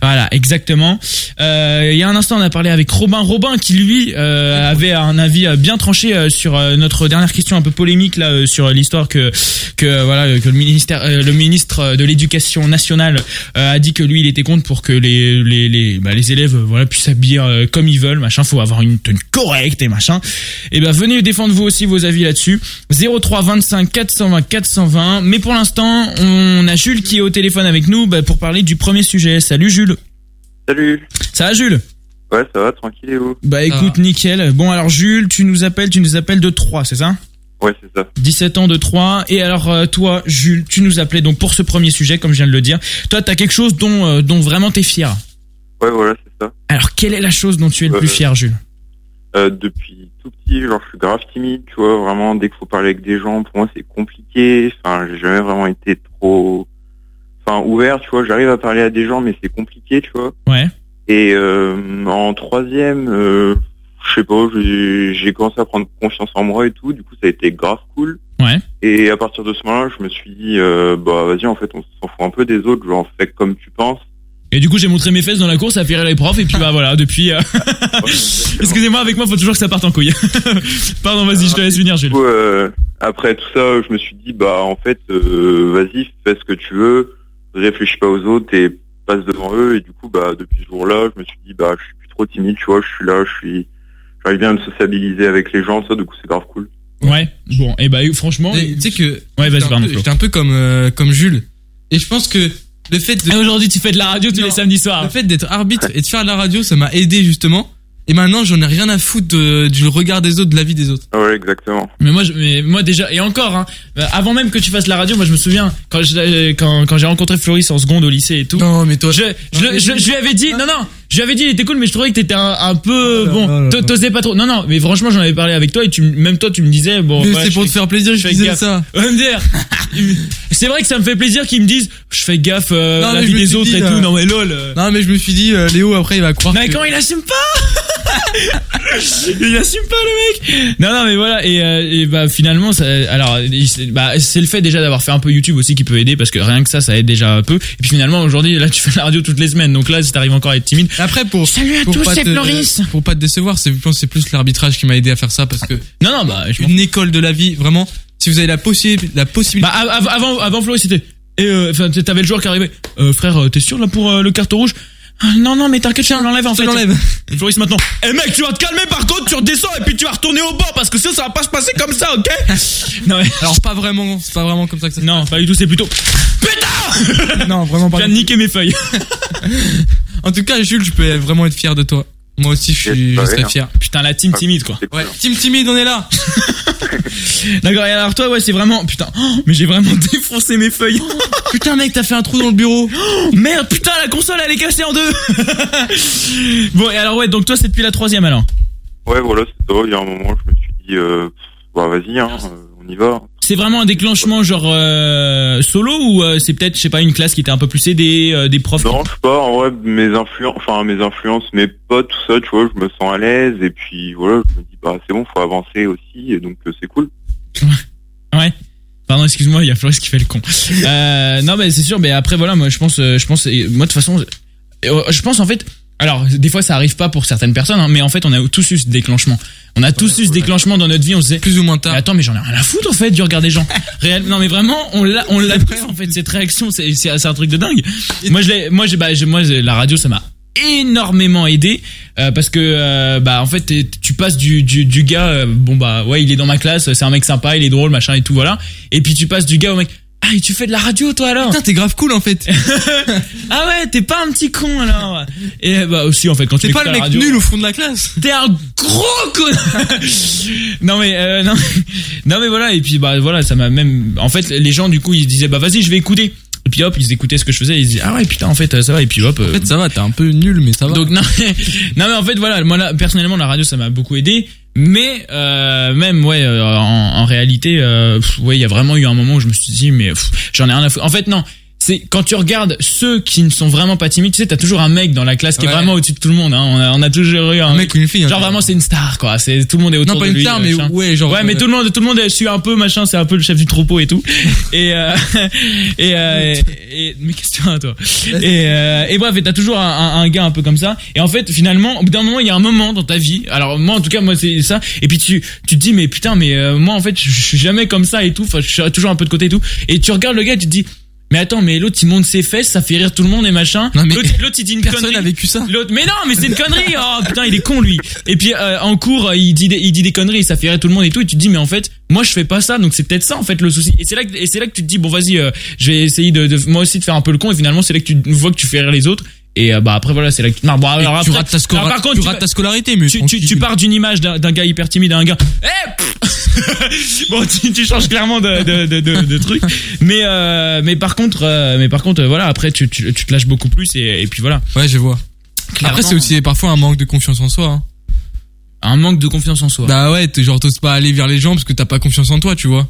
Voilà, exactement. Euh, il y a un instant, on a parlé avec Robin. Robin qui lui euh, avait un avis bien tranché sur notre dernière question un peu polémique là sur l'histoire que que voilà que le ministère le ministre de l'Éducation nationale euh, a dit que lui il était contre pour que les les les bah, les élèves voilà puissent s'habiller comme ils veulent machin. Faut avoir une tenue correcte et machin. Et ben venez défendre vous aussi vos avis là-dessus. 03 25 420 420. Mais pour l'instant, on a Jules qui est au téléphone avec nous bah, pour parler du premier sujet. Salut Jules. Salut. Ça va Jules? Ouais, ça va, tranquille et vous? Bah écoute, nickel. Bon alors Jules, tu nous appelles, tu nous appelles de 3, c'est ça? Ouais, c'est ça. 17 ans de 3. Et alors euh, toi, Jules, tu nous appelais donc pour ce premier sujet, comme je viens de le dire. Toi, t'as quelque chose dont, euh, dont vraiment t'es fier? Ouais, voilà, c'est ça. Alors quelle est la chose dont tu es le plus Euh, fier, Jules? Euh, depuis tout petit, genre, je suis grave timide, tu vois, vraiment, dès qu'il faut parler avec des gens, pour moi, c'est compliqué. Enfin, j'ai jamais vraiment été trop, enfin, ouvert, tu vois, j'arrive à parler à des gens, mais c'est compliqué, tu vois. Ouais. Et euh, en troisième, euh, je sais pas, j'ai j'ai commencé à prendre confiance en moi et tout, du coup, ça a été grave cool. Ouais. Et à partir de ce moment-là, je me suis dit, euh, bah vas-y, en fait, on s'en fout un peu des autres, genre fais comme tu penses. Et du coup, j'ai montré mes fesses dans la course, ça a fait rire les profs, et puis bah voilà, depuis. euh, Excusez-moi, avec moi, faut toujours que ça parte en couille. Pardon, vas-y, je te laisse finir, Du Jules. coup, euh, après tout ça, je me suis dit, bah en fait, euh, vas-y, fais ce que tu veux, réfléchis pas aux autres et passe devant eux. Et du coup, bah depuis ce jour-là, je me suis dit, bah je suis plus trop timide, tu vois, je suis là, je suis, j'arrive bien à me sociabiliser avec les gens, ça, du coup c'est grave cool. Ouais, bon, et bah franchement. Tu sais que. Ouais, vas-y, j'étais un pardon. J'étais un peu comme, euh, comme Jules. Et je pense que le fait de. Et aujourd'hui, tu fais de la radio tous les samedis soirs. Le fait d'être arbitre et de faire de la radio, ça m'a aidé justement. Et maintenant, j'en ai rien à foutre de- du regard des autres, de la vie des autres. Ah Ouais, exactement. Mais moi, je, mais moi déjà, et encore, hein, euh, avant même que tu fasses la radio, moi je me souviens quand je- euh, quand, quand j'ai rencontré Floris en seconde au lycée et tout. Non, mais toi. Je, je, je lui avais dit, non, non, je lui avais dit, il était cool, mais je trouvais que t'étais un, un peu, là bon, t'osais pas trop. Non, non, mais franchement, j'en avais parlé avec toi et tu, même toi, tu me disais, bon, Mais ouais, c'est pour fais- te faire plaisir, je fais disais gaffe. ça. Dire. c'est vrai que ça me fait plaisir qu'ils me disent, je fais gaffe, euh, Non, la vie des autres dit, et tout. Non, mais lol. euh. Non, mais je me suis dit, euh, Léo, après, il va croire. Mais que- quand il assume pas Il assume pas le mec Non non mais voilà et, euh, et bah finalement ça, alors bah c'est le fait déjà d'avoir fait un peu YouTube aussi qui peut aider parce que rien que ça ça aide déjà un peu et puis finalement aujourd'hui là tu fais la radio toutes les semaines donc là si t'arrives encore à être timide Après, pour. Salut à pour tous c'est Floris Pour pas te décevoir, c'est, je plus l'arbitrage qui m'a aidé à faire ça parce que. Non non bah je Une école de la vie, vraiment. Si vous avez la, possi la possibilité. Bah av- av- avant avant Floris c'était et euh, enfin t'avais le joueur qui arrivait euh, frère euh, t'es sûr là pour euh, le carton rouge? Ah, non non mais t'inquiète je l'enlève en Je fait l'enlève. Floris maintenant Eh mec tu vas te calmer par contre tu redescends et puis tu vas retourner au banc parce que sinon ça va pas se passer comme ça ok? Non mais Alors, pas vraiment, c'est pas vraiment comme ça que ça se non pas du tout c'est plutôt Putain Non, vraiment Je pas. viens de niquer mes feuilles En tout cas, Jules, je peux vraiment être fier de toi. Moi aussi, je, suis, je Ouais, serais hein. fier. Putain la team timide quoi. Ouais, team timide, on est là. D'accord et alors toi ouais c'est vraiment Putain oh, mais j'ai vraiment défoncé mes feuilles Putain, mec, t'as fait un trou dans le bureau. Oh, Merde putain la console elle est cassée en deux Bon et alors ouais donc toi c'est depuis la troisième alors? Ouais, voilà, c'est ça. Il y a un moment, je me suis dit, euh, bah vas-y, hein, euh, on y va. C'est vraiment un déclenchement genre euh, solo ou euh, c'est peut-être je sais pas une classe qui était un peu plus aidée, euh, des profs. qui- Non, je sais pas, en vrai, mes influences, enfin mes influences, mes potes, tout ça, tu vois, je me sens à l'aise et puis voilà, je me dis bah c'est bon, faut avancer aussi et donc c'est cool. Ouais. Pardon, excuse-moi, il y a Floris qui fait le con. Non, mais c'est sûr. Mais après, voilà, moi, je pense, je pense, moi, de toute façon, je pense en fait. Alors, des fois, ça arrive pas pour certaines personnes, hein, mais en fait, on a tous eu ce déclenchement. On a tous eu ce déclenchement dans notre vie. On se disait, Plus ou moins mais tard. attends, mais j'en ai rien à foutre en fait du regard des gens. Réel, non, mais vraiment, on l'a, on l'a en fait cette réaction. C'est, c'est, c'est un truc de dingue. Moi, je l'ai, moi, j'ai, bah, moi, j'ai- la radio, ça m'a énormément aidé euh, parce que euh, bah en fait tu passes du, du, du gars euh, bon bah ouais il est dans ma classe c'est un mec sympa il est drôle machin et tout voilà et puis tu passes du gars au mec ah et tu fais de la radio toi alors Putain, t'es grave cool en fait. ah ouais t'es pas un petit con alors et bah aussi en fait quand tu T'es pas le mec radio, nul au fond de la classe. T'es un gros connard. non mais euh, non, non mais voilà et puis bah voilà ça m'a même en fait les gens du coup ils se disaient bah vas-y je vais écouter et puis hop ils écoutaient ce que je faisais ils se disaient ah ouais putain en fait ça va et puis hop euh, En fait, ça va, t'es un peu nul, mais ça va. donc non mais, non mais en fait voilà moi là personnellement la radio ça m'a beaucoup aidé mais euh, même ouais euh, en, réalité euh, ouais il y a vraiment eu un moment où je me suis dit mais j'en ai rien à foutre. En fait non c'est quand tu regardes ceux qui ne sont vraiment pas timides tu sais t'as toujours un mec dans la classe qui Ouais. est vraiment au-dessus de tout le monde hein. on, a, on a toujours eu un, un mec ou une fille. hein. genre vraiment c'est une star quoi c'est tout le monde est autour Non, pas de une lui star, mais machin. ouais, genre. Ouais, mais tout le monde, tout le monde suit un peu, machin, c'est un peu le chef du troupeau et tout. Et, euh, et, euh, et, et- mais qu'est-ce que tu as, toi? Et, euh, et bref, t'as toujours un, gars un peu comme ça. Et en fait, finalement, au bout d'un moment, il y a un moment dans ta vie. Alors, moi, en tout cas, moi, c'est ça. Et puis, tu, tu te dis, mais putain, mais euh, moi, en fait, je je suis jamais comme ça et tout. Enfin, je suis toujours un peu de côté et tout. Et tu regardes le gars, et tu te dis, mais attends, mais l'autre, il monte ses fesses, ça fait rire tout le monde et machin. Non, mais L'autre, il dit une Personne connerie. n'a vécu ça. L'autre, mais non, mais c'est une connerie. Oh putain, il est con lui. Et puis euh, en cours, il dit des, il dit des conneries, ça fait rire tout le monde et tout. Et tu te dis mais en fait, moi je fais pas ça, donc c'est peut-être ça en fait le souci. Et c'est là que et c'est là que tu te dis bon vas-y, euh, je vais essayer de, de moi aussi de faire un peu le con. Et finalement c'est là que tu vois que tu fais rire les autres. Et euh, bah après voilà, c'est te marres. Bon, alors tu rates ta, sco- alors, par contre, tu tu, rates ta scolarité, mais tu, tu, tu pars d'une image d'un gars hyper timide à un gars. Eh bon, tu, changes clairement de, de, de, de, de truc. Mais euh, mais par contre, euh, mais par contre, voilà, après tu, tu, te lâches beaucoup plus et, et puis voilà. Ouais, je vois. Après, c'est aussi parfois un manque de confiance en soi. hein. un manque de confiance en soi. Bah ouais, t'es genre t'oses pas aller vers les gens parce que t'as pas confiance en toi, tu vois.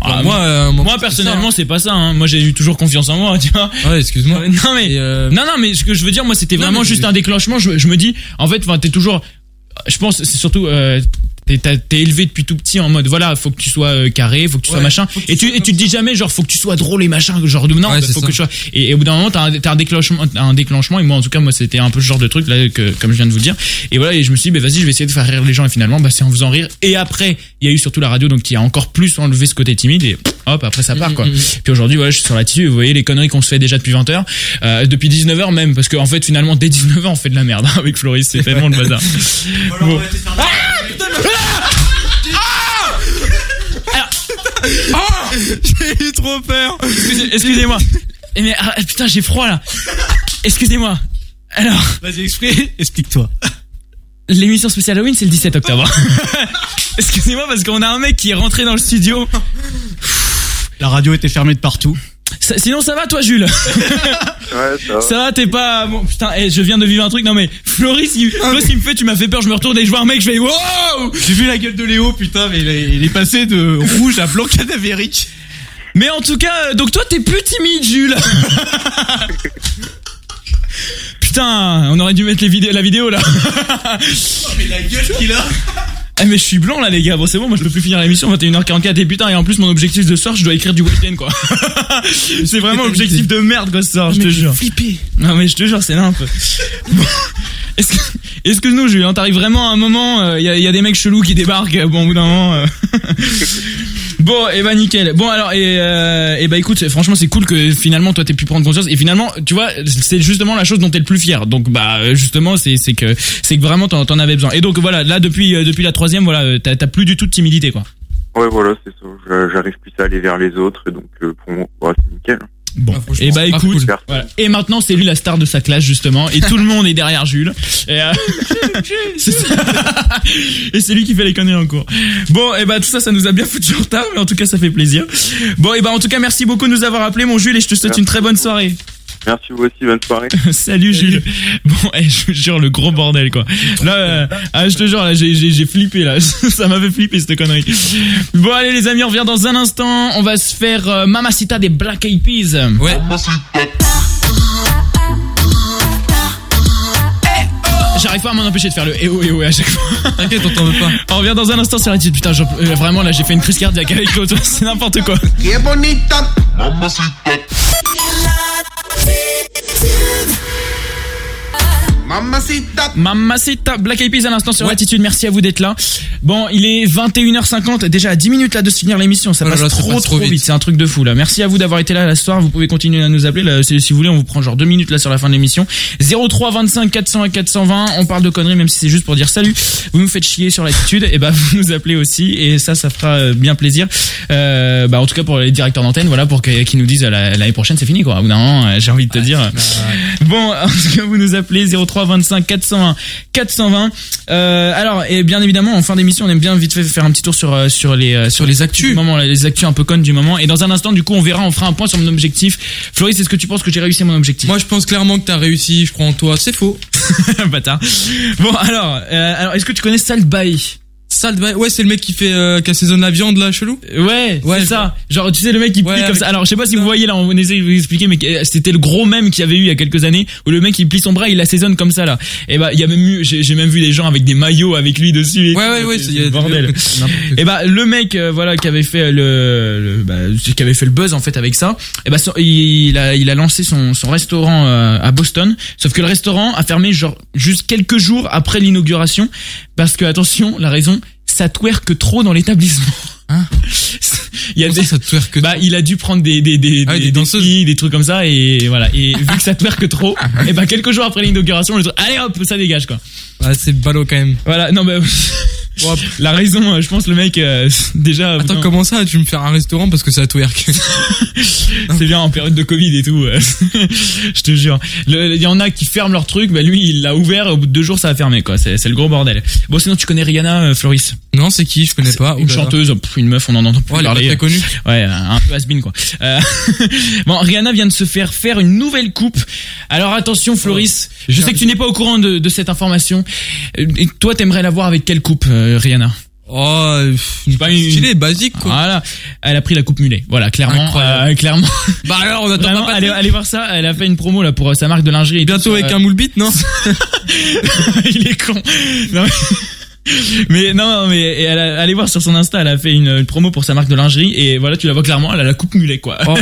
Ah, moi, euh, Moi personnellement ça, c'est pas ça. Hein. Moi j'ai eu toujours confiance en moi, tu vois. hein. Ouais, excuse-moi. Non mais euh, non non mais ce que je veux dire moi c'était vraiment mais juste un déclenchement. Je, je me dis en fait enfin t'es toujours. Je pense c'est surtout euh, T'es t'as- t'es élevé depuis tout petit en mode voilà faut que tu sois euh, carré faut que tu sois Ouais, machin. Faut que tu et tu et tu te dis jamais genre faut que tu sois drôle et machin genre de non Ouais, bah, faut ça. que tu sois et, et au bout d'un moment t'as un, t'as un déclenchement t'as un déclenchement et moi en tout cas moi c'était un peu ce genre de truc là que comme je viens de vous dire. Et voilà et je me suis dit bah vas-y je vais essayer de faire rire les gens et finalement bah c'est en faisant rire. Et après il y a eu surtout la radio donc qui a encore plus enlevé ce côté timide et hop après ça part quoi. puis aujourd'hui voilà je suis sur la tissu vous voyez les conneries qu'on se fait déjà depuis 20 heures. Euh, depuis 19 heures même parce qu'en fait finalement dès 19 heures on fait de la merde hein, avec Floris c'est tellement le bazar. Bon. Ah J'ai eu trop peur. Excusez- Excusez-moi. Eh mais ah, putain, j'ai froid là. Excusez-moi. Alors, Vas-y, exprès, explique-toi. l'émission spéciale Halloween, c'est le 17 octobre. Excusez-moi parce qu'on a un mec qui est rentré dans le studio. La radio était fermée de partout. Ça- sinon, ça va toi, Jules? Ouais, ça va. Ça va, t'es pas bon. Putain, eh, je viens de vivre un truc. Non mais Floris, il, Floris, il me fait, tu m'as fait peur. Je me retourne et je vois un mec, je fais wow. J'ai vu la gueule de Léo, putain, mais il est, il est passé de rouge à blanc cadavérique. Mais en tout cas, euh, donc toi, t'es plus timide, Jules. Putain, on aurait dû mettre les la vidéo là. Mais la gueule qu'il a. Eh mais je suis blanc là les gars, bon c'est bon, moi je peux plus finir l'émission 21h44 et putain et en plus mon objectif de soir je dois écrire du week-end quoi. c'est vraiment l'objectif de merde quoi ce soir, je te jure. Flippé. Non mais je te jure c'est nimp. Bon, est-ce que, nous Julien, t'arrives vraiment à un moment, il y, a, y a des mecs chelous qui débarquent, euh, bon au bout d'un moment. euh. Bon, et bah nickel. Bon alors et euh, et bah écoute, franchement c'est cool que finalement toi t'aies pu prendre conscience et finalement tu vois c'est justement la chose dont t'es le plus fier. Donc bah justement c'est que c'est que vraiment t'en avais besoin. Et donc voilà là depuis euh, depuis la troisième voilà euh, t'as plus du tout de timidité quoi. Ouais, voilà, c'est ça. J'a- J'arrive plus à aller vers les autres, donc euh, pour moi, c'est nickel. Bon, franchement, et bah c'est pas écoute, cool. voilà. Et maintenant c'est lui la star de sa classe justement, et tout le monde est derrière Jules. Et, euh, c'est ça. Et c'est lui qui fait les conneries en cours. Bon, et bah tout ça, ça nous a bien foutu en retard, mais en tout cas ça fait plaisir. Bon, et bah en tout cas merci beaucoup de nous avoir appelé mon Jules, et je te souhaite une très bonne soirée. Merci vous aussi, bonne soirée. Salut Jules. Bon, eh, je vous jure le gros bordel quoi. Là, euh, ah, je te jure là, j'ai j'ai j'ai flippé là. Ça m'a fait flipper cette connerie. Bon allez les amis, on revient dans un instant. On va se faire euh, Mamacita des Black Eyed Peas. Ouais. J'arrive pas à m'en empêcher de faire le eh oh eh oh à chaque fois. T'inquiète, on t'en veut pas. On revient dans un instant sur la titre. Putain, j'en- euh, vraiment là, j'ai fait une crise cardiaque avec l'autre. C'est n'importe quoi. Attitude. Mamacita. Mamacita, Black Eyed Peas à l'instant sur Attitude. Merci à vous d'être là. Bon, il est 21h50. Déjà à 10 minutes là de se finir l'émission. Ça Oh passe là, ça trop, passe trop trop vite. vite. C'est un truc de fou là. Merci à vous d'avoir été là la soir. Vous pouvez continuer à nous appeler là. Si si vous voulez, on vous prend genre deux minutes là sur la fin de l'émission. 03 25 400 et 420. On parle de conneries même si c'est juste pour dire salut. Vous nous faites chier sur l'attitude. Et bah vous nous appelez aussi et ça, ça fera euh, bien plaisir. Euh, bah en tout cas pour les directeurs d'antenne, voilà pour qu'ils nous disent euh, la- l'année prochaine c'est fini quoi. Au bout d'un moment, euh, j'ai envie de te dire. Bon, en tout cas, vous nous appelez 03 25 401 420. Euh, alors, et bien évidemment, en fin d'émission, on aime bien vite fait faire un petit tour sur euh, sur les euh, sur les actus du moment, les actus un peu connes du moment. Et dans un instant, du coup, on verra, on fera un point sur mon objectif. Floris, est-ce que tu penses que j'ai réussi mon objectif? Moi, je pense clairement que t'as réussi. Je crois en toi. C'est faux. Bâtard. Bon, alors, euh, alors, est-ce que tu connais Salt Bay Ouais, c'est le mec qui fait euh, qui assaisonne la viande là, chelou. Ouais, Ouais, c'est ça. Genre, tu sais, le mec qui plie Ouais, comme ça. Alors, je sais pas si vous voyez là, on essaie de vous expliquer, mais euh, c'était le gros mème qu'il y avait eu il y a quelques années, où le mec il plie son bras, il l'assaisonne comme ça là. Et bah, il y a même eu, j'ai même vu des gens avec des maillots avec lui dessus. et Ouais, ouais, ouais. C'est bordel. Et bah le mec euh, voilà qui avait fait le, le- bah, qui avait fait le buzz en fait avec ça et bah son- il a il a lancé son son restaurant euh, à Boston sauf que le restaurant a fermé genre juste quelques jours après l'inauguration parce que attention la raison ça twerk trop dans l'établissement. Hein il y a des ça bah il a dû prendre des des des Ah, des, des des danseuses. filles, des trucs comme ça et voilà et vu que ça twerk trop et bah quelques jours après l'inauguration le truc allez hop ça dégage quoi. Ah, c'est ballot quand même. Voilà non bah Bon, la raison euh, je pense le mec euh, déjà Attends, comment ça Tu veux me faire un restaurant parce que ça twerk C'est bien en période de Covid et tout. euh, je te jure. Il y en a qui ferment leur truc, bah lui il l'a ouvert et au bout de deux jours ça a fermé quoi. C'est c'est le gros bordel. Bon sinon tu connais Rihanna, euh, Floris? Non, c'est qui? Je connais pas. Une chanteuse, pff, une meuf, on en entend plus Ouais, elle est très connue. Ouais, un peu has quoi. Bon, Rihanna vient de se faire faire une nouvelle coupe. Alors attention, Floris, je sais que tu n'es pas au courant de, de cette information. Et toi, t'aimerais la voir avec quelle coupe, euh, Rihanna Oh, pff, pas une- basique quoi. Voilà, elle a pris la coupe mulet. Voilà, clairement, euh, clairement. Bah alors, on attend Vraiment, pas. allez, allez voir ça. Elle a fait une promo là pour euh, sa marque de lingerie. et Bientôt tout, avec euh, un moule bite, non? Il est con. Non, mais- Mais non, mais et elle a- allez voir sur son Insta, elle a fait une, une promo pour sa marque de lingerie et voilà, tu la vois clairement, elle a la coupe mulet quoi. Oh.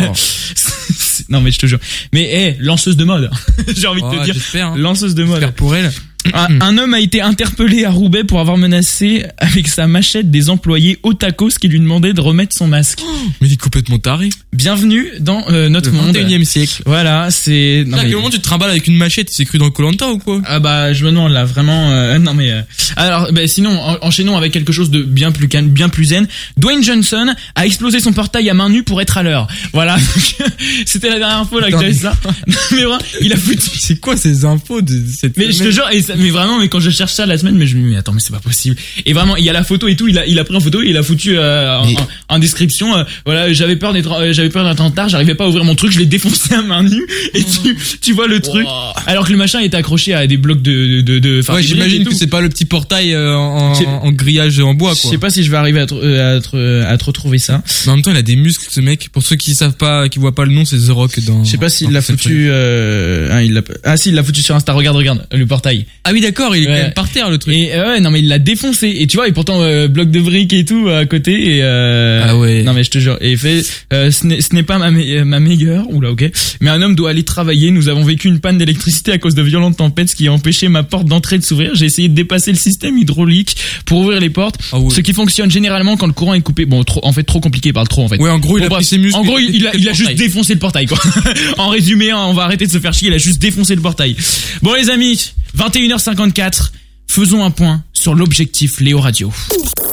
Non mais je te jure. Mais hé, lanceuse de mode. J'ai envie de Oh, te dire, j'espère, hein. lanceuse de mode. Pour elle. Un, un homme a été interpellé à Roubaix pour avoir menacé avec sa machette des employés au tacos qui lui demandaient de remettre son masque. Mais il est complètement taré. Bienvenue dans euh, notre Le monde. 21 e siècle. Voilà, c'est. à quel moment tu te trimbales avec une machette C'est cru dans Colanta ou quoi Ah bah je me demande là vraiment euh, non mais euh, alors bah, sinon en- enchaînons avec quelque chose de bien plus calme bien plus zen Dwayne Johnson a explosé son portail à main nue pour être à l'heure voilà c'était la dernière info là que j'avais mais- ça mais vraiment il a foutu C'est quoi ces infos de cette mais je te jure et ça- mais vraiment mais quand je cherche ça la semaine mais je me dis mais attends mais c'est pas possible et vraiment il y a la photo et tout il a il a pris en photo et il a foutu euh, en, Mais- en- en description euh, voilà j'avais peur d'être euh, j'avais peur d'être en retard j'arrivais pas à ouvrir mon truc je l'ai défoncé à main nue et tu tu vois le truc alors que le machin était accroché à des blocs de de de, enfin, Ouais, j'imagine que c'est pas le petit portail euh, en, grillage en bois Je sais pas si je vais arriver à, tr- euh, à, tr- à te retrouver ça. Mais en même temps, il a des muscles ce mec. Pour ceux qui savent pas, qui voient pas le nom, c'est The Rock dans. Je sais pas s'il l'a foutu. Euh... Ah, il l'a. Ah si, il l'a foutu sur Insta. Regarde, regarde le portail. Ah oui, d'accord, il est Ouais. quand même par terre le truc. Et euh, ouais, non mais il l'a défoncé. Et tu vois, et pourtant euh, bloc de briques et tout à côté. Et euh... Ah ouais. Non mais je te jure. Et fait. euh, ce n'est pas ma me- euh, ma meilleure. Oula, ok. Mais un homme doit aller travailler. Nous avons vécu une panne d'électricité à cause de violentes tempêtes, ce qui a empêché ma porte d'entrée de s'ouvrir. J'ai essayé de dépasser le système hydraulique pour ouvrir les portes. Ah ouais. Ce qui fonctionne généralement quand le courant est coupé. Bon, trop, en fait, trop compliqué. Il parle trop en fait. Ouais, en gros, il a pris ses muscles. En gros, il, il a, il a le juste défoncé le portail, quoi. en résumé, hein, on va arrêter de se faire chier, il a juste défoncé le portail. Bon, les amis, 21h54, faisons un point sur l'objectif Léo Radio.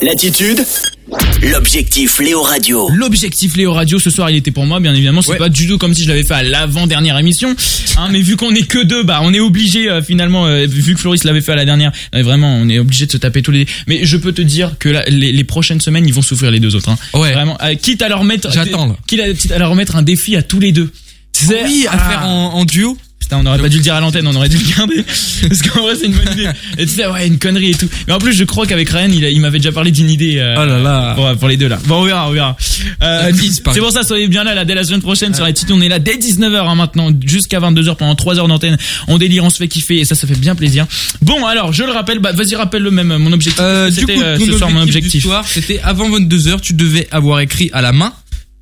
L'attitude L'objectif Léo Radio. L'objectif Léo Radio, ce soir, il était pour moi, bien évidemment. C'est Ouais. pas du tout comme si je l'avais fait à l'avant-dernière émission. Hein, mais vu qu'on est que deux, bah, on est obligé, euh, finalement, euh, vu que Floris l'avait fait à la dernière, euh, vraiment, on est obligé de se taper tous les. Mais je peux te dire que là, les, les prochaines semaines, ils vont souffrir les deux autres. Hein. Ouais. Vraiment, euh, quitte à leur mettre, quitte à, leur mettre un défi à tous les deux. Tu sais, Oui, à ah. faire en, en duo? Putain, on aurait pas dû le dire à l'antenne, on aurait dû le garder. Parce qu'en vrai, c'est une bonne idée. Et tu sais, ouais, une connerie et tout. Mais en plus, je crois qu'avec Ryan, il, m'avait déjà parlé d'une idée. euh, Oh là là. Pour, pour les deux là. Bon, on verra, on verra. Euh, c'est pour ça, soyez bien là, là, dès la semaine prochaine sur la petite. On est là dès 19h hein, maintenant, jusqu'à 22h pendant 3 heures d'antenne. On délire, on se fait kiffer et ça, ça fait bien plaisir. Bon, alors, je le rappelle, bah, vas-y, rappelle le même, mon objectif. Euh, C'était euh, ce soir mon objectif. soir, c'était avant 22h, tu devais avoir écrit à la main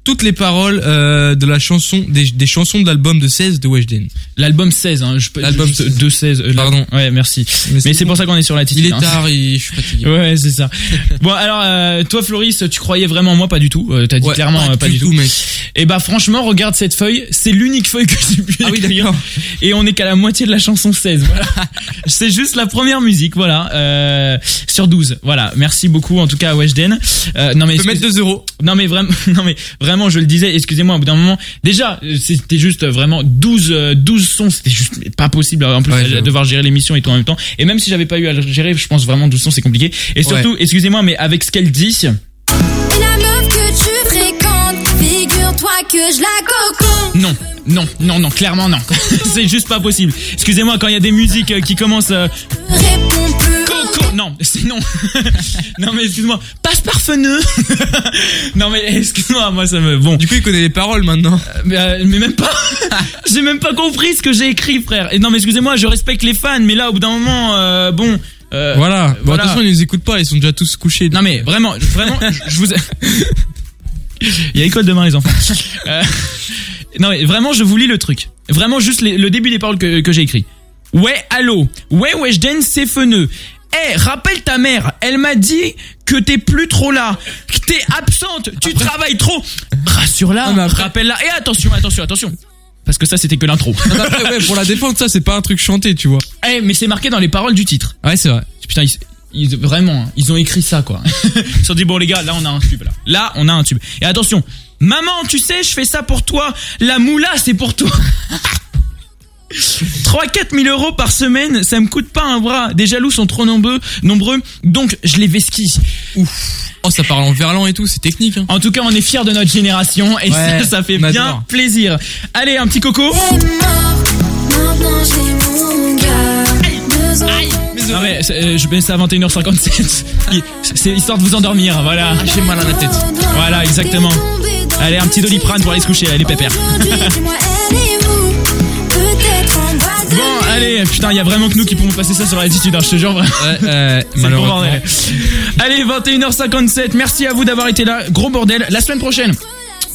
toutes les paroles euh, de la chanson des, des chansons de l'album de 16 de Weshden. L'album 16, hein, je peux, L'album juste 16. de 16. euh, Pardon. Ouais, merci. Mais Mais c'est pour ça qu'on est sur la Il attitude. est hein. tard et je suis fatigué. Ouais, c'est ça. bon, alors, euh, toi, Floris, tu croyais vraiment en moi? Pas du tout. T'as dit Ouais, clairement euh, pas, du tout. mec. Et bah, franchement, regarde cette feuille. C'est l'unique feuille que j'ai pu Ah oui, écrire. d'accord. Et on est qu'à la moitié de la chanson 16. Voilà. c'est juste la première musique, voilà. Sur 12. Voilà. Merci beaucoup, en tout cas, à Weshden. Non, mais mettre 2 euros. non mais vraiment, non mais vraiment, je le disais. Excusez-moi, au bout d'un moment, déjà, euh, c'était juste euh, vraiment 12, euh, 12 sons. C'était juste pas possible. En plus, Ouais, devoir gérer l'émission et tout en même temps. Et même si j'avais pas eu à le gérer, je pense vraiment 12 sons, c'est compliqué. Et surtout, excusez-moi, mais avec ce qu'elle dit. Et la meuf que tu fréquentes, figure-toi que je la coco. Non, non, non, non, clairement non. c'est juste pas possible. Excusez-moi, quand il y a des musiques euh, qui commencent. euh, non, c'est non. non mais excuse-moi, passe par feneux. non mais excuse-moi, moi ça me bon. Du coup, il connaît les paroles maintenant. Mais, euh, mais même pas. j'ai même pas compris ce que j'ai écrit, frère. Et non mais excusez-moi, je respecte les fans, mais là au bout d'un moment, euh, bon. euh, Voilà. Bon, voilà. attention, ils nous écoutent pas, ils sont déjà tous couchés. Non mais vraiment, vraiment, je- vous. Il y a école demain les enfants. Euh, non mais vraiment, je vous lis le truc. Vraiment juste les- le début des paroles que, que j'ai écrit. Ouais, allô. Ouais, Weshden, c'est feneux. Eh, rappelle ta mère. Elle m'a dit que t'es plus trop là, que t'es absente, tu travailles trop. Rassure-la, Ah, après- rappelle-la. Et attention, attention, attention. Parce que ça, c'était que l'intro. Ouais, pour la défendre, ça, c'est pas un truc chanté, tu vois. Eh, mais c'est marqué dans les paroles du titre. Ouais, c'est vrai. Putain, ils, ils- vraiment, hein, ils ont écrit ça, quoi. ils se sont dit, bon, les gars, là, on a un tube, là. Là, on a un tube. Et attention, maman, tu sais, je fais ça pour toi. La moula, c'est pour toi. 3-4 000 euros par semaine, ça me coûte pas un bras. Des jaloux sont trop nombreux, nombreux, donc je les vesquille. Ouf. Oh, ça parle en verlan et tout, c'est technique. Hein. En tout cas, on est fiers de notre génération et Ouais, ça, ça fait bien adore. plaisir. Allez, un petit coco. Non mais euh, je ça à 21h57. Il- C'est histoire de vous endormir, voilà. J'ai mal à la tête. Voilà, exactement. Allez, un petit doliprane pour aller se coucher, allez, pépère. Allez, putain, il y a vraiment que nous qui pouvons passer ça sur l'attitude, hein, je te jure. vraiment. euh, C'est malheureusement. Allez, 21h57. Merci à vous d'avoir été là. Gros bordel. La semaine prochaine.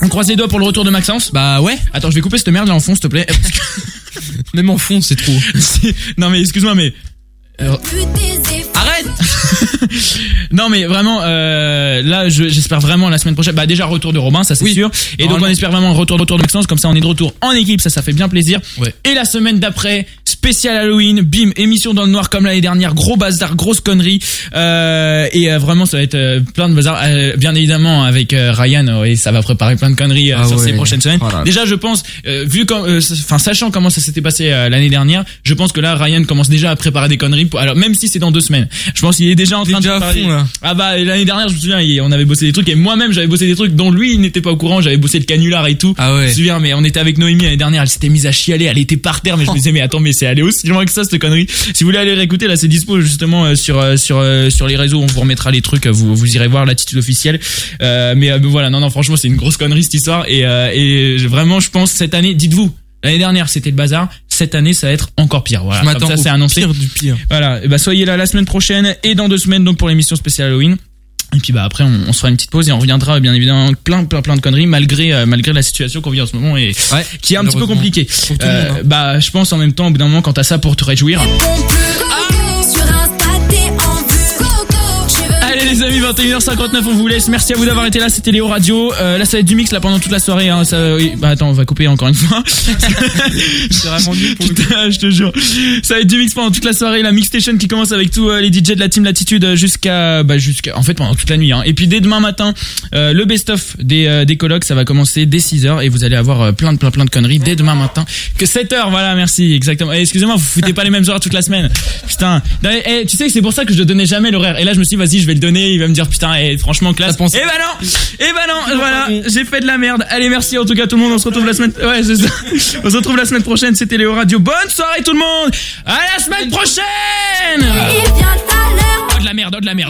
On croise les doigts pour le retour de Maxence. Bah ouais. Attends, je vais couper cette merde là en fond, s'il te plaît. Même en fond, c'est trop. C'est- non mais excuse-moi, mais euh, Arrête Non mais vraiment euh, là je- j'espère vraiment la semaine prochaine. Bah déjà retour de Robin ça c'est Oui. sûr. Et donc on Normalement. espère vraiment retour retour de Maxence. Comme ça on est de retour en équipe. Ça ça fait bien plaisir. Ouais. et la semaine d'après spécial Halloween. Bim émission dans le noir comme l'année dernière. Gros bazar grosse connerie. Euh, et euh, vraiment ça va être euh, plein de bazar. Euh, bien évidemment avec euh, Ryan. Euh, et ça va préparer plein de conneries euh, Ah sur ces ouais. prochaines semaines. Déjà je pense euh, vu comme euh, enfin sachant comment ça s'était passé euh, l'année dernière je pense que là Ryan commence déjà à préparer des conneries pour, alors même si c'est dans deux semaines. Je pense qu'il est déjà en train de déjà à préparer- fond, là. Ah bah l'année dernière je me souviens on avait bossé des trucs et moi-même j'avais bossé des trucs dont lui il n'était pas au courant j'avais bossé le canular et tout Ah ouais. je me souviens mais on était avec Noémie l'année dernière elle s'était mise à chialer elle était par terre mais je me disais mais attends mais c'est allé aussi loin que ça cette connerie si vous voulez aller réécouter là c'est dispo justement euh, sur euh, sur euh, sur les réseaux on vous remettra les trucs vous vous irez voir l'attitude officielle euh, mais euh, voilà non non franchement c'est une grosse connerie cette histoire et euh, vraiment je pense cette année dites-vous L'année dernière, c'était le bazar. Cette année, ça va être encore pire. Voilà. Je m'attends Comme ça, c'est annoncé. pire du pire. Voilà, et bah soyez là la semaine prochaine et dans deux semaines donc pour l'émission spéciale Halloween. Et puis bah après on, on se fera une petite pause et on reviendra bien évidemment avec plein plein plein de conneries malgré euh, malgré la situation qu'on vit en ce moment et Ouais. qui est un petit peu compliquée. Monde, hein. bah je pense en même temps au bout d'un moment quand t'as ça pour te réjouir. Les amis 21h59 on vous laisse. Merci à vous d'avoir été là. C'était Léo Radio. Euh, là ça va être du mix là pendant toute la soirée. Hein. Ça, oui. Bah attends on va couper encore une fois. C'est vraiment nul pour. Putain, je te jure. Ça va être du mix pendant toute la soirée, la mix station qui commence avec tous euh, les DJ de la team Latitude euh, jusqu'à bah jusqu'à en fait pendant toute la nuit hein. Et puis dès demain matin, euh, le best of des euh, des colocs, ça va commencer dès 6h et vous allez avoir plein de plein plein de conneries dès demain matin. Que 7h, voilà, merci, exactement. Eh, excusez-moi, vous foutez pas les mêmes horaires toute la semaine. Putain. Eh, eh, tu sais que c'est pour ça que je ne donnais jamais l'horaire. Et là je me suis dit vas-y, je vais le donner, il va me dire putain, eh, franchement classe. Pensé- Eh bah non. Eh bah non, voilà, j'ai fait de la merde. Allez, merci en tout cas tout le monde, on se retrouve la semaine Ouais, c'est ça. On se retrouve la semaine prochaine, c'était Léo Radio. Bonne soirée tout le monde. À la semaine prochaine. À. Oh de la merde, oh de la merde.